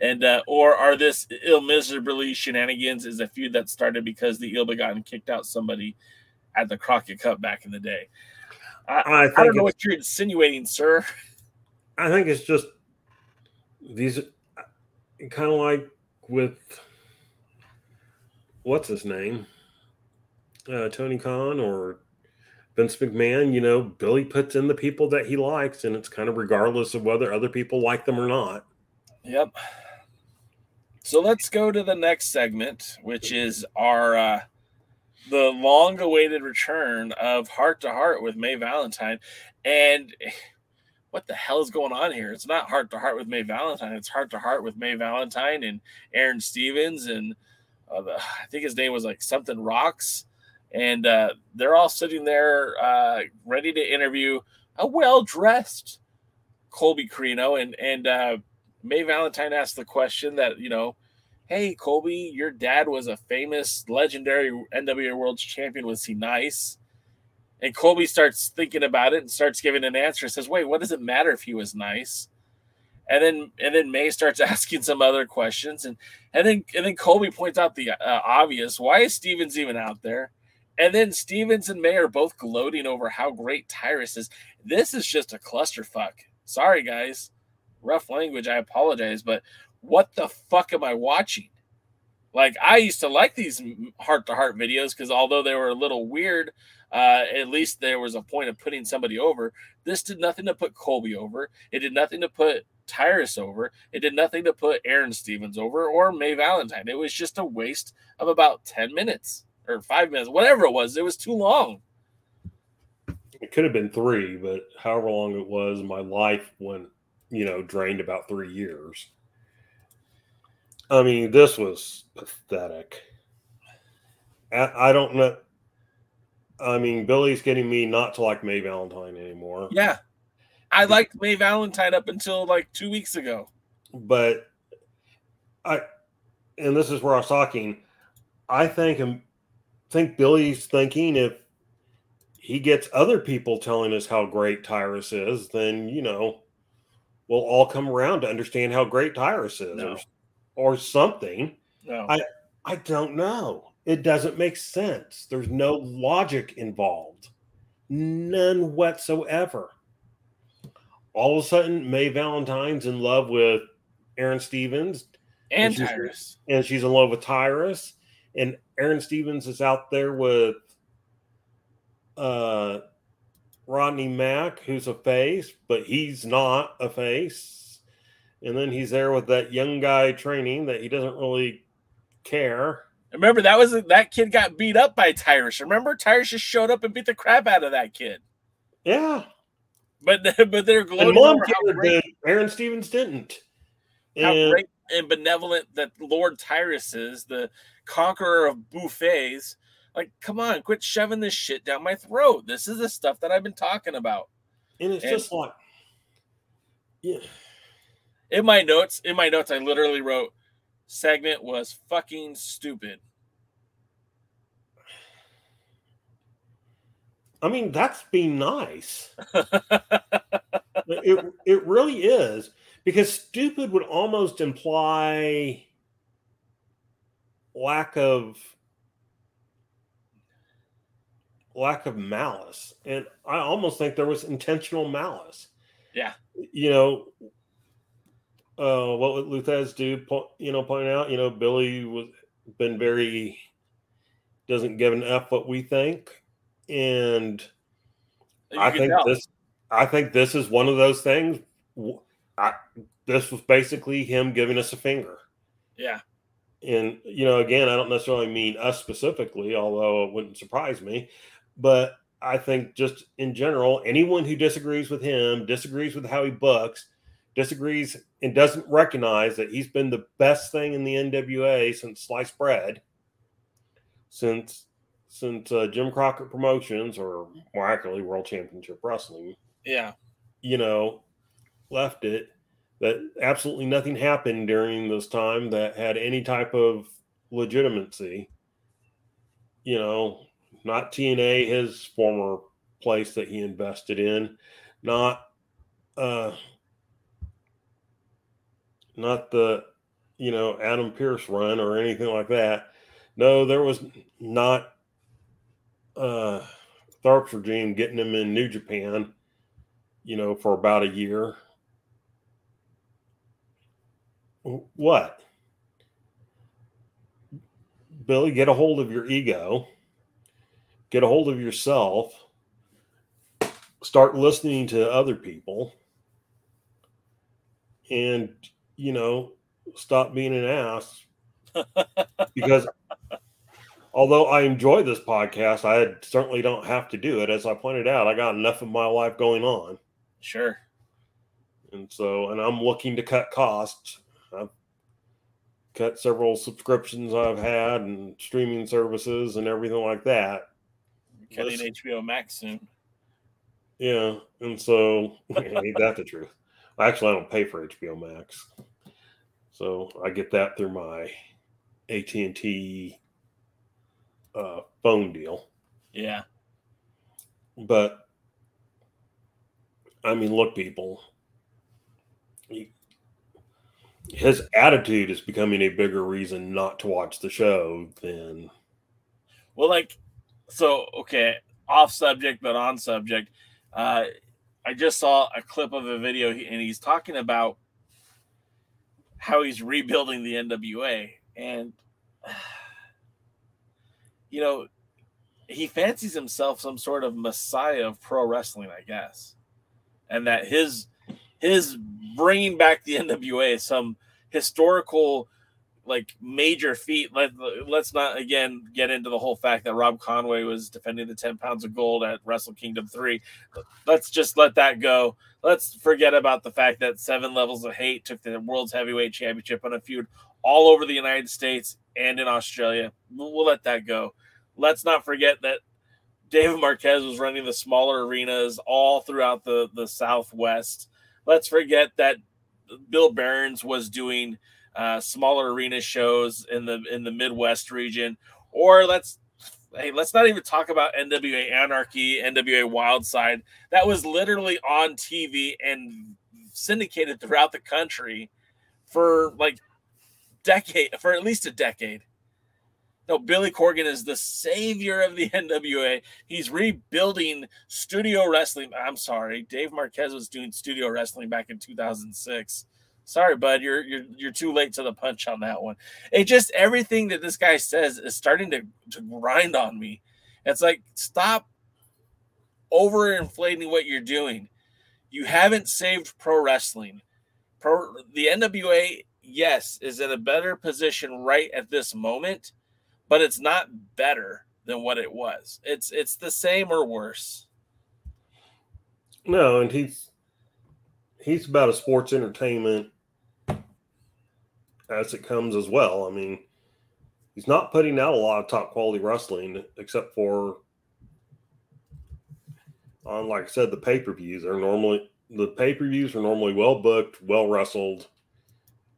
And uh, or are this ill miserably shenanigans is a feud that started because the ill begotten kicked out somebody at the Crockett Cup back in the day? I, I, I don't know what you're insinuating, sir. I think it's just these kind of like with what's his name, uh, Tony Khan or Vince McMahon, you know, Billy puts in the people that he likes, and it's kind of regardless of whether other people like them or not. Yep. So let's go to the next segment, which is our uh, the long-awaited return of Heart to Heart with May Valentine, and what the hell is going on here? It's not Heart to Heart with May Valentine; it's Heart to Heart with May Valentine and Aaron Stevens and uh, I think his name was like something Rocks, and uh, they're all sitting there uh, ready to interview a well dressed Colby Corino, and and uh, May Valentine asked the question that you know, hey Colby, your dad was a famous, legendary NWA World Champion. Was he nice? And Colby starts thinking about it and starts giving an answer. Says, "Wait, what does it matter if he was nice?" and then and then May starts *laughs* asking some other questions, and and then and then Colby points out the uh, obvious: why is Stevens even out there? And then Stevens and May are both gloating over how great Tyrus is. This is just a clusterfuck. Sorry, guys, rough language. I apologize, but what the fuck am I watching? Like I used to like these heart to heart videos because although they were a little weird, uh, at least there was a point of putting somebody over. This did nothing to put Colby over. It did nothing to put Tyrus over. It did nothing to put Aaron Stevens over or May Valentine. It was just a waste of about 10 minutes or five minutes, whatever it was. It was too long. It could have been three, but however long it was, my life went, you know, drained about three years. I mean, this was pathetic. I, I don't know. I mean, Billy's getting me not to like May Valentine anymore. Yeah. I liked May Valentine up until like two weeks ago. But I, and this is where I was talking. I think him, think Billy's thinking if he gets other people telling us how great Tyrus is, then you know we'll all come around to understand how great Tyrus is, No. Or, something. No. I I don't know. It doesn't make sense. There's no logic involved. None whatsoever. All of a sudden, May Valentine's in love with Aaron Stevens, and she's- Tyrus. and she's in love with Tyrus, and Aaron Stevens is out there with uh Rodney Mack, who's a face, but he's not a face. And then he's there with that young guy training that he doesn't really care. Remember that was that kid got beat up by Tyrus. Remember Tyrus just showed up and beat the crap out of that kid. Yeah. But *laughs* but they're And gloating mom cared Aaron Stevens didn't. how And great and benevolent that Lord Tyrus is, the conqueror of buffets. Like, come on, quit shoving this shit down my throat. This is the stuff that I've been talking about. and it's and- just like yeah. In my notes, in my notes, I literally wrote segment was fucking stupid. I mean, that's being nice. *laughs* it it really is because stupid would almost imply lack of lack of malice and i almost think there was intentional malice Yeah. you know uh what would Lou Thesz do you know point out you know billy was been very doesn't give an f what we think and You I think tell. this. I think this is one of those things. I, this was basically him giving us a finger, Yeah. and you know, again, I don't necessarily mean us specifically, although it wouldn't surprise me. But I think just in general, anyone who disagrees with him, disagrees with how he books, disagrees and doesn't recognize that he's been the best thing in the NWA since sliced bread, since since uh, Jim Crockett Promotions or more accurately World Championship Wrestling, Yeah. you know, left it. That absolutely nothing happened during this time that had any type of legitimacy. You know, not TNA, his former place that he invested in, not uh not the you know Adam Pearce run or anything like that. No, there was not uh Tharpe's regime getting him in New Japan, you know, for about a year. What? Billy, get a hold of your ego, get a hold of yourself, start listening to other people, and, you know, stop being an ass. *laughs* because although I enjoy this podcast, I certainly don't have to do it. As I pointed out, I got enough of my life going on. Sure. And so, and I'm looking to cut costs. I've cut several subscriptions I've had and streaming services and everything like that. Cutting Listen- HBO Max soon. Yeah. And so, *laughs* ain't that the truth? Actually, I don't pay for HBO Max. So I get that through my AT&T uh, phone deal. Yeah. But I mean, look, people, you, his attitude is becoming a bigger reason not to watch the show than Well, like, so okay, off subject but on subject. Uh, I just saw a clip of a video, and he's talking about how he's rebuilding the NWA, and *sighs* you know, he fancies himself some sort of messiah of pro wrestling, I guess, and that his his bringing back the NWA some historical like major feat. Let, let's not again get into the whole fact that Rob Conway was defending the 10 pounds of gold at Wrestle Kingdom 3. Let's just let that go. Let's forget about the fact that Seven Levels of Hate took the World's Heavyweight Championship on a feud all over the United States and in Australia. We'll, we'll let that go. Let's not forget that David Marquez was running the smaller arenas all throughout the, the Southwest. Let's forget that Bill Behrens was doing uh, smaller arena shows in the in the Midwest region, or let's hey, let's not even talk about NWA Anarchy, NWA Wildside. That was literally on TV and syndicated throughout the country for like decade for at least a decade. No, Billy Corgan is the savior of the *laughs* NWA. He's rebuilding studio wrestling. I'm sorry, Dave Marquez was doing studio wrestling back in 2006. Sorry, bud, you're you're you're too late to the punch on that one. It just everything that this guy says is starting to, to grind on me. It's like stop overinflating what you're doing. You haven't saved pro wrestling. Pro the NWA, yes, is in a better position right at this moment but it's not better than what it was. It's it's the same or worse. No, and he's he's about a sports entertainment as it comes as well. I mean, he's not putting out a lot of top quality wrestling except for on like I said, the pay-per-views are normally the pay-per-views are normally well booked, well wrestled,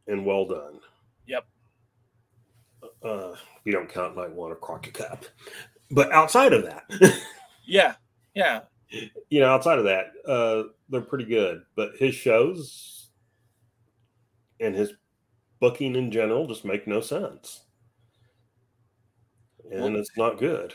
and well done. Yep. Uh we don't count night one or Crockett Cup. But outside of that, *laughs* yeah, yeah, you know, outside of that, uh, they're pretty good. But his shows and his booking in general just make no sense, and well, it's not good.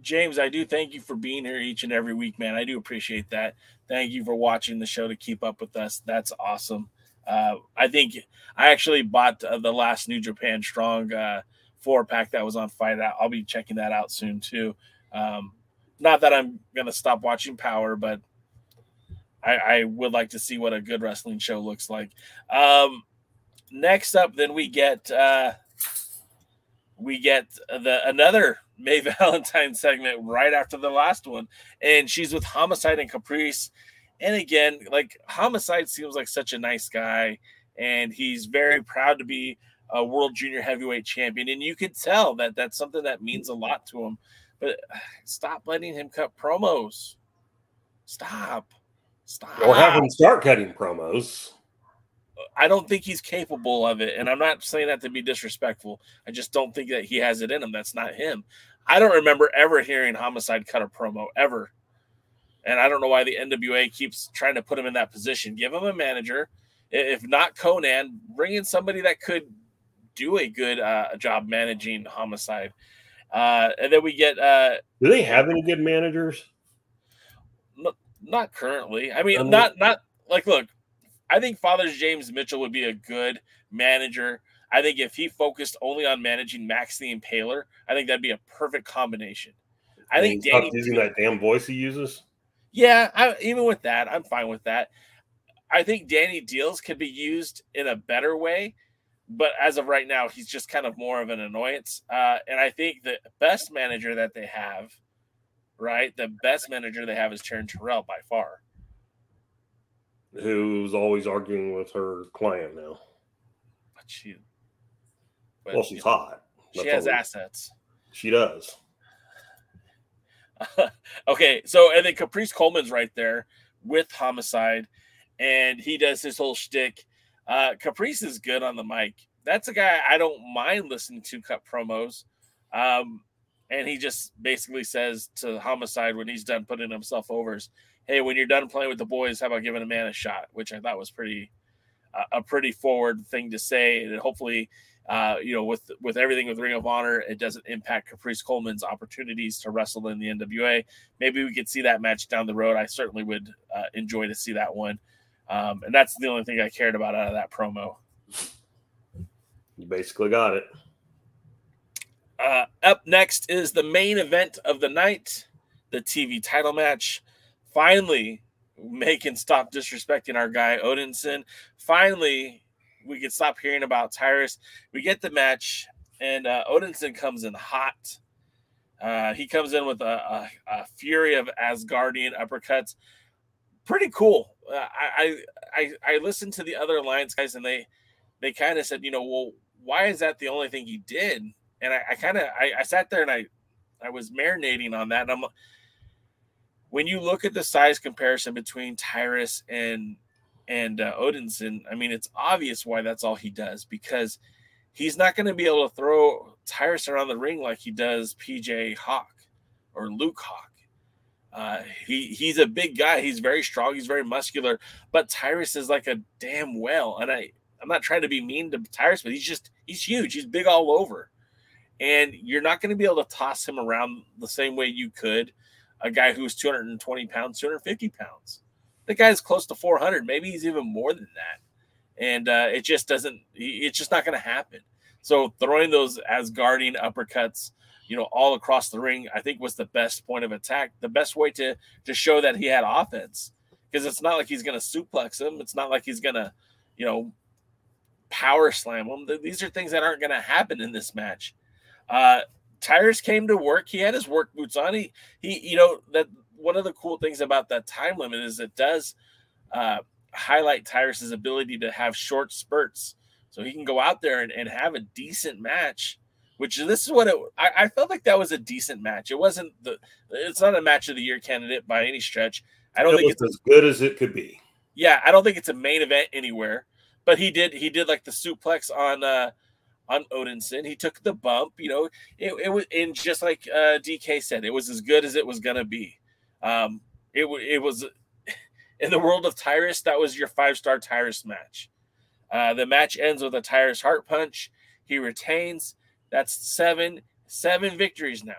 James, I do thank you for being here each and every week, man. I do appreciate that. Thank you for watching the show to keep up with us. That's awesome. Uh, I think I actually bought uh, the last New Japan Strong uh, four pack that was on Fight Out. I'll be checking that out soon too. Um, not that I'm gonna stop watching Power, but I, I, would like to see what a good wrestling show looks like. Um, next up, then we get uh, we get the another Mae *laughs* Valentine segment right after the last one, and she's with Homicide and Caprice. And again, like Homicide seems like such a nice guy, and he's very proud to be a world junior heavyweight champion, and you could tell that that's something that means a lot to him. But *sighs* stop letting him cut promos. Stop. Stop. Or have him start cutting promos. I don't think he's capable of it. And I'm not saying that to be disrespectful. I just don't think that he has it in him. That's not him. I don't remember ever hearing Homicide cut a promo ever. And I don't know why the NWA keeps trying to put him in that position. Give him a manager. If not Conan, bring in somebody that could do a good uh, job managing homicide. Uh, and then we get. Uh, do they have any good managers? No, not currently. I mean, not not like look. I think Father James Mitchell would be a good manager. I think if he focused only on managing Max the Impaler, I think that'd be a perfect combination. I think Danny using that damn voice he uses. Yeah, I, even with that, I'm fine with that. I think Danny Dealz could be used in a better way but as of right now, he's just kind of more of an annoyance. Uh, and I think the best manager that they have, right, the best manager they have is Taryn Terrell by far. Who's always arguing with her client now. But she, but well, she's hot. That's she has assets. She does. *laughs* okay, so and then Caprice Coleman's right there with Homicide, and he does his whole shtick uh, Caprice is good on the mic. That's a guy I don't mind listening to cut promos. Um, and he just basically says to Homicide when he's done putting himself over, is, "Hey, when you're done playing with the boys, how about giving a man a shot?" Which I thought was pretty, a, a pretty forward thing to say, and hopefully, uh, you know, with with everything with Ring of Honor, it doesn't impact Caprice Coleman's opportunities to wrestle in the NWA. Maybe we could see that match down the road. I certainly would uh, enjoy to see that one, um, and that's the only thing I cared about out of that promo. You basically got it. Uh, up next is the main event of the night, the TV title match. Finally, can stop disrespecting our guy Odinson. Finally, we can stop hearing about Tyrus. We get the match, and uh, Odinson comes in hot. Uh, he comes in with a, a, a, fury of Asgardian uppercuts. Pretty cool. Uh, I, I I listened to the other Alliance guys, and they they kind of said, you know, well, why is that the only thing he did? And I, I kind of I, I sat there and I I was marinating on that. And I'm when you look at the size comparison between Tyrus and and uh, Odinson, I mean, it's obvious why that's all he does because he's not going to be able to throw Tyrus around the ring like he does PJ Hawx or Luke Hawx. Uh, he he's a big guy. He's very strong. He's very muscular. But Tyrus is like a damn whale. And I I'm not trying to be mean to Tyrus, but he's just he's huge. He's big all over, and you're not going to be able to toss him around the same way you could a guy who's 220 pounds, 250 pounds. The guy's close to 400. Maybe he's even more than that. And uh, it just doesn't, it's just not going to happen. So throwing those Asgardian uppercuts, you know, all across the ring, I think was the best point of attack, the best way to to show that he had offense. Because it's not like he's going to suplex him. It's not like he's going to, you know, power slam him. These are things that aren't going to happen in this match. Uh, Tyrus came to work. He had his work boots on. He, he, you know, that one of the cool things about that time limit is it does uh, highlight Tyrus's ability to have short spurts. So he can go out there and, and have a decent match, which this is what it, I, I felt like that was a decent match. It wasn't the, it's not a match of the year candidate by any stretch. I don't it think it's as good as it could be. Yeah. I don't think it's a main event anywhere, but he did, he did like the suplex on, uh, on Odinson. He took the bump, you know, it, it was, and just like uh, DK said, it was as good as it was going to be. Um, it, it was *laughs* in the world of Tyrus, that was your five star Tyrus match. Uh, the match ends with a Tyrus heart punch. He retains. That's seven, seven victories now.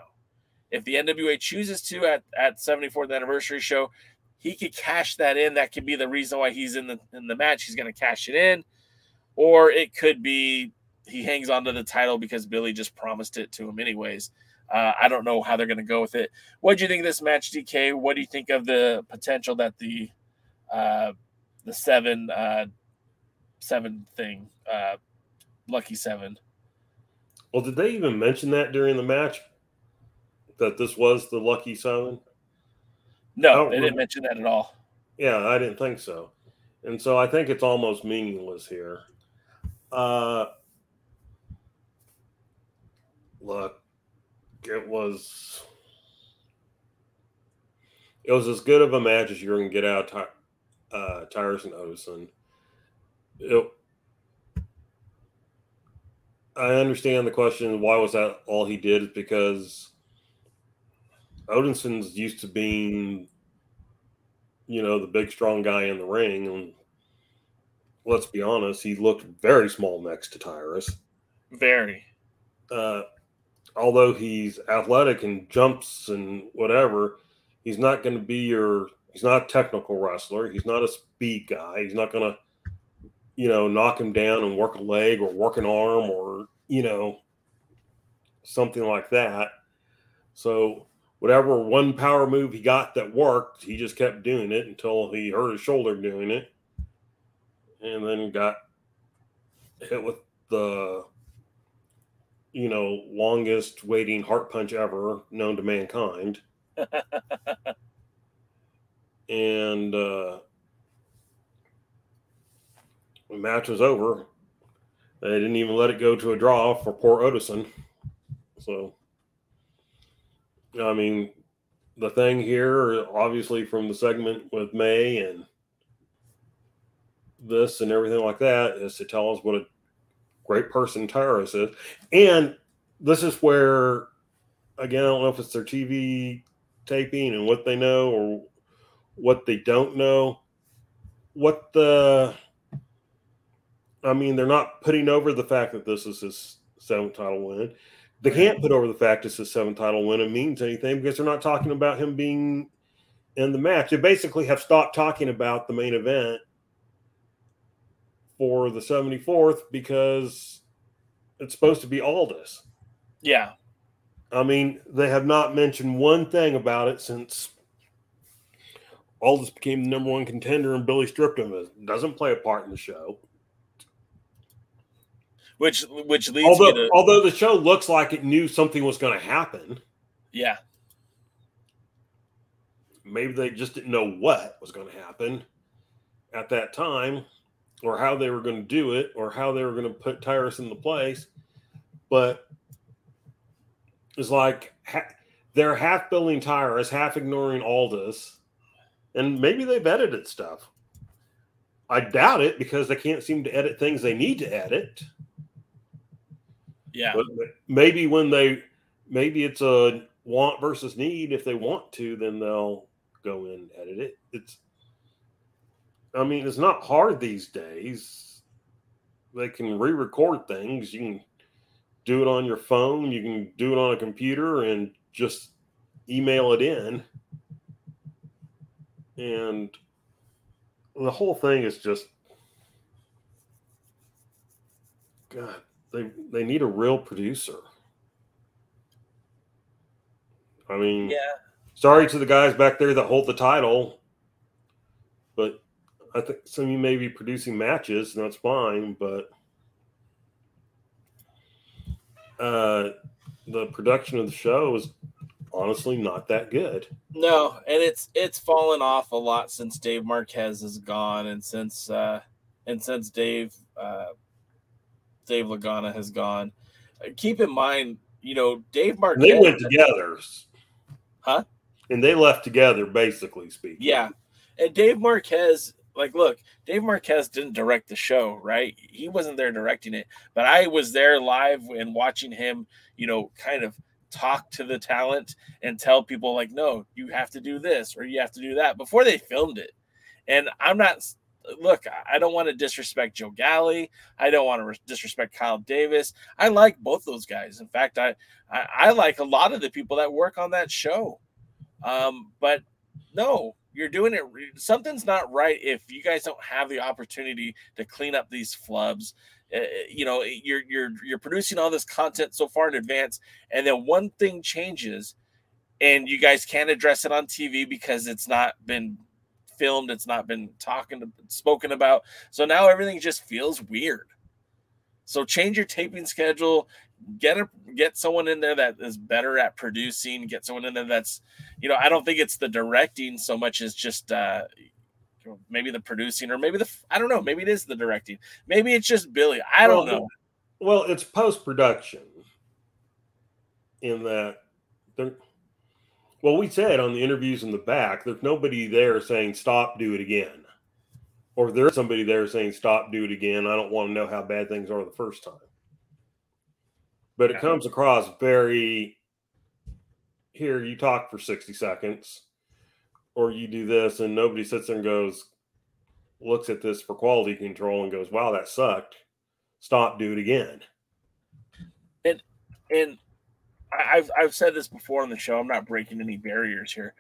If the NWA chooses to at, at 74th anniversary show, he could cash that in. That could be the reason why he's in the in the match. He's going to cash it in, or it could be he hangs on to the title because Billy just promised it to him anyways. Uh, I don't know how they're going to go with it. What do you think of this match, DK? What do you think of the potential that the uh, the seven uh, seven thing, uh, lucky seven? Well, did they even mention that during the match that this was the lucky seven? No, they didn't mention that at all. Yeah, I didn't think so, and so I think it's almost meaningless here. Uh, look, it was it was as good of a match as you're going to get out of uh, Tyrus and Odinson. It, I understand the question. Why was that all he did? Is because Odinson's used to being, you know, the big strong guy in the ring, and let's be honest, he looked very small next to Tyrus. Very. Uh, although he's athletic and jumps and whatever, he's not going to be your. He's not a technical wrestler. He's not a speed guy. He's not going to, you know, knock him down and work a leg or work an arm or you know, something like that. So whatever one power move he got that worked, he just kept doing it until he hurt his shoulder doing it, and then got hit with the you know, longest waiting heart punch ever known to mankind. *laughs* and uh, the match was over. They didn't even let it go to a draw for poor Odinson. So, I mean, the thing here, obviously, from the segment with Mae and this and everything like that, is to tell us what a great person Tyrus is. And this is where, again, I don't know if it's their TV taping and what they know or what they don't know. What the I mean, they're not putting over the fact that this is his seventh title win. They can't put over the fact it's his seventh title win. It means anything because they're not talking about him being in the match. They basically have stopped talking about the main event for the 74th because it's supposed to be Aldis. Yeah. I mean, they have not mentioned one thing about it since Aldis became the number one contender and Billy stripped him. It doesn't play a part in the show. Which which leads Although, to although the show looks like it knew something was going to happen, yeah. maybe they just didn't know what was going to happen at that time or how they were going to do it or how they were going to put Tyrus in the place. But it's like ha- they're half building Tyrus, half ignoring Aldis, and maybe they've edited stuff. I doubt it because they can't seem to edit things they need to edit. Yeah. But maybe when they, maybe it's a want versus need. If they want to, then they'll go in and edit it. It's, I mean, it's not hard these days. They can re-record things. You can do it on your phone. You can do it on a computer and just email it in. And the whole thing is just, God, they they need a real producer. I mean, Yeah. sorry to the guys back there that hold the title, I think some of you may be producing matches, and that's fine. But uh, the production of the show is honestly not that good. No, and it's it's fallen off a lot since Dave Marquez is gone, and since uh, and since Dave uh, Dave Lagana has gone. Keep in mind, you know, Dave Marquez. they went together, Huh? And they left together, basically speaking. Yeah, and Dave Marquez, like, look, Dave Marquez didn't direct the show, right? He wasn't there directing it, but I was there live and watching him, you know, kind of talk to the talent and tell people like, no, you have to do this or you have to do that before they filmed it. And I'm not. Look, I don't want to disrespect Joe Galli. I don't want to disrespect Kyle Davis. I like both those guys. In fact, I, I I like a lot of the people that work on that show. Um, but no, you're doing it. Something's not right if you guys don't have the opportunity to clean up these flubs. Uh, you know, you're you're you're producing all this content so far in advance, and then one thing changes, and you guys can't address it on TV because it's not been filmed, it's not been talking to, spoken about. So now everything just feels weird. So change your taping schedule. Get a get someone in there that is better at producing. Get someone in there that's, you know, I don't think it's the directing so much as just uh maybe the producing or maybe the I don't know. Maybe it is the directing. Maybe it's just Billy. I don't Well, know. Well, it's post production in that there. Well, we said on the interviews in the back, there's nobody there saying stop, do it again, or there's somebody there saying stop, do it again. I don't want to know how bad things are the first time, but it comes across very. Here, you talk for sixty seconds, or you do this, and nobody sits there and goes, looks at this for quality control and goes, "Wow, that sucked." Stop, do it again. and and I've I've said this before on the show. I'm not breaking any barriers here.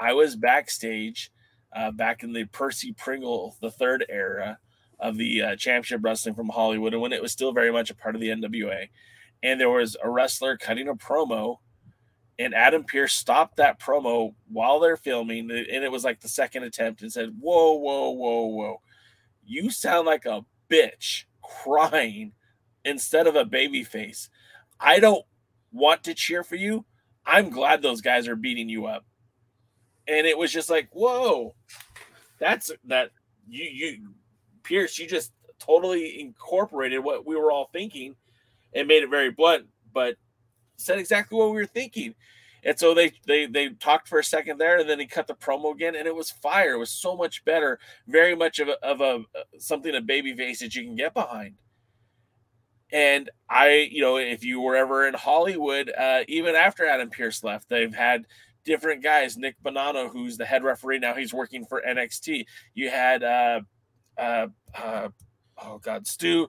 I was backstage uh, back in the Percy Pringle the third era of the uh, championship wrestling from Hollywood, and when it was still very much a part of the NWA, and there was a wrestler cutting a promo, and Adam Pearce stopped that promo while they're filming, and it was like the second attempt, and said, "Whoa, whoa, whoa, whoa, you sound like a bitch crying instead of a baby face." I don't want to cheer for you. I'm glad those guys are beating you up. And it was just like, whoa, that's that you you Pearce, you just totally incorporated what we were all thinking and made it very blunt, but said exactly what we were thinking. And so they they they talked for a second there, and then he cut the promo again, and it was fire. It was so much better, very much of a, of a something a baby face that you can get behind. And I, you know, if you were ever in Hollywood, uh, even after Adam Pearce left, they've had different guys. Nick Bonanno, who's the head referee now, he's working for NXT. You had uh, uh, uh, oh god, Stu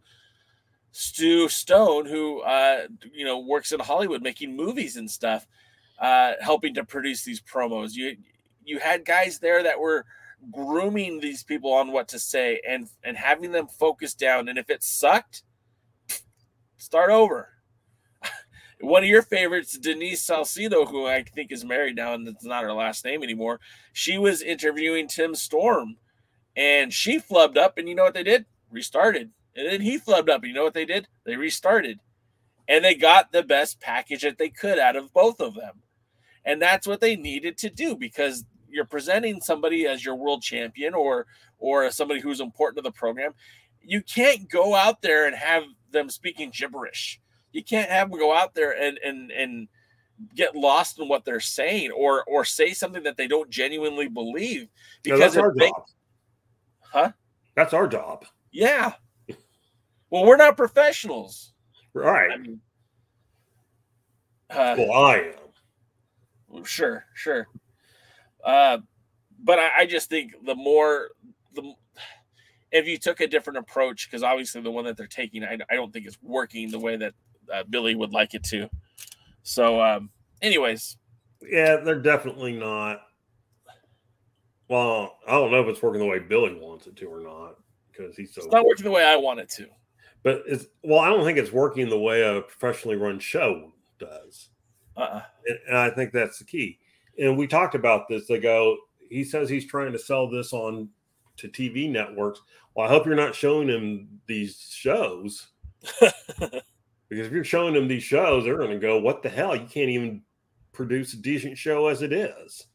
Stu Stone, who uh, you know works in Hollywood making movies and stuff, uh, helping to produce these promos. You you had guys there that were grooming these people on what to say and and having them focus down. And if it sucked, start over. *laughs* One of your favorites, Denise Salcido, who I think is married now and it's not her last name anymore. She was interviewing Tim Storm and she flubbed up. And you know what they did? Restarted. And then he flubbed up. And you know what they did? They restarted. And they got the best package that they could out of both of them. And that's what they needed to do because you're presenting somebody as your world champion or or somebody who's important to the program. You can't go out there and have them speaking gibberish you can't have them go out there and and and get lost in what they're saying or or say something that they don't genuinely believe because no, that's our makes, job. huh That's our job. yeah well we're not professionals Right. I mean, uh, well, I am. sure sure uh but I, I just think the more the if you took a different approach because obviously the one that they're taking I, I don't think is working the way that uh, Billy would like it to. So, um, anyways, Yeah, they're definitely not. Well, I don't know if it's working the way Billy wants it to or not because he's so. it's not working the way I want it to. But it's well, I don't think it's working the way a professionally run show does, Uh-uh. and, and I think that's the key. And we talked about this. They go. He says he's trying to sell this on to TV networks. Well, I hope you're not showing him these shows *laughs* because if you're showing them these shows, they're going to go, "What the hell? You can't even produce a decent show as it is."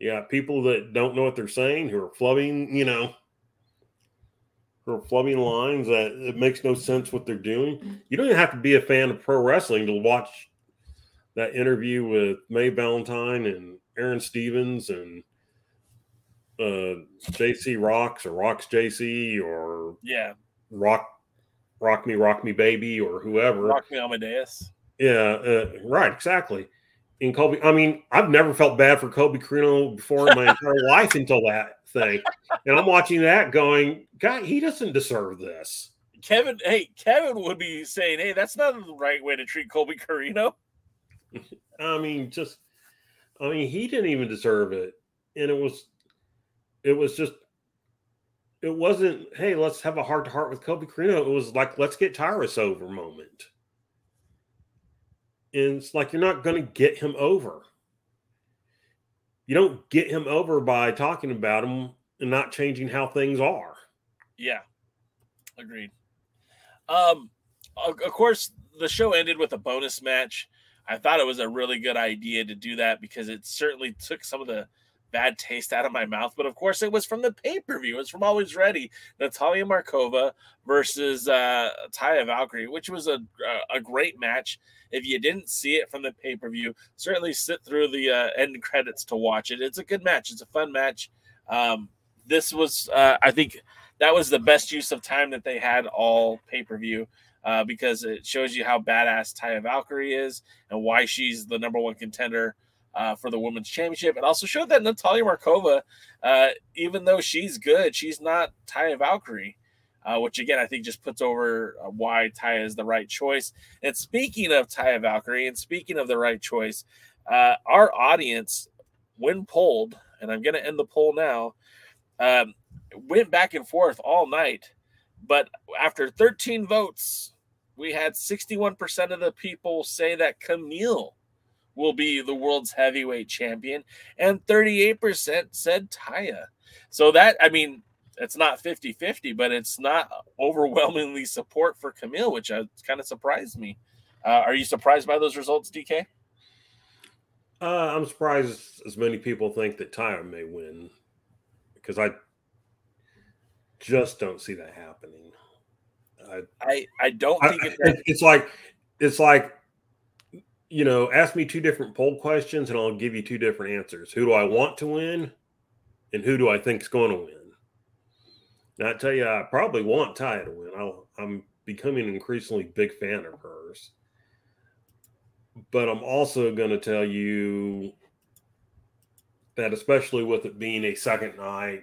Yeah, people that don't know what they're saying, who are flubbing, you know, are flubbing lines that it makes no sense what they're doing. You don't even have to be a fan of pro wrestling to watch that interview with Mae Valentine and Aaron Stevens and uh, JC Rocks or Rocks JC or Yeah, Rock Rock Me Rock Me Baby or whoever. Rock Me Amadeus. Yeah, uh, right, exactly. In Colby, I mean, I've never felt bad for Colby Corino before in my *laughs* entire life until that thing, and I'm watching that going, God, he doesn't deserve this. Kevin, hey, Kevin would be saying, "Hey, that's not the right way to treat Colby Corino." *laughs* I mean, just, I mean, he didn't even deserve it, and it was, it was just, it wasn't. Hey, let's have a heart to heart with Colby Corino. It was like, let's get Tyrus over moment. And it's like you're not going to get him over. You don't get him over by talking about him and not changing how things are. Yeah, agreed. Um, of course, the show ended with a bonus match. I thought it was a really good idea to do that because it certainly took some of the bad taste out of my mouth. But of course, it was from the pay per view. It's from Always Ready, Natalia Markova versus uh, Taya Valkyrie, which was a a great match. If you didn't see it from the pay per view, certainly sit through the uh, end credits to watch it. It's a good match. It's a fun match. Um, this was, uh, I think, that was the best use of time that they had all pay per view. Uh, because it shows you how badass Taya Valkyrie is and why she's the number one contender uh, for the women's championship. It also showed that Natalia Markova, uh, even though she's good, she's not Taya Valkyrie, uh, which again I think just puts over uh, why Taya is the right choice. And speaking of Taya Valkyrie, and speaking of the right choice, uh, our audience, when polled, and I'm going to end the poll now, um, went back and forth all night. But after 13 votes, we had 61% of the people say that Kamille will be the world's heavyweight champion, and 38% said Taya. So that, I mean, it's not 50 50, but it's not overwhelmingly support for Kamille, which uh, kind of surprised me. Uh, are you surprised by those results, DK? Uh, I'm surprised as many people think that Taya may win because I just don't see that happening. I, I, I don't I, think it's, it's like it's like you know, ask me two different poll questions and I'll give you two different answers. Who do I want to win, and who do I think is going to win? Now I tell you, I probably want Taya to win. I'll, I'm becoming an increasingly big fan of hers, but I'm also going to tell you that, especially with it being a second night,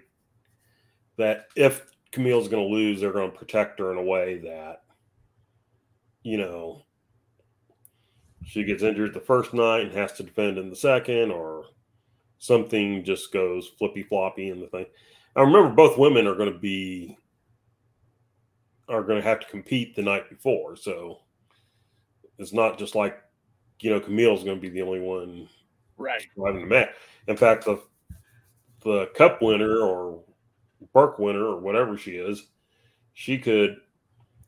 that if Kamille's going to lose, they're going to protect her in a way that, you know, she gets injured the first night and has to defend in the second, or something just goes flippy floppy in the thing. I remember both women are going to be are going to have to compete the night before, so it's not just like you know Kamille's going to be the only one Right. driving the match. In fact, the the cup winner or Burke winner or whatever she is, she could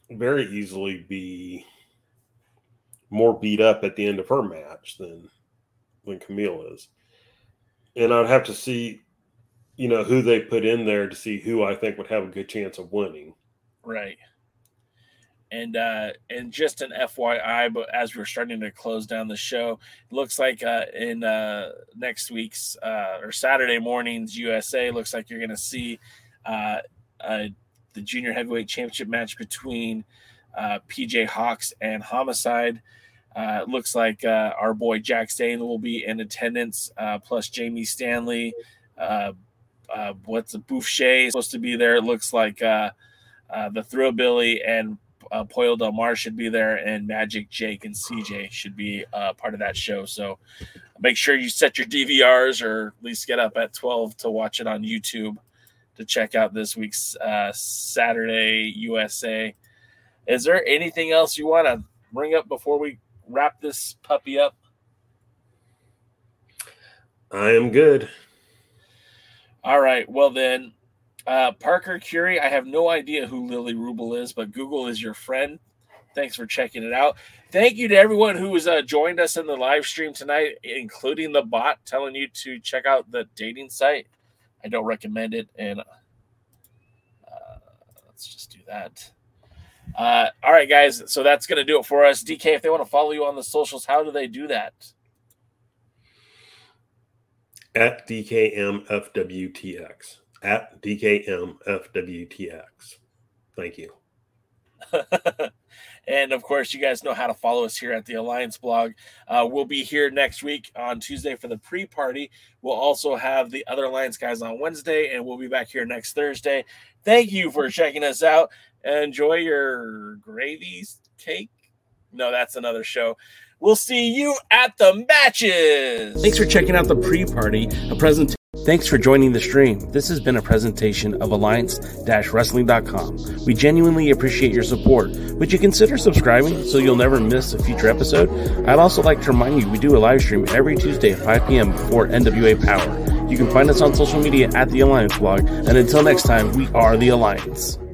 very easily be more beat up at the end of her match than than Kamille is. And I'd have to see, you know, who they put in there to see who I think would have a good chance of winning. Right. And uh and just an FYI, but as we're starting to close down the show, it looks like uh in uh next week's uh or Saturday morning's USA looks like you're gonna see uh uh the junior heavyweight championship match between uh PJ Hawx and Homicide. Uh, it looks like uh, our boy Jax Dane will be in attendance, uh, plus Jamie Stanley. Uh, uh, what's a Boucher supposed to be there? It looks like uh, the Thrillbilly and uh, Pollo Del Mar should be there, and Magic Jake and CJ should be part of that show. So make sure you set your DVRs or at least get up at 12 to watch it on YouTube to check out this week's Saturday USA. Is there anything else you want to bring up before we wrap this puppy up? I am good. All right. Well, then, uh, Parker Curie, I have no idea who Lily Rubel is, but Google is your friend. Thanks for checking it out. Thank you to everyone who has uh, joined us in the live stream tonight, including the bot telling you to check out the dating site. I don't recommend it. And uh, let's just do that. Uh, all right, guys. So that's going to do it for us. DK, if they want to follow you on the socials, how do they do that? At DKMFWTX. At DKMFWTX. Thank you. *laughs* and of course, you guys know how to follow us here at the Alliance blog. Uh, we'll be here next week on Tuesday for the pre party. We'll also have the other Alliance guys on Wednesday, and we'll be back here next Thursday. Thank you for checking us out. Enjoy your gravy cake. No, that's another show. We'll see you at the matches. Thanks for checking out the pre party, a presentation. Thanks for joining the stream. This has been a presentation of alliance-wrestling.com. We genuinely appreciate your support. Would you consider subscribing so you'll never miss a future episode? I'd also like to remind you we do a live stream every Tuesday at 5 p.m. before NWA Power. You can find us on social media at the Alliance blog. And until next time, we are the Alliance.